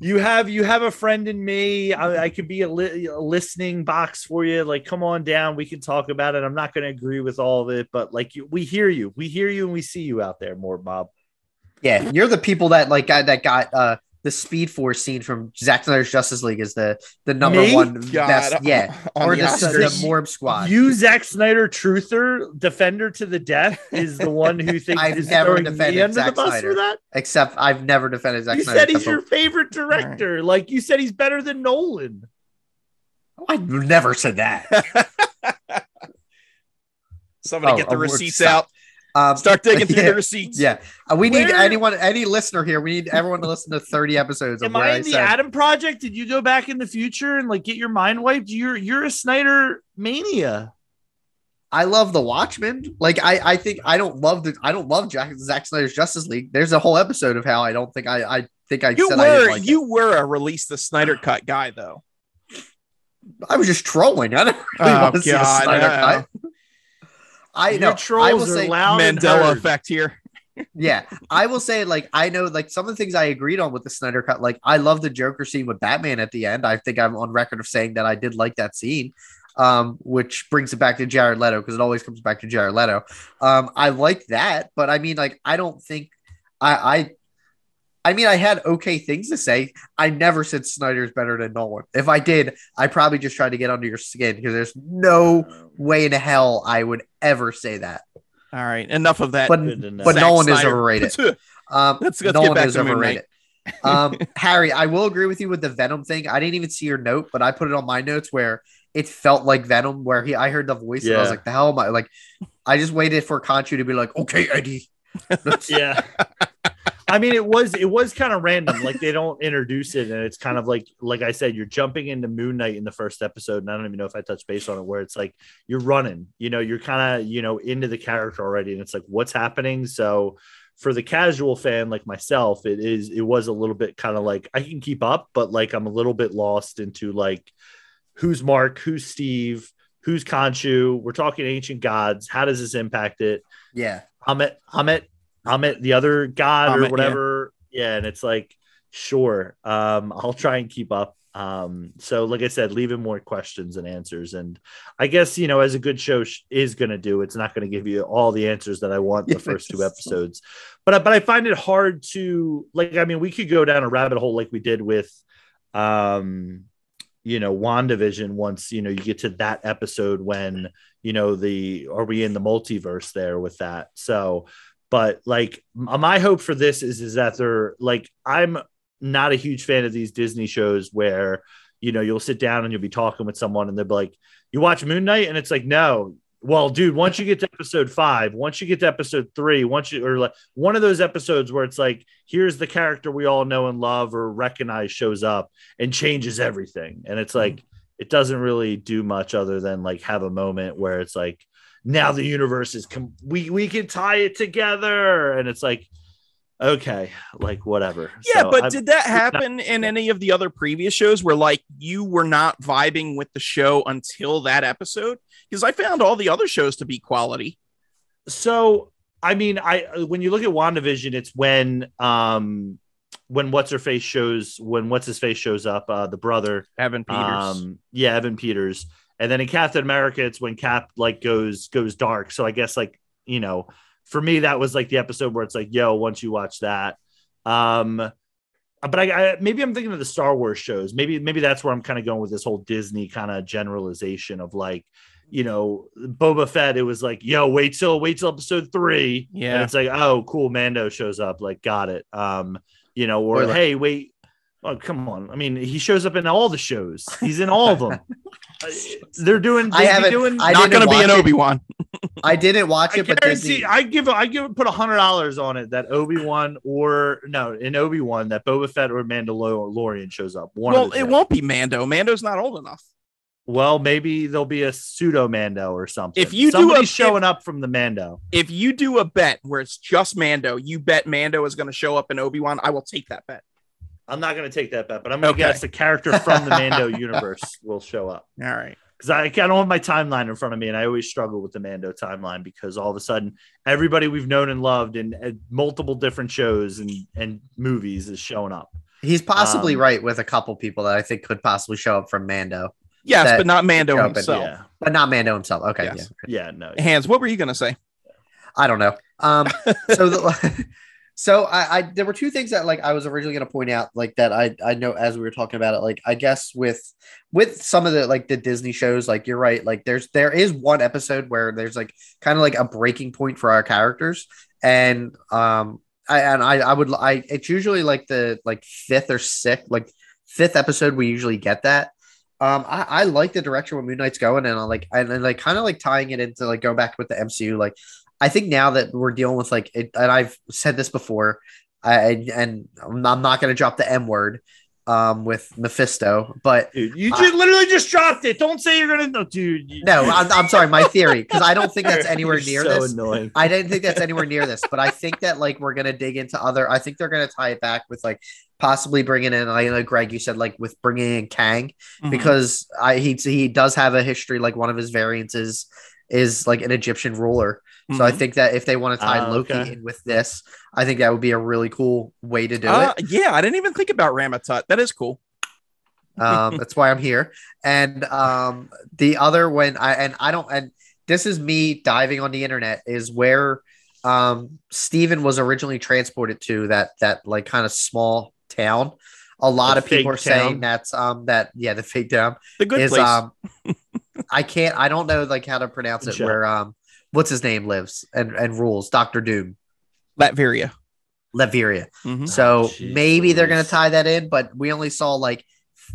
[SPEAKER 2] You have you have a friend in me. I, I could be a, li- a listening box for you. Like, come on down. We can talk about it. I'm not going to agree with all of it, but like, you, we hear you. We hear you, and we see you out there, more Bob.
[SPEAKER 3] yeah you're the people that like got that got uh the speed force scene from Zack Snyder's Justice League is the the number
[SPEAKER 2] Me?
[SPEAKER 3] one
[SPEAKER 1] God,
[SPEAKER 3] best yeah
[SPEAKER 1] on
[SPEAKER 3] or
[SPEAKER 1] the
[SPEAKER 3] the, the Morb squad
[SPEAKER 2] You, Zack Snyder, truther, defender to the death, is the one who thinks
[SPEAKER 3] I've
[SPEAKER 2] is
[SPEAKER 3] never defended
[SPEAKER 2] the
[SPEAKER 3] Zack
[SPEAKER 2] bus
[SPEAKER 3] Snyder.
[SPEAKER 2] for that.
[SPEAKER 3] except I've never defended Zack
[SPEAKER 2] you
[SPEAKER 3] Snyder
[SPEAKER 2] said he's
[SPEAKER 3] except
[SPEAKER 2] your favorite director. Like you said, he's better than Nolan.
[SPEAKER 3] for- I never said that
[SPEAKER 1] somebody
[SPEAKER 3] Oh,
[SPEAKER 1] get the receipts out
[SPEAKER 3] um
[SPEAKER 1] start digging through
[SPEAKER 3] yeah.
[SPEAKER 1] the receipts
[SPEAKER 3] Yeah, uh, we need anyone, any listener here. We need everyone to listen to thirty episodes
[SPEAKER 2] Am
[SPEAKER 3] where
[SPEAKER 2] I
[SPEAKER 3] I,
[SPEAKER 2] in the
[SPEAKER 3] said
[SPEAKER 2] Adam Project? Did you go back in the future and like get your mind wiped? You're you're a Snyder mania.
[SPEAKER 3] I love the Watchmen. Like I, I think I don't love the I don't love Jack, Zack Snyder's Justice League. There's a whole episode of how I don't think I, I think I
[SPEAKER 1] you
[SPEAKER 3] said I didn't like
[SPEAKER 1] you were a release the Snyder cut guy though.
[SPEAKER 3] I was just trolling. I don't really
[SPEAKER 1] Oh,
[SPEAKER 3] want to see a
[SPEAKER 1] God,
[SPEAKER 3] Snyder
[SPEAKER 1] uh,
[SPEAKER 3] cut. I
[SPEAKER 2] Your
[SPEAKER 3] know. I will say,
[SPEAKER 1] Mandela effect here.
[SPEAKER 3] yeah, I will say, like, I know, like, some of the things I agreed on with the Snyder cut. Like, I love the Joker scene with Batman at the end. I think I'm on record of saying that I did like that scene, um, which brings it back to Jared Leto because it always comes back to Jared Leto. Um, I like that, but I mean, like, I don't think I, I, I mean, I had okay things to say. I never said Snyder's better than Nolan. If I did, I probably just tried to get under your skin because there's no way in hell I would ever say that.
[SPEAKER 1] All right, enough of that.
[SPEAKER 3] But
[SPEAKER 2] Good to know.
[SPEAKER 3] but
[SPEAKER 1] Zack
[SPEAKER 3] Nolan is
[SPEAKER 1] Snyder.
[SPEAKER 3] overrated. Um,
[SPEAKER 1] Let's- let's get
[SPEAKER 3] Nolan
[SPEAKER 1] back
[SPEAKER 3] is
[SPEAKER 1] to Moon
[SPEAKER 3] overrated. Um, Harry, I will agree with you with the Venom thing. I didn't even see your note, but I put it on my notes where it felt like Venom, where he I heard the voice and I was like, the hell am I like? I just waited for Khonshu to be like, okay, Eddie.
[SPEAKER 2] yeah. I mean, it was it was kind of random. Like they don't introduce it, and it's kind of like like I said, you're jumping into Moon Knight in the first episode, and I don't even know if I touched base on it, where it's like you're running, you know, you're kind of you know into the character already, and it's like what's happening. So for the casual fan like myself, it is it was a little bit kind of like I can keep up, but like I'm a little bit lost into like who's Mark, who's Steve, who's Khonshu. We're talking ancient gods. How does this impact it?
[SPEAKER 3] Yeah.
[SPEAKER 2] Amit, Amit, Amit, the other god
[SPEAKER 1] Amit,
[SPEAKER 2] or whatever. Yeah. and it's like, sure, um, I'll try and keep up. Um, so like I said, leaving more questions and answers, and I guess you know, as a good show sh- is going to do, it's not going to give you all the answers that I want the
[SPEAKER 3] Yeah,
[SPEAKER 2] first two episodes, but I- but I find it hard to like. I mean, we could go down a rabbit hole like we did with, um, you know, WandaVision. Once you know, you get to that episode when you know the are we in the multiverse there with that so but like my hope for this is is that they're like i'm not a huge fan of these disney shows where you know you'll sit down and you'll be talking with someone and they'll be like you watch moon knight? And it's like no. Well dude once you get to episode five once you get to episode three once you or like one of those episodes where it's like here's the character we all know and love or recognize shows up and changes everything. And it's like mm. it doesn't really do much other than like have a moment where it's like now the universe is com- we we can tie it together and it's like okay like whatever
[SPEAKER 1] Yeah,
[SPEAKER 2] So
[SPEAKER 1] but
[SPEAKER 2] I'm-
[SPEAKER 1] did that happen in any of the other previous shows where like you were not vibing with the show until that episode? Because I found all the other shows to be quality.
[SPEAKER 2] so i mean i when you look at wandavision it's when um when what's her face shows when what's his face shows up uh the brother
[SPEAKER 1] Evan Peters.
[SPEAKER 2] Um, yeah, Evan Peters. And then in Captain America, it's when Cap like goes goes dark. So I guess like you know, for me that was like the episode where it's like, yo, once you watch that, um, but I, I maybe I'm thinking of the Star Wars shows. Maybe maybe that's where I'm kind of going with this whole Disney kind of generalization of like, you know, Boba Fett. It was like, yo, wait till wait till episode three.
[SPEAKER 1] Yeah.
[SPEAKER 2] and it's like, oh, cool, Mando shows up. Like, got it. Um, you know, or
[SPEAKER 3] Or like-
[SPEAKER 2] hey, wait. Oh, come on. I mean, he shows up in all the shows. He's in all of them. They're doing.
[SPEAKER 3] I
[SPEAKER 2] they be
[SPEAKER 3] haven't-
[SPEAKER 2] doing.
[SPEAKER 3] I
[SPEAKER 1] not
[SPEAKER 3] didn't
[SPEAKER 1] going to be an. Obi Wan.
[SPEAKER 3] I didn't watch
[SPEAKER 2] I
[SPEAKER 3] it, but
[SPEAKER 2] guarantee.
[SPEAKER 3] Disney.
[SPEAKER 2] I give. I give. Put a hundred dollars on it that Obi Wan or no, in Obi Wan that Boba Fett or Mandalorian shows up. One.
[SPEAKER 1] Well, it
[SPEAKER 2] two.
[SPEAKER 1] won't be Mando. Mando's not old enough.
[SPEAKER 2] Well, maybe there'll be a pseudo Mando or something.
[SPEAKER 1] If you do a-
[SPEAKER 2] showing up from the Mando.
[SPEAKER 1] If you do a bet where it's just Mando, you bet Mando is going to show up in Obi Wan. I will take that bet.
[SPEAKER 2] I'm not going to take that bet, but I'm going to
[SPEAKER 1] Okay.
[SPEAKER 2] guess a character from the Mando universe will show up.
[SPEAKER 1] All right.
[SPEAKER 2] because I, I don't have my timeline in front of me, and I always struggle with the Mando timeline because all of a sudden everybody we've known and loved in uh, multiple different shows and and movies is showing up.
[SPEAKER 3] He's possibly
[SPEAKER 2] Um,
[SPEAKER 3] right with a couple people that I think could possibly show up from Mando,
[SPEAKER 1] Yes,
[SPEAKER 3] That-
[SPEAKER 1] but not Mando
[SPEAKER 3] Yeah, but
[SPEAKER 1] himself.
[SPEAKER 2] Yeah,
[SPEAKER 3] but not Mando himself. Okay,
[SPEAKER 1] Yes.
[SPEAKER 3] yeah.
[SPEAKER 2] yeah, no,
[SPEAKER 1] Hans, what were you going to say?
[SPEAKER 3] I don't know. Um, so the, so I, I there were two things that like I was originally going to point out like that I I know as we were talking about it like I guess with with some of the like the Disney shows like you're right like there's there is one episode where there's like kind of like a breaking point for our characters and um I and I I would I it's usually like the like fifth or sixth like fifth episode we usually get that um, I, I like the direction where Moon Knight's going, and I like and, and like kind of like tying it into like going back with the MCU. Like, I think now that we're dealing with like it, and I've said this before, I and I'm not going to drop the M word, um, with Mephisto, but
[SPEAKER 2] dude, you
[SPEAKER 3] I-
[SPEAKER 2] just literally just dropped it. Don't say you're gonna no, dude. you-
[SPEAKER 3] no, I'm, I'm sorry, my theory because I don't think that's anywhere near
[SPEAKER 2] so
[SPEAKER 3] this.
[SPEAKER 2] annoying.
[SPEAKER 3] I didn't think that's anywhere near this, but I think that like we're gonna dig into other. I think they're gonna tie it back with like possibly bringing in. I know Greg, you said like with bringing in Kang
[SPEAKER 1] Mhm.
[SPEAKER 3] because I he he does have a history. Like one of his variants is is like an Egyptian ruler. So I
[SPEAKER 1] Mhm.
[SPEAKER 3] think that if they want to tie
[SPEAKER 2] Ah,
[SPEAKER 3] Loki
[SPEAKER 2] okay.
[SPEAKER 3] in with this, I think that would be a really cool way to do
[SPEAKER 1] Uh,
[SPEAKER 3] it.
[SPEAKER 1] yeah, I didn't even think about Rama-Tut. That is cool.
[SPEAKER 3] Um, that's why I'm here. And um, the other when I and I don't and this is me diving on the internet is where um Steven was originally transported to that that like kind of small town. A lot
[SPEAKER 2] The
[SPEAKER 3] of people are
[SPEAKER 2] town?
[SPEAKER 3] saying that's um that yeah the fake town
[SPEAKER 1] The good
[SPEAKER 3] is
[SPEAKER 1] place.
[SPEAKER 3] um I can't I don't know like how to pronounce it where um what's his name lives and and rules Doctor Doom.
[SPEAKER 1] Latveria.
[SPEAKER 3] Latveria.
[SPEAKER 1] Mhm.
[SPEAKER 3] So
[SPEAKER 2] Oh, jeez
[SPEAKER 3] maybe they're gonna tie that in, but we only saw like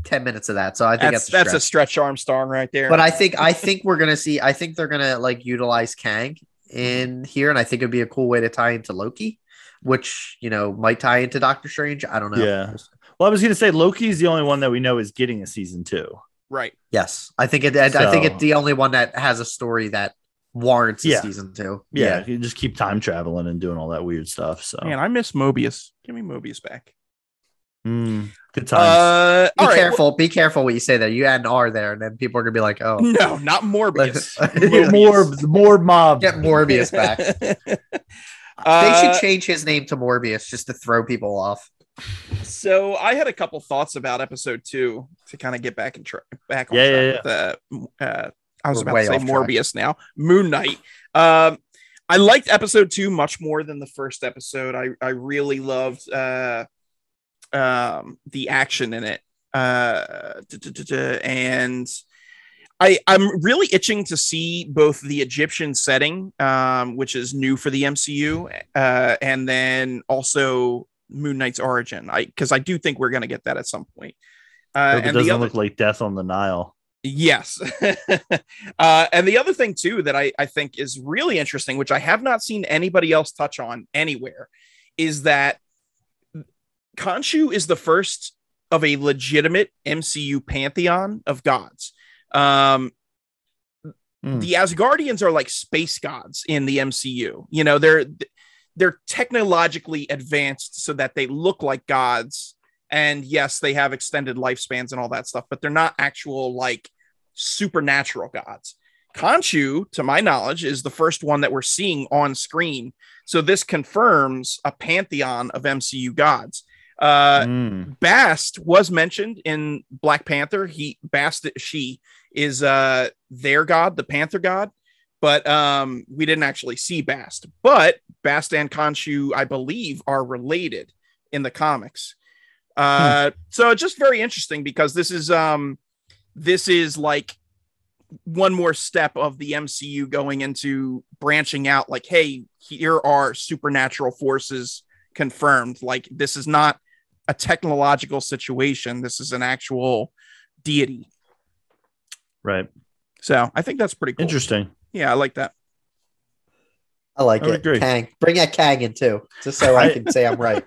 [SPEAKER 3] 10 minutes of that. So I think
[SPEAKER 1] That's
[SPEAKER 3] that's,
[SPEAKER 1] that's a stretch Armstrong right there.
[SPEAKER 3] But I think I think we're gonna see. I think they're gonna like utilize Kang in here, and I think it'd be a cool way to tie into Loki, which you know might tie into Doctor Strange. I don't know.
[SPEAKER 2] Yeah. Well, I was going to say Loki's the only one that we know is getting a season two.
[SPEAKER 1] right.
[SPEAKER 3] Yes, I think it. I, I think
[SPEAKER 2] So-
[SPEAKER 3] it's the only one that has a story that warrants a
[SPEAKER 2] Yeah.
[SPEAKER 3] season two.
[SPEAKER 2] Yeah, you just keep time traveling and doing all that weird stuff. So
[SPEAKER 1] Man, I miss Mobius. Give me Mobius back.
[SPEAKER 2] Mm, good times.
[SPEAKER 1] Uh,
[SPEAKER 3] Be
[SPEAKER 1] all right,
[SPEAKER 3] careful. be careful what you say there. You add an R there, and then people are gonna be like, "Oh,
[SPEAKER 1] no, not Morbius.
[SPEAKER 3] Get
[SPEAKER 2] more, more mob.
[SPEAKER 3] get Morbius back." they
[SPEAKER 1] Uh,
[SPEAKER 3] should change his name to Morbius just to throw people off.
[SPEAKER 1] So I had a couple thoughts about episode two to kind of get back and tra- back on
[SPEAKER 2] Yeah,
[SPEAKER 1] track
[SPEAKER 2] yeah,
[SPEAKER 1] with uh, uh, I was
[SPEAKER 3] We're
[SPEAKER 1] about
[SPEAKER 3] way
[SPEAKER 1] to say
[SPEAKER 3] off track.
[SPEAKER 1] Morbius now. Moon Knight. Um, I liked episode two much more than the first episode. I I really loved uh, um, the action in it. Uh, and I I'm really itching to see both the Egyptian setting, um, which is new for the MCU, uh, and then also Moon Knight's origin. I because I do think we're gonna get that at some point. Uh,
[SPEAKER 2] it
[SPEAKER 1] and
[SPEAKER 2] doesn't
[SPEAKER 1] the other,
[SPEAKER 2] look like Death on the Nile.
[SPEAKER 1] Yes. uh, and the other thing, too, that I, I think is really interesting, which I have not seen anybody else touch on anywhere, is that Khonshu is the first of a legitimate MCU pantheon of gods. Um,
[SPEAKER 2] Hmm.
[SPEAKER 1] The Asgardians are like space gods in the MCU. You know, they're they're technologically advanced so that they look like gods and yes they have extended lifespans and all that stuff but they're not actual like supernatural gods Khonshu, to my knowledge, is the first one that we're seeing on screen. So this confirms a pantheon of MCU gods. Uh,
[SPEAKER 2] Mm.
[SPEAKER 1] Bast was mentioned in Black Panther. He Bast she is uh their god, the Panther god, but um we didn't actually see Bast. But Bast and Khonshu, I believe, are related in the comics. Uh so just very interesting because this is um this is like one more step of the MCU going into branching out like hey here are supernatural forces confirmed. Like this is not a technological situation. This is an actual deity.
[SPEAKER 2] Right.
[SPEAKER 1] so I think that's pretty cool.
[SPEAKER 2] Interesting.
[SPEAKER 1] yeah I like that
[SPEAKER 3] I like
[SPEAKER 2] I
[SPEAKER 3] it.
[SPEAKER 2] agree.
[SPEAKER 3] Kang, bring that Kang in too, just so I,
[SPEAKER 2] I-
[SPEAKER 3] can say I'm right.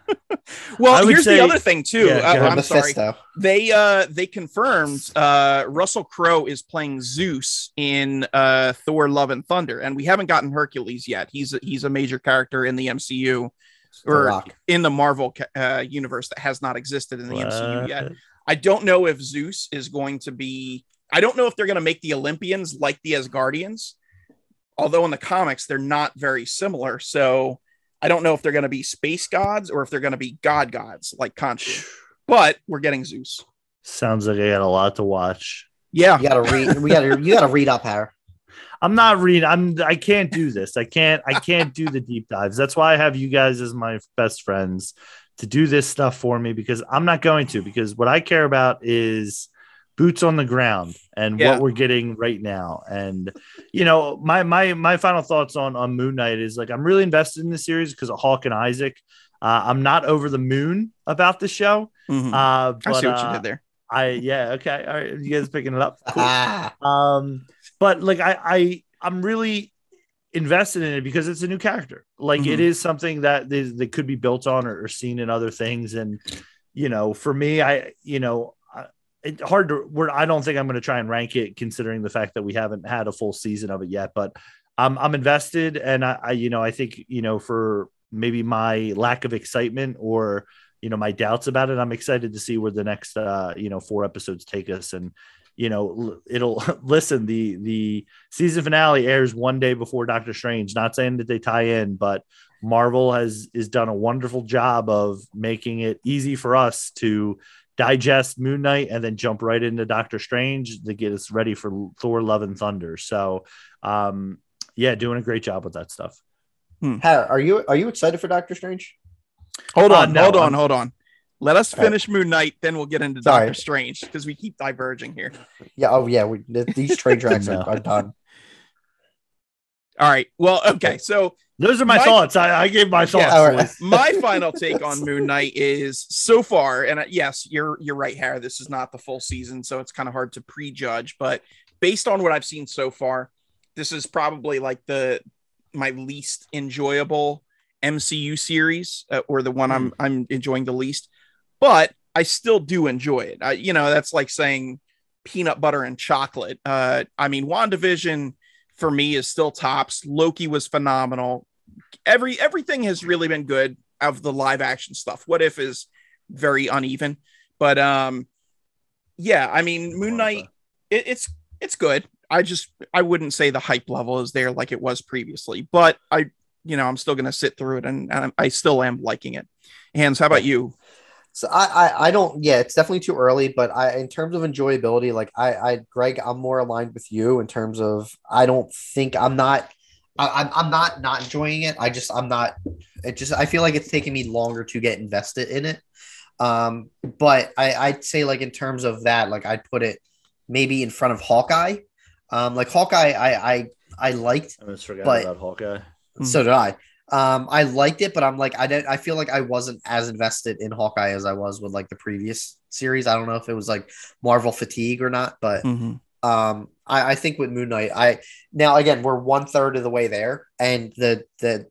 [SPEAKER 1] well here's
[SPEAKER 2] say-
[SPEAKER 1] the other thing too
[SPEAKER 2] Yeah,
[SPEAKER 1] uh. I'm sorry they uh they confirmed uh Russell Crowe is playing Zeus in uh Thor Love and Thunder and we haven't gotten Hercules yet he's a, he's a major character in the MCU
[SPEAKER 3] The
[SPEAKER 1] or
[SPEAKER 3] Rock.
[SPEAKER 1] in the Marvel uh, universe that has not existed in the MCU yet I don't know if Zeus is going to be I don't know if they're going to make the Olympians like the Asgardians although in the comics they're not very similar so I don't know if they're going to be space gods or if they're going to be god gods like Khonshu but we're getting Zeus
[SPEAKER 2] Sounds like I got a lot to watch.
[SPEAKER 1] yeah
[SPEAKER 3] You gotta read. We gotta. You gotta read up, Harry.
[SPEAKER 2] I'm not reading. I'm. I can't do this. I can't. I can't do the deep dives. That's why I have you guys as my best friends to do this stuff for me because I'm not going to. Because what I care about is boots on the ground and
[SPEAKER 1] Yeah.
[SPEAKER 2] what we're getting right now. And you know, my my my final thoughts on on Moon Knight is like I'm really invested in the series because of Oscar Isaac. Uh, I'm not over the moon about the show.
[SPEAKER 1] Mhm.
[SPEAKER 2] Uh, but,
[SPEAKER 1] I see what
[SPEAKER 2] uh,
[SPEAKER 1] you did there.
[SPEAKER 2] I yeah okay. All right, you guys picking it up? Cool. Um, but like I, I I'm really invested in it because it's a new character. Like
[SPEAKER 1] Mhm.
[SPEAKER 2] it is something that they, they could be built on or, or seen in other things. And you know, for me, I you know, I, it's hard to. I don't think I'm going to try and rank it considering the fact that we haven't had a full season of it yet. But I'm I'm invested, and I, I you know I think you know for maybe my lack of excitement or you know my doubts about it i'm excited to see where the next uh you know four episodes take us and you know it'll listen the the season finale airs one day before doctor strange not saying that they tie in but marvel has is done a wonderful job of making it easy for us to digest moon knight and then jump right into doctor strange to get us ready for thor love and thunder so um yeah doing a great job with that stuff
[SPEAKER 3] Harry, are you are you excited for Doctor Strange?
[SPEAKER 1] Hold
[SPEAKER 2] Uh,
[SPEAKER 1] on,
[SPEAKER 2] no,
[SPEAKER 1] hold on,
[SPEAKER 2] I'm-
[SPEAKER 1] hold on. Let us
[SPEAKER 3] All right.
[SPEAKER 1] finish Moon Knight, then we'll get into
[SPEAKER 3] Sorry.
[SPEAKER 1] Doctor Strange because we keep diverging here.
[SPEAKER 3] Yeah. Oh yeah. We, these train tracks
[SPEAKER 2] No.
[SPEAKER 3] are, are done.
[SPEAKER 1] All right. Well, okay. So
[SPEAKER 2] Those are my,
[SPEAKER 1] My-
[SPEAKER 2] thoughts. I, I gave my thoughts.
[SPEAKER 1] Yeah.
[SPEAKER 3] Right.
[SPEAKER 1] my final take on Moon Knight is so far, and uh, yes, you're you're right, Harry. This is not the full season, so it's kind of hard to prejudge. But based on what I've seen so far, this is probably like the my least enjoyable MCU series, uh, or the one I'm I'm enjoying the least. But I still do enjoy it. I, you know, that's like saying peanut butter and chocolate. Uh, I mean, WandaVision for me is still tops. Loki was phenomenal. Every everything has really been good of the live action stuff. What if is very uneven, but um, yeah. I mean, Moon Knight, it, it's it's good. I just I wouldn't say the hype level is there like it was previously, but I you know I'm still gonna sit through it and, and I still am liking it. Hans, how about you?
[SPEAKER 3] So I, I I don't yeah it's definitely too early but I in terms of enjoyability like I I Greg I'm more aligned with you in terms of I don't think I'm not I, I'm I'm not not enjoying it I just I'm not it just I feel like it's taking me longer to get invested in it um but I I'd say like in terms of that like I'd put it maybe in front of Hawkeye um like Hawkeye I I I liked
[SPEAKER 2] I almost forgot
[SPEAKER 3] But-
[SPEAKER 2] about Hawkeye.
[SPEAKER 3] So did I. Um, I liked it, but I'm like, I didn't. I feel like I wasn't as invested in Hawkeye as I was with like the previous series. I don't know if it was like Marvel fatigue or not, but
[SPEAKER 1] Mhm.
[SPEAKER 3] um, I, I think with Moon Knight, I now again we're one third of the way there, and the the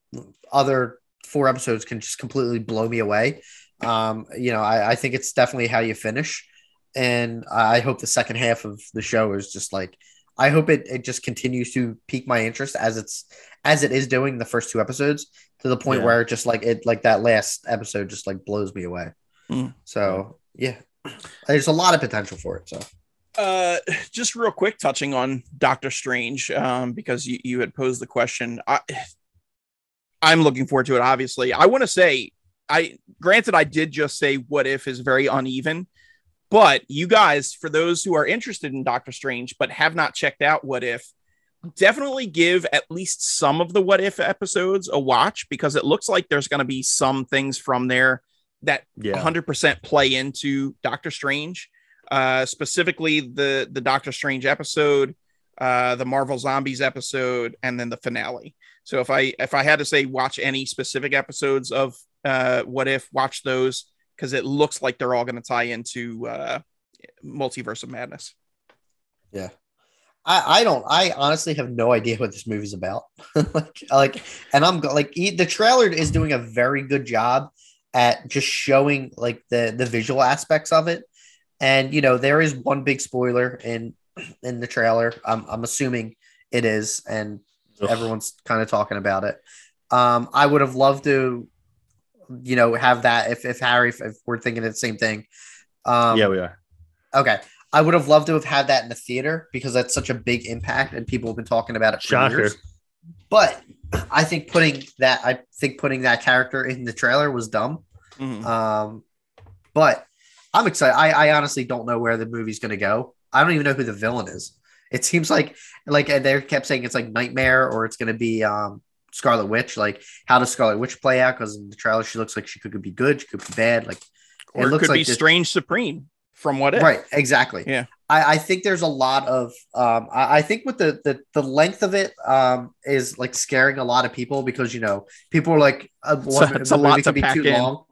[SPEAKER 3] other four episodes can just completely blow me away. Um, you know, I, I think it's definitely how you finish, and I hope the second half of the show is just like I hope it it just continues to pique my interest as it's as it is doing the first two episodes to the point
[SPEAKER 2] Yeah.
[SPEAKER 3] where it just like it like that last episode just like blows me away.
[SPEAKER 1] Mm.
[SPEAKER 3] So yeah, there's a lot of potential for it. So
[SPEAKER 1] Uh, just real quick, touching on Doctor Strange, um, because you, you had posed the question. I, I'm looking forward to it. Obviously, I want to say, I granted, I did just say what if is very uneven, but you guys, for those who are interested in Doctor Strange but have not checked out what if, definitely give at least some of the what if episodes a watch because it looks like there's going to be some things from there that
[SPEAKER 2] Yeah.
[SPEAKER 1] 100% play into Doctor Strange, uh, specifically the the Doctor Strange episode, uh, the Marvel Zombies episode, and then the finale. So if I if I had to say watch any specific episodes of uh, What If, watch those because it looks like they're all going to tie into uh, Multiverse of Madness. Yeah.
[SPEAKER 3] I, I don't I honestly have no idea what this movie's about. like like and I'm like e- the trailer is doing a very good job at just showing like the the visual aspects of it. And you know, there is one big spoiler in in the trailer. I'm I'm assuming it is and
[SPEAKER 2] Ugh.
[SPEAKER 3] everyone's kind of talking about it. Um I would have loved to you know have that if if Harry if, if we're thinking of the same thing. Um
[SPEAKER 2] yeah, we are.
[SPEAKER 3] Okay. I would have loved to have had that in the theater because that's such a big impact and people have been talking about it for
[SPEAKER 2] Shocker.
[SPEAKER 3] years. But I think putting that I think putting that character in the trailer was dumb.
[SPEAKER 1] Mhm.
[SPEAKER 3] Um, but I'm excited. I, I honestly don't know where the movie's going to go. I don't even know who the villain is. It seems like like they kept saying it's like Nightmare or it's going to be um Scarlet Witch. Like how does Scarlet Witch play out? Because in the trailer she looks like she could be good, she could be bad. Like
[SPEAKER 1] Or it,
[SPEAKER 3] looks
[SPEAKER 1] could
[SPEAKER 3] like
[SPEAKER 1] be
[SPEAKER 3] this-
[SPEAKER 1] Strange Supreme from What If.
[SPEAKER 3] Right, exactly.
[SPEAKER 1] Yeah.
[SPEAKER 3] I, I think there's a lot of um I, I think with the, the the length of it um is like scaring a lot of people because you know people are like uh,
[SPEAKER 1] It's
[SPEAKER 3] one,
[SPEAKER 1] a- it's a lot
[SPEAKER 3] could be too
[SPEAKER 1] in.
[SPEAKER 3] long.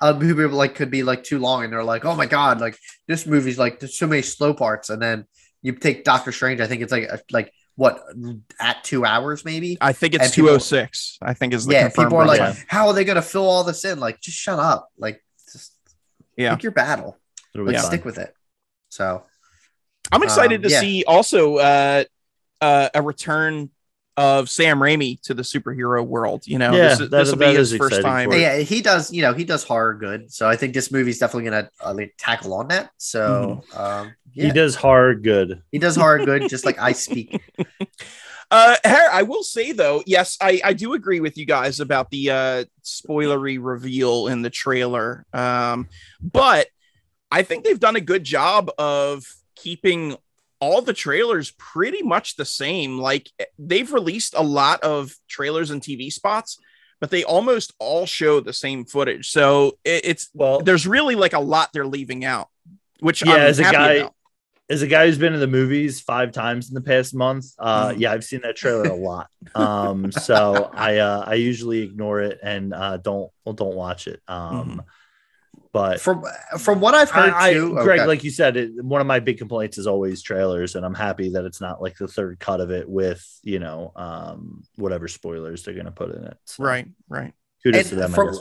[SPEAKER 3] Uh, movie like could be like too long and they're like oh my god like this movie's like there's so many slow parts and then you take Doctor Strange I think it's like a, like what at two hours maybe
[SPEAKER 1] I think it's 206. I think is the
[SPEAKER 3] yeah
[SPEAKER 1] confirmed
[SPEAKER 3] people are like
[SPEAKER 1] runtime.
[SPEAKER 3] how are they gonna fill all this in like just shut up like just
[SPEAKER 1] Yeah.
[SPEAKER 3] pick your battle like
[SPEAKER 2] fun.
[SPEAKER 3] stick with it so
[SPEAKER 1] I'm excited
[SPEAKER 3] Um,
[SPEAKER 1] to
[SPEAKER 3] yeah.
[SPEAKER 1] see also uh, uh, a return of Sam Raimi to the superhero world. You know,
[SPEAKER 2] Yeah,
[SPEAKER 1] this, is-
[SPEAKER 2] that-
[SPEAKER 1] will be his first time.
[SPEAKER 3] yeah, he does. You know, he does horror good. So I think this movie's definitely gonna uh, tackle on that. So um, yeah,
[SPEAKER 2] He
[SPEAKER 3] he,
[SPEAKER 2] does hard good.
[SPEAKER 3] He does hard good, just like I speak.
[SPEAKER 1] Uh, Har- I will say though, yes, I, I do agree with you guys about the uh, spoilery reveal in the trailer. Um, but I think they've done a good job of keeping all the trailers pretty much the same. Like they've released a lot of trailers and TV spots, but they almost all show the same footage. So it, it's
[SPEAKER 2] Well,
[SPEAKER 1] there's really like a lot they're leaving out, which
[SPEAKER 2] Yeah,
[SPEAKER 1] I'm
[SPEAKER 2] as a guy-
[SPEAKER 1] about.
[SPEAKER 2] As a guy who's been in the movies five times in the past month, uh, mm. yeah, I've seen that trailer a lot. Um, so I uh, I usually ignore it and uh, don't well, don't watch it. Um, mm. But
[SPEAKER 3] from from what I've heard,
[SPEAKER 2] I,
[SPEAKER 3] too,
[SPEAKER 2] I, Greg, okay. like you said, it, one of my big complaints is always trailers, and I'm happy that it's not like the third cut of it with you know um, whatever spoilers they're going to put in it.
[SPEAKER 1] So. Right, right.
[SPEAKER 3] Kudos and to them, from,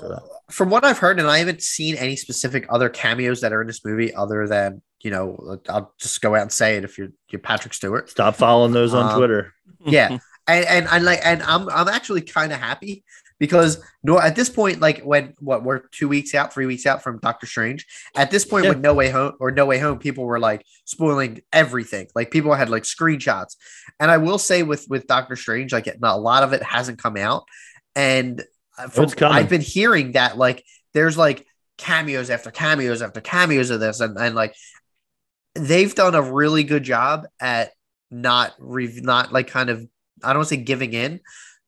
[SPEAKER 3] From what I've heard, and I haven't seen any specific other cameos that are in this movie other than you know, I'll just go out and say it if you're you're Patrick Stewart.
[SPEAKER 2] Stop following those on um, Twitter.
[SPEAKER 3] Yeah. and, and I like and I'm I'm actually kind of happy because no at this point, like when what we're two weeks out, three weeks out from Doctor Strange, at this point yeah. with No Way Home or No Way Home, people were like spoiling everything. Like people had like screenshots. And I will say with with Doctor Strange, like a lot of it hasn't come out. And from, I've been hearing that like there's like cameos after cameos after cameos of this and, and like they've done a really good job at not re- not like kind of I don't say giving in,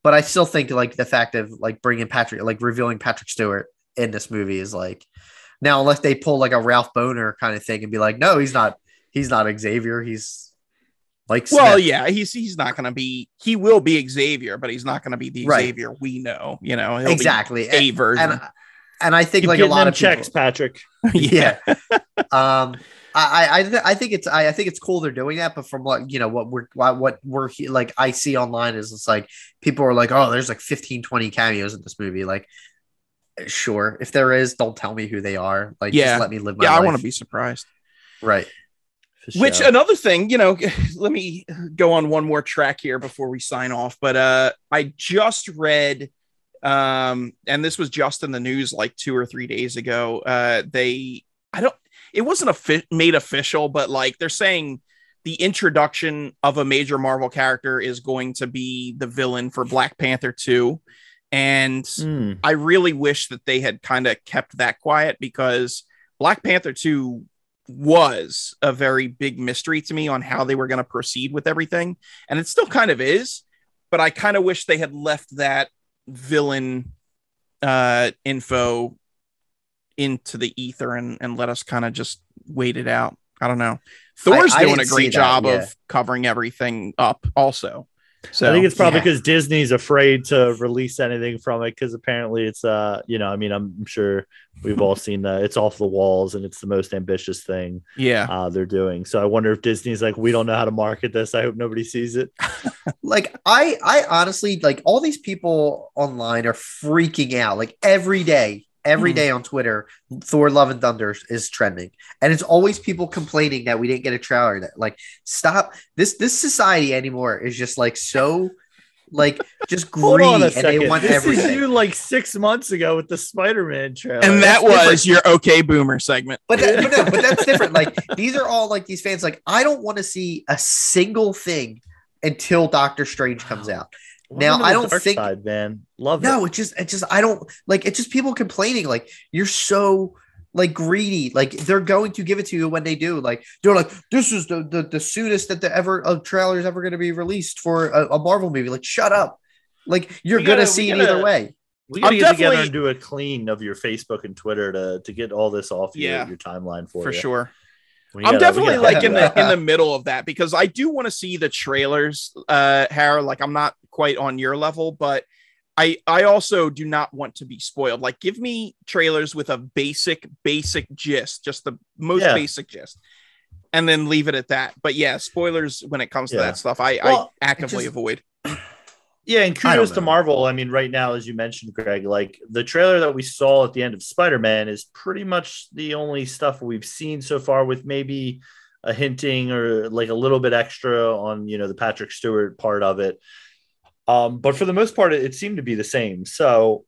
[SPEAKER 3] but I still think like the fact of like bringing Patrick like revealing Patrick Stewart in this movie is like now unless they pull like a Ralph Bohner kind of thing and be like no he's not he's not Xavier he's like
[SPEAKER 1] Smith. well yeah he's he's not going to be he will be Xavier but he's not going to be the right. Xavier we know you know?
[SPEAKER 3] Exactly.
[SPEAKER 1] a version.
[SPEAKER 3] and, and I think Keep like a lot of
[SPEAKER 2] checks
[SPEAKER 3] people,
[SPEAKER 2] Patrick.
[SPEAKER 3] Yeah. Um I, I, I think it's I, I, think it's cool they're doing that, but from what you know what we're what we're like I see online is it's like people are like oh there's like 15 20 cameos in this movie. Like sure. If there is don't tell me who they are. Like yeah. just let me live my
[SPEAKER 1] yeah
[SPEAKER 3] life.
[SPEAKER 1] I want to be surprised.
[SPEAKER 3] Right
[SPEAKER 1] which another thing you know let me go on one more track here before we sign off but uh I just read um and this was just in the news like two or three days ago uh they I don't it wasn't a fi- made official, but like they're saying the introduction of a major Marvel character is going to be the villain for Black Panther 2. And mm. I really wish that they had kind of kept that quiet because Black Panther 2 was a very big mystery to me on how they were going to proceed with everything. And it still kind of is, but I kind of wish they had left that villain uh info into the ether and, and let us kind of just wait it out. I don't know. Thor's I, doing a great job yeah. of covering everything up also.
[SPEAKER 2] So I think it's probably because yeah. Disney's afraid to release anything from it because apparently it's uh you know I mean I'm sure we've all seen that it's off the walls and it's the most ambitious thing
[SPEAKER 1] yeah.
[SPEAKER 2] uh, they're doing. So I wonder if Disney's like we don't know how to market this. I hope nobody sees it.
[SPEAKER 3] Like I I honestly like all these people online are freaking out like every day every mm. day on Twitter, Thor Love and Thunder is trending. And it's always people complaining that we didn't get a trailer. That like stop this this society anymore is just like so like just greedy and they want
[SPEAKER 2] this
[SPEAKER 3] everything.
[SPEAKER 2] Is you like six months ago with the Spider-Man trailer.
[SPEAKER 1] And that that's was different. your okay boomer segment.
[SPEAKER 3] But, that, but, no, but that's different. Like these are all like these fans, like, I don't want to see a single thing until Doctor Strange comes out now I don't think
[SPEAKER 2] side, man. Love it.
[SPEAKER 3] no,
[SPEAKER 2] it.
[SPEAKER 3] it just it just I don't like it's just people complaining like you're so like greedy. Like they're going to give it to you when they do. Like they're like, this is the the, the soonest that the ever a trailer is ever going to be released for a, a, Marvel movie. Like shut up. Like you're gotta, gonna see gotta, it either way.
[SPEAKER 2] We gotta I'm get together and do a clean of your Facebook and Twitter to to get all this off yeah, your, your timeline for
[SPEAKER 1] for
[SPEAKER 2] you.
[SPEAKER 1] sure. I'm definitely like in the in the middle of that because I do want to see the trailers, uh, Harry. Like I'm not quite on your level, but I I also do not want to be spoiled. Like give me trailers with a basic basic gist, just the most yeah. basic gist. And then leave it at that. But yeah, spoilers when it comes to that stuff, I, well, I actively just, avoid.
[SPEAKER 2] Yeah, and kudos to Marvel. I mean, right now, as you mentioned, Greg, like the trailer that we saw at the end of Spider Man is pretty much the only stuff we've seen so far, with maybe a hinting or like a little bit extra on you know the Patrick Stewart part of it. Um, but for the most part, it, it seemed to be the same. So,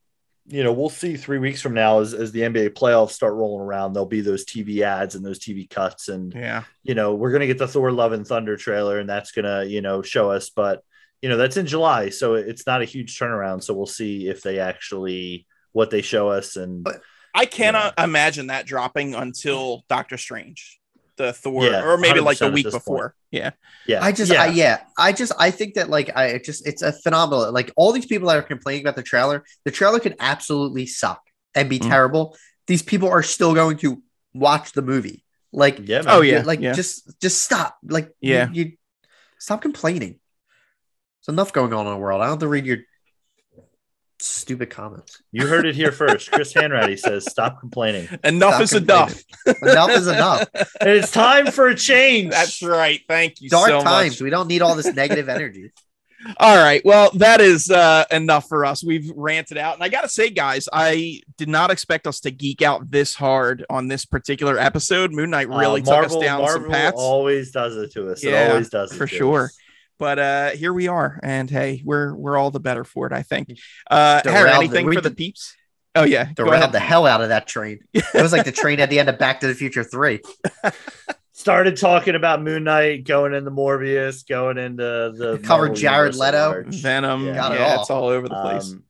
[SPEAKER 2] you know, we'll see three weeks from now as, as the NBA playoffs start rolling around. There'll be those TV ads and those TV cuts, and
[SPEAKER 1] yeah,
[SPEAKER 2] you know, we're gonna get the Thor: Love and Thunder trailer, and that's gonna you know show us, but you know that's in July, so it's not a huge turnaround. So we'll see if they actually what they show us. And
[SPEAKER 1] but I cannot you know. imagine that dropping until Doctor Strange, the Thor, yeah, or maybe like the week before. Point. Yeah,
[SPEAKER 3] yeah. I just, yeah. I, yeah, I just, I think that like I just, it's a phenomenal. Like all these people that are complaining about the trailer, the trailer could absolutely suck and be mm terrible. These people are still going to watch the movie Like,
[SPEAKER 2] Yeah, man.
[SPEAKER 1] Oh yeah.
[SPEAKER 3] like
[SPEAKER 1] yeah.
[SPEAKER 3] just just stop. Like,
[SPEAKER 1] Yeah.
[SPEAKER 3] you, you- stop complaining. Like,
[SPEAKER 1] Yeah.
[SPEAKER 3] you, you- stop complaining. There's enough going on in the world. I don't have to read your stupid comments.
[SPEAKER 2] You heard it here first. Chris Hanratty says, "Stop complaining.
[SPEAKER 1] enough
[SPEAKER 3] Stop
[SPEAKER 1] is enough.
[SPEAKER 3] enough is enough.
[SPEAKER 2] And it's time for a change."
[SPEAKER 1] That's right. Thank you
[SPEAKER 3] Dark
[SPEAKER 1] so
[SPEAKER 3] times.
[SPEAKER 1] much.
[SPEAKER 3] We don't need all this negative energy.
[SPEAKER 1] All right. Well, that is uh, enough for us. We've ranted out. And I got to say, guys, I did not expect us to geek out this hard on this particular episode. Moon Knight really
[SPEAKER 2] Uh,
[SPEAKER 1] took us down
[SPEAKER 2] Marvel
[SPEAKER 1] some paths
[SPEAKER 2] always does it to us.
[SPEAKER 1] Yeah,
[SPEAKER 2] it always does it
[SPEAKER 1] for
[SPEAKER 2] to
[SPEAKER 1] sure.
[SPEAKER 2] us.
[SPEAKER 1] But uh, here we are. And hey, we're we're all the better for it, I think. Uh, Harry, anything
[SPEAKER 3] we
[SPEAKER 1] for the peeps? Oh, yeah. Go
[SPEAKER 3] Derailed
[SPEAKER 1] ahead.
[SPEAKER 3] the hell out of that train. It was like the train at the end of Back to the Future 3.
[SPEAKER 2] Started talking about Moon Knight, going into Morbius, going into the
[SPEAKER 3] Covered
[SPEAKER 2] Marvel
[SPEAKER 3] Jared Leto.
[SPEAKER 2] large.
[SPEAKER 1] Venom.
[SPEAKER 2] Yeah.
[SPEAKER 3] Got it
[SPEAKER 1] yeah,
[SPEAKER 3] all.
[SPEAKER 1] it's all over the place.
[SPEAKER 2] Um,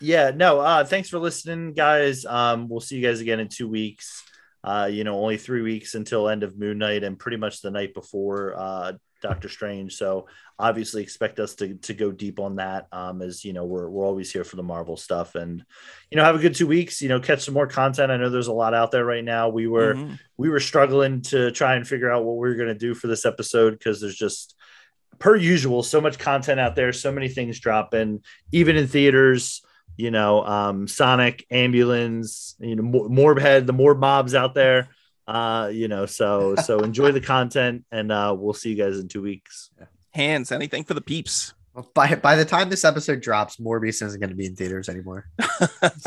[SPEAKER 2] yeah, no, uh, thanks for listening, guys. Um, we'll see you guys again in two weeks. Uh, you know, only three weeks until end of Moon Knight and pretty much the night before uh, Doctor Strange. So obviously expect us to, to go deep on that um, as, you know, we're, we're always here for the Marvel stuff and, you know, have a good two weeks, you know, catch some more content. I know there's a lot out there right now. We were,
[SPEAKER 1] Mhm.
[SPEAKER 2] we were struggling to try and figure out what we are going to do for this episode because there's just per usual so much content out there so many things dropping even in theaters you know um sonic ambulance you know Mor- morbhead the morb mobs out there uh you know so so enjoy the content and uh we'll see you guys in two weeks
[SPEAKER 1] Hans, anything for the peeps?
[SPEAKER 3] By, by the time this episode drops, Morbius isn't going to be in theaters anymore.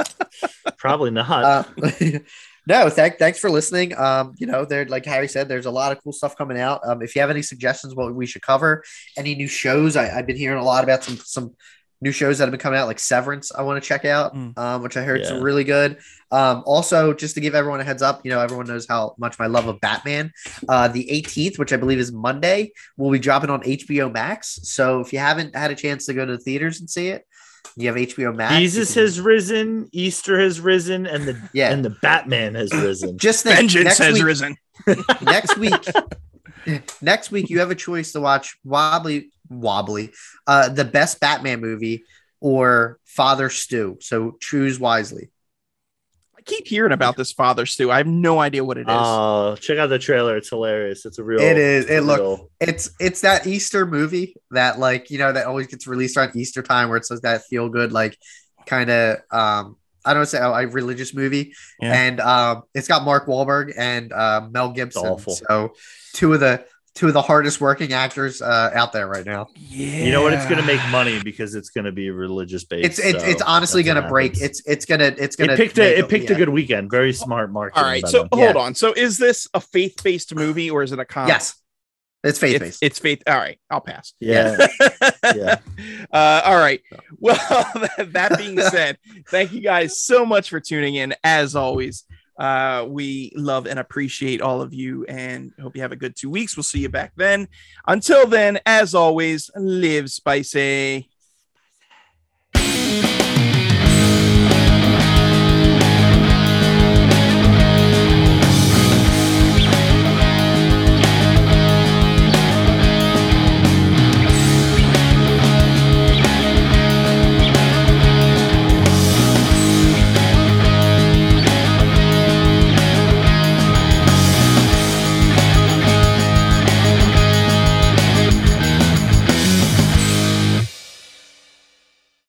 [SPEAKER 2] probably not
[SPEAKER 3] Uh, no, thank, thanks for listening. Um, you know, there, like Harry said, there's a lot of cool stuff coming out. Um, if you have any suggestions, what we should cover, any new shows, I, I've been hearing a lot about some some new shows that have been coming out, like Severance. I want to check out,
[SPEAKER 1] Mm.
[SPEAKER 3] um, which I heard is really good. Um, also, just to give everyone a heads up, you know, everyone knows how much my love of Batman. Uh, the 18th, which I believe is Monday, will be dropping on HBO Max. So if you haven't had a chance to go to the theaters and see it, you have HBO Max.
[SPEAKER 2] jesus
[SPEAKER 3] can-
[SPEAKER 2] has risen easter has risen and the
[SPEAKER 3] Yeah.
[SPEAKER 2] and the batman has risen
[SPEAKER 3] just think,
[SPEAKER 1] Vengeance has
[SPEAKER 3] week,
[SPEAKER 1] risen.
[SPEAKER 3] next week next week you have a choice to watch wobbly wobbly uh the best batman movie or Father Stu so choose wisely
[SPEAKER 1] I keep hearing about this Father Stu. I have no idea what it is.
[SPEAKER 2] oh check out the trailer it's hilarious it's a real
[SPEAKER 3] It is.
[SPEAKER 2] it's
[SPEAKER 3] It look-
[SPEAKER 2] real-
[SPEAKER 3] it's it's that easter movie that like you know that always gets released around easter time where it's like that feel good like kind of um I don't say a religious movie,
[SPEAKER 1] Yeah.
[SPEAKER 3] and um, it's got Mark Wahlberg and uh, Mel Gibson.
[SPEAKER 2] awful.
[SPEAKER 3] So two of the two of the hardest working actors uh, out there right now.
[SPEAKER 1] yeah.
[SPEAKER 2] You know what? It's going to make money because it's going to be religious based.
[SPEAKER 3] It's it's,
[SPEAKER 2] so
[SPEAKER 3] it's honestly gonna break.
[SPEAKER 2] happens.
[SPEAKER 3] It's it's gonna it's gonna
[SPEAKER 2] it picked a it picked
[SPEAKER 3] yeah.
[SPEAKER 2] a good weekend. Very smart marketing.
[SPEAKER 1] All right. So
[SPEAKER 2] them.
[SPEAKER 1] hold
[SPEAKER 3] Yeah.
[SPEAKER 1] on. So is this a faith based movie or is it a comedy?
[SPEAKER 3] Yes, it's faith based.
[SPEAKER 1] it's faith. All right. I'll pass.
[SPEAKER 2] yeah, Yeah.
[SPEAKER 1] Uh, all right. Well, that, that being said, thank you guys so much for tuning in. As always, uh, we love and appreciate all of you and hope you have a good two weeks. We'll see you back then. Until then, as always, live spicy.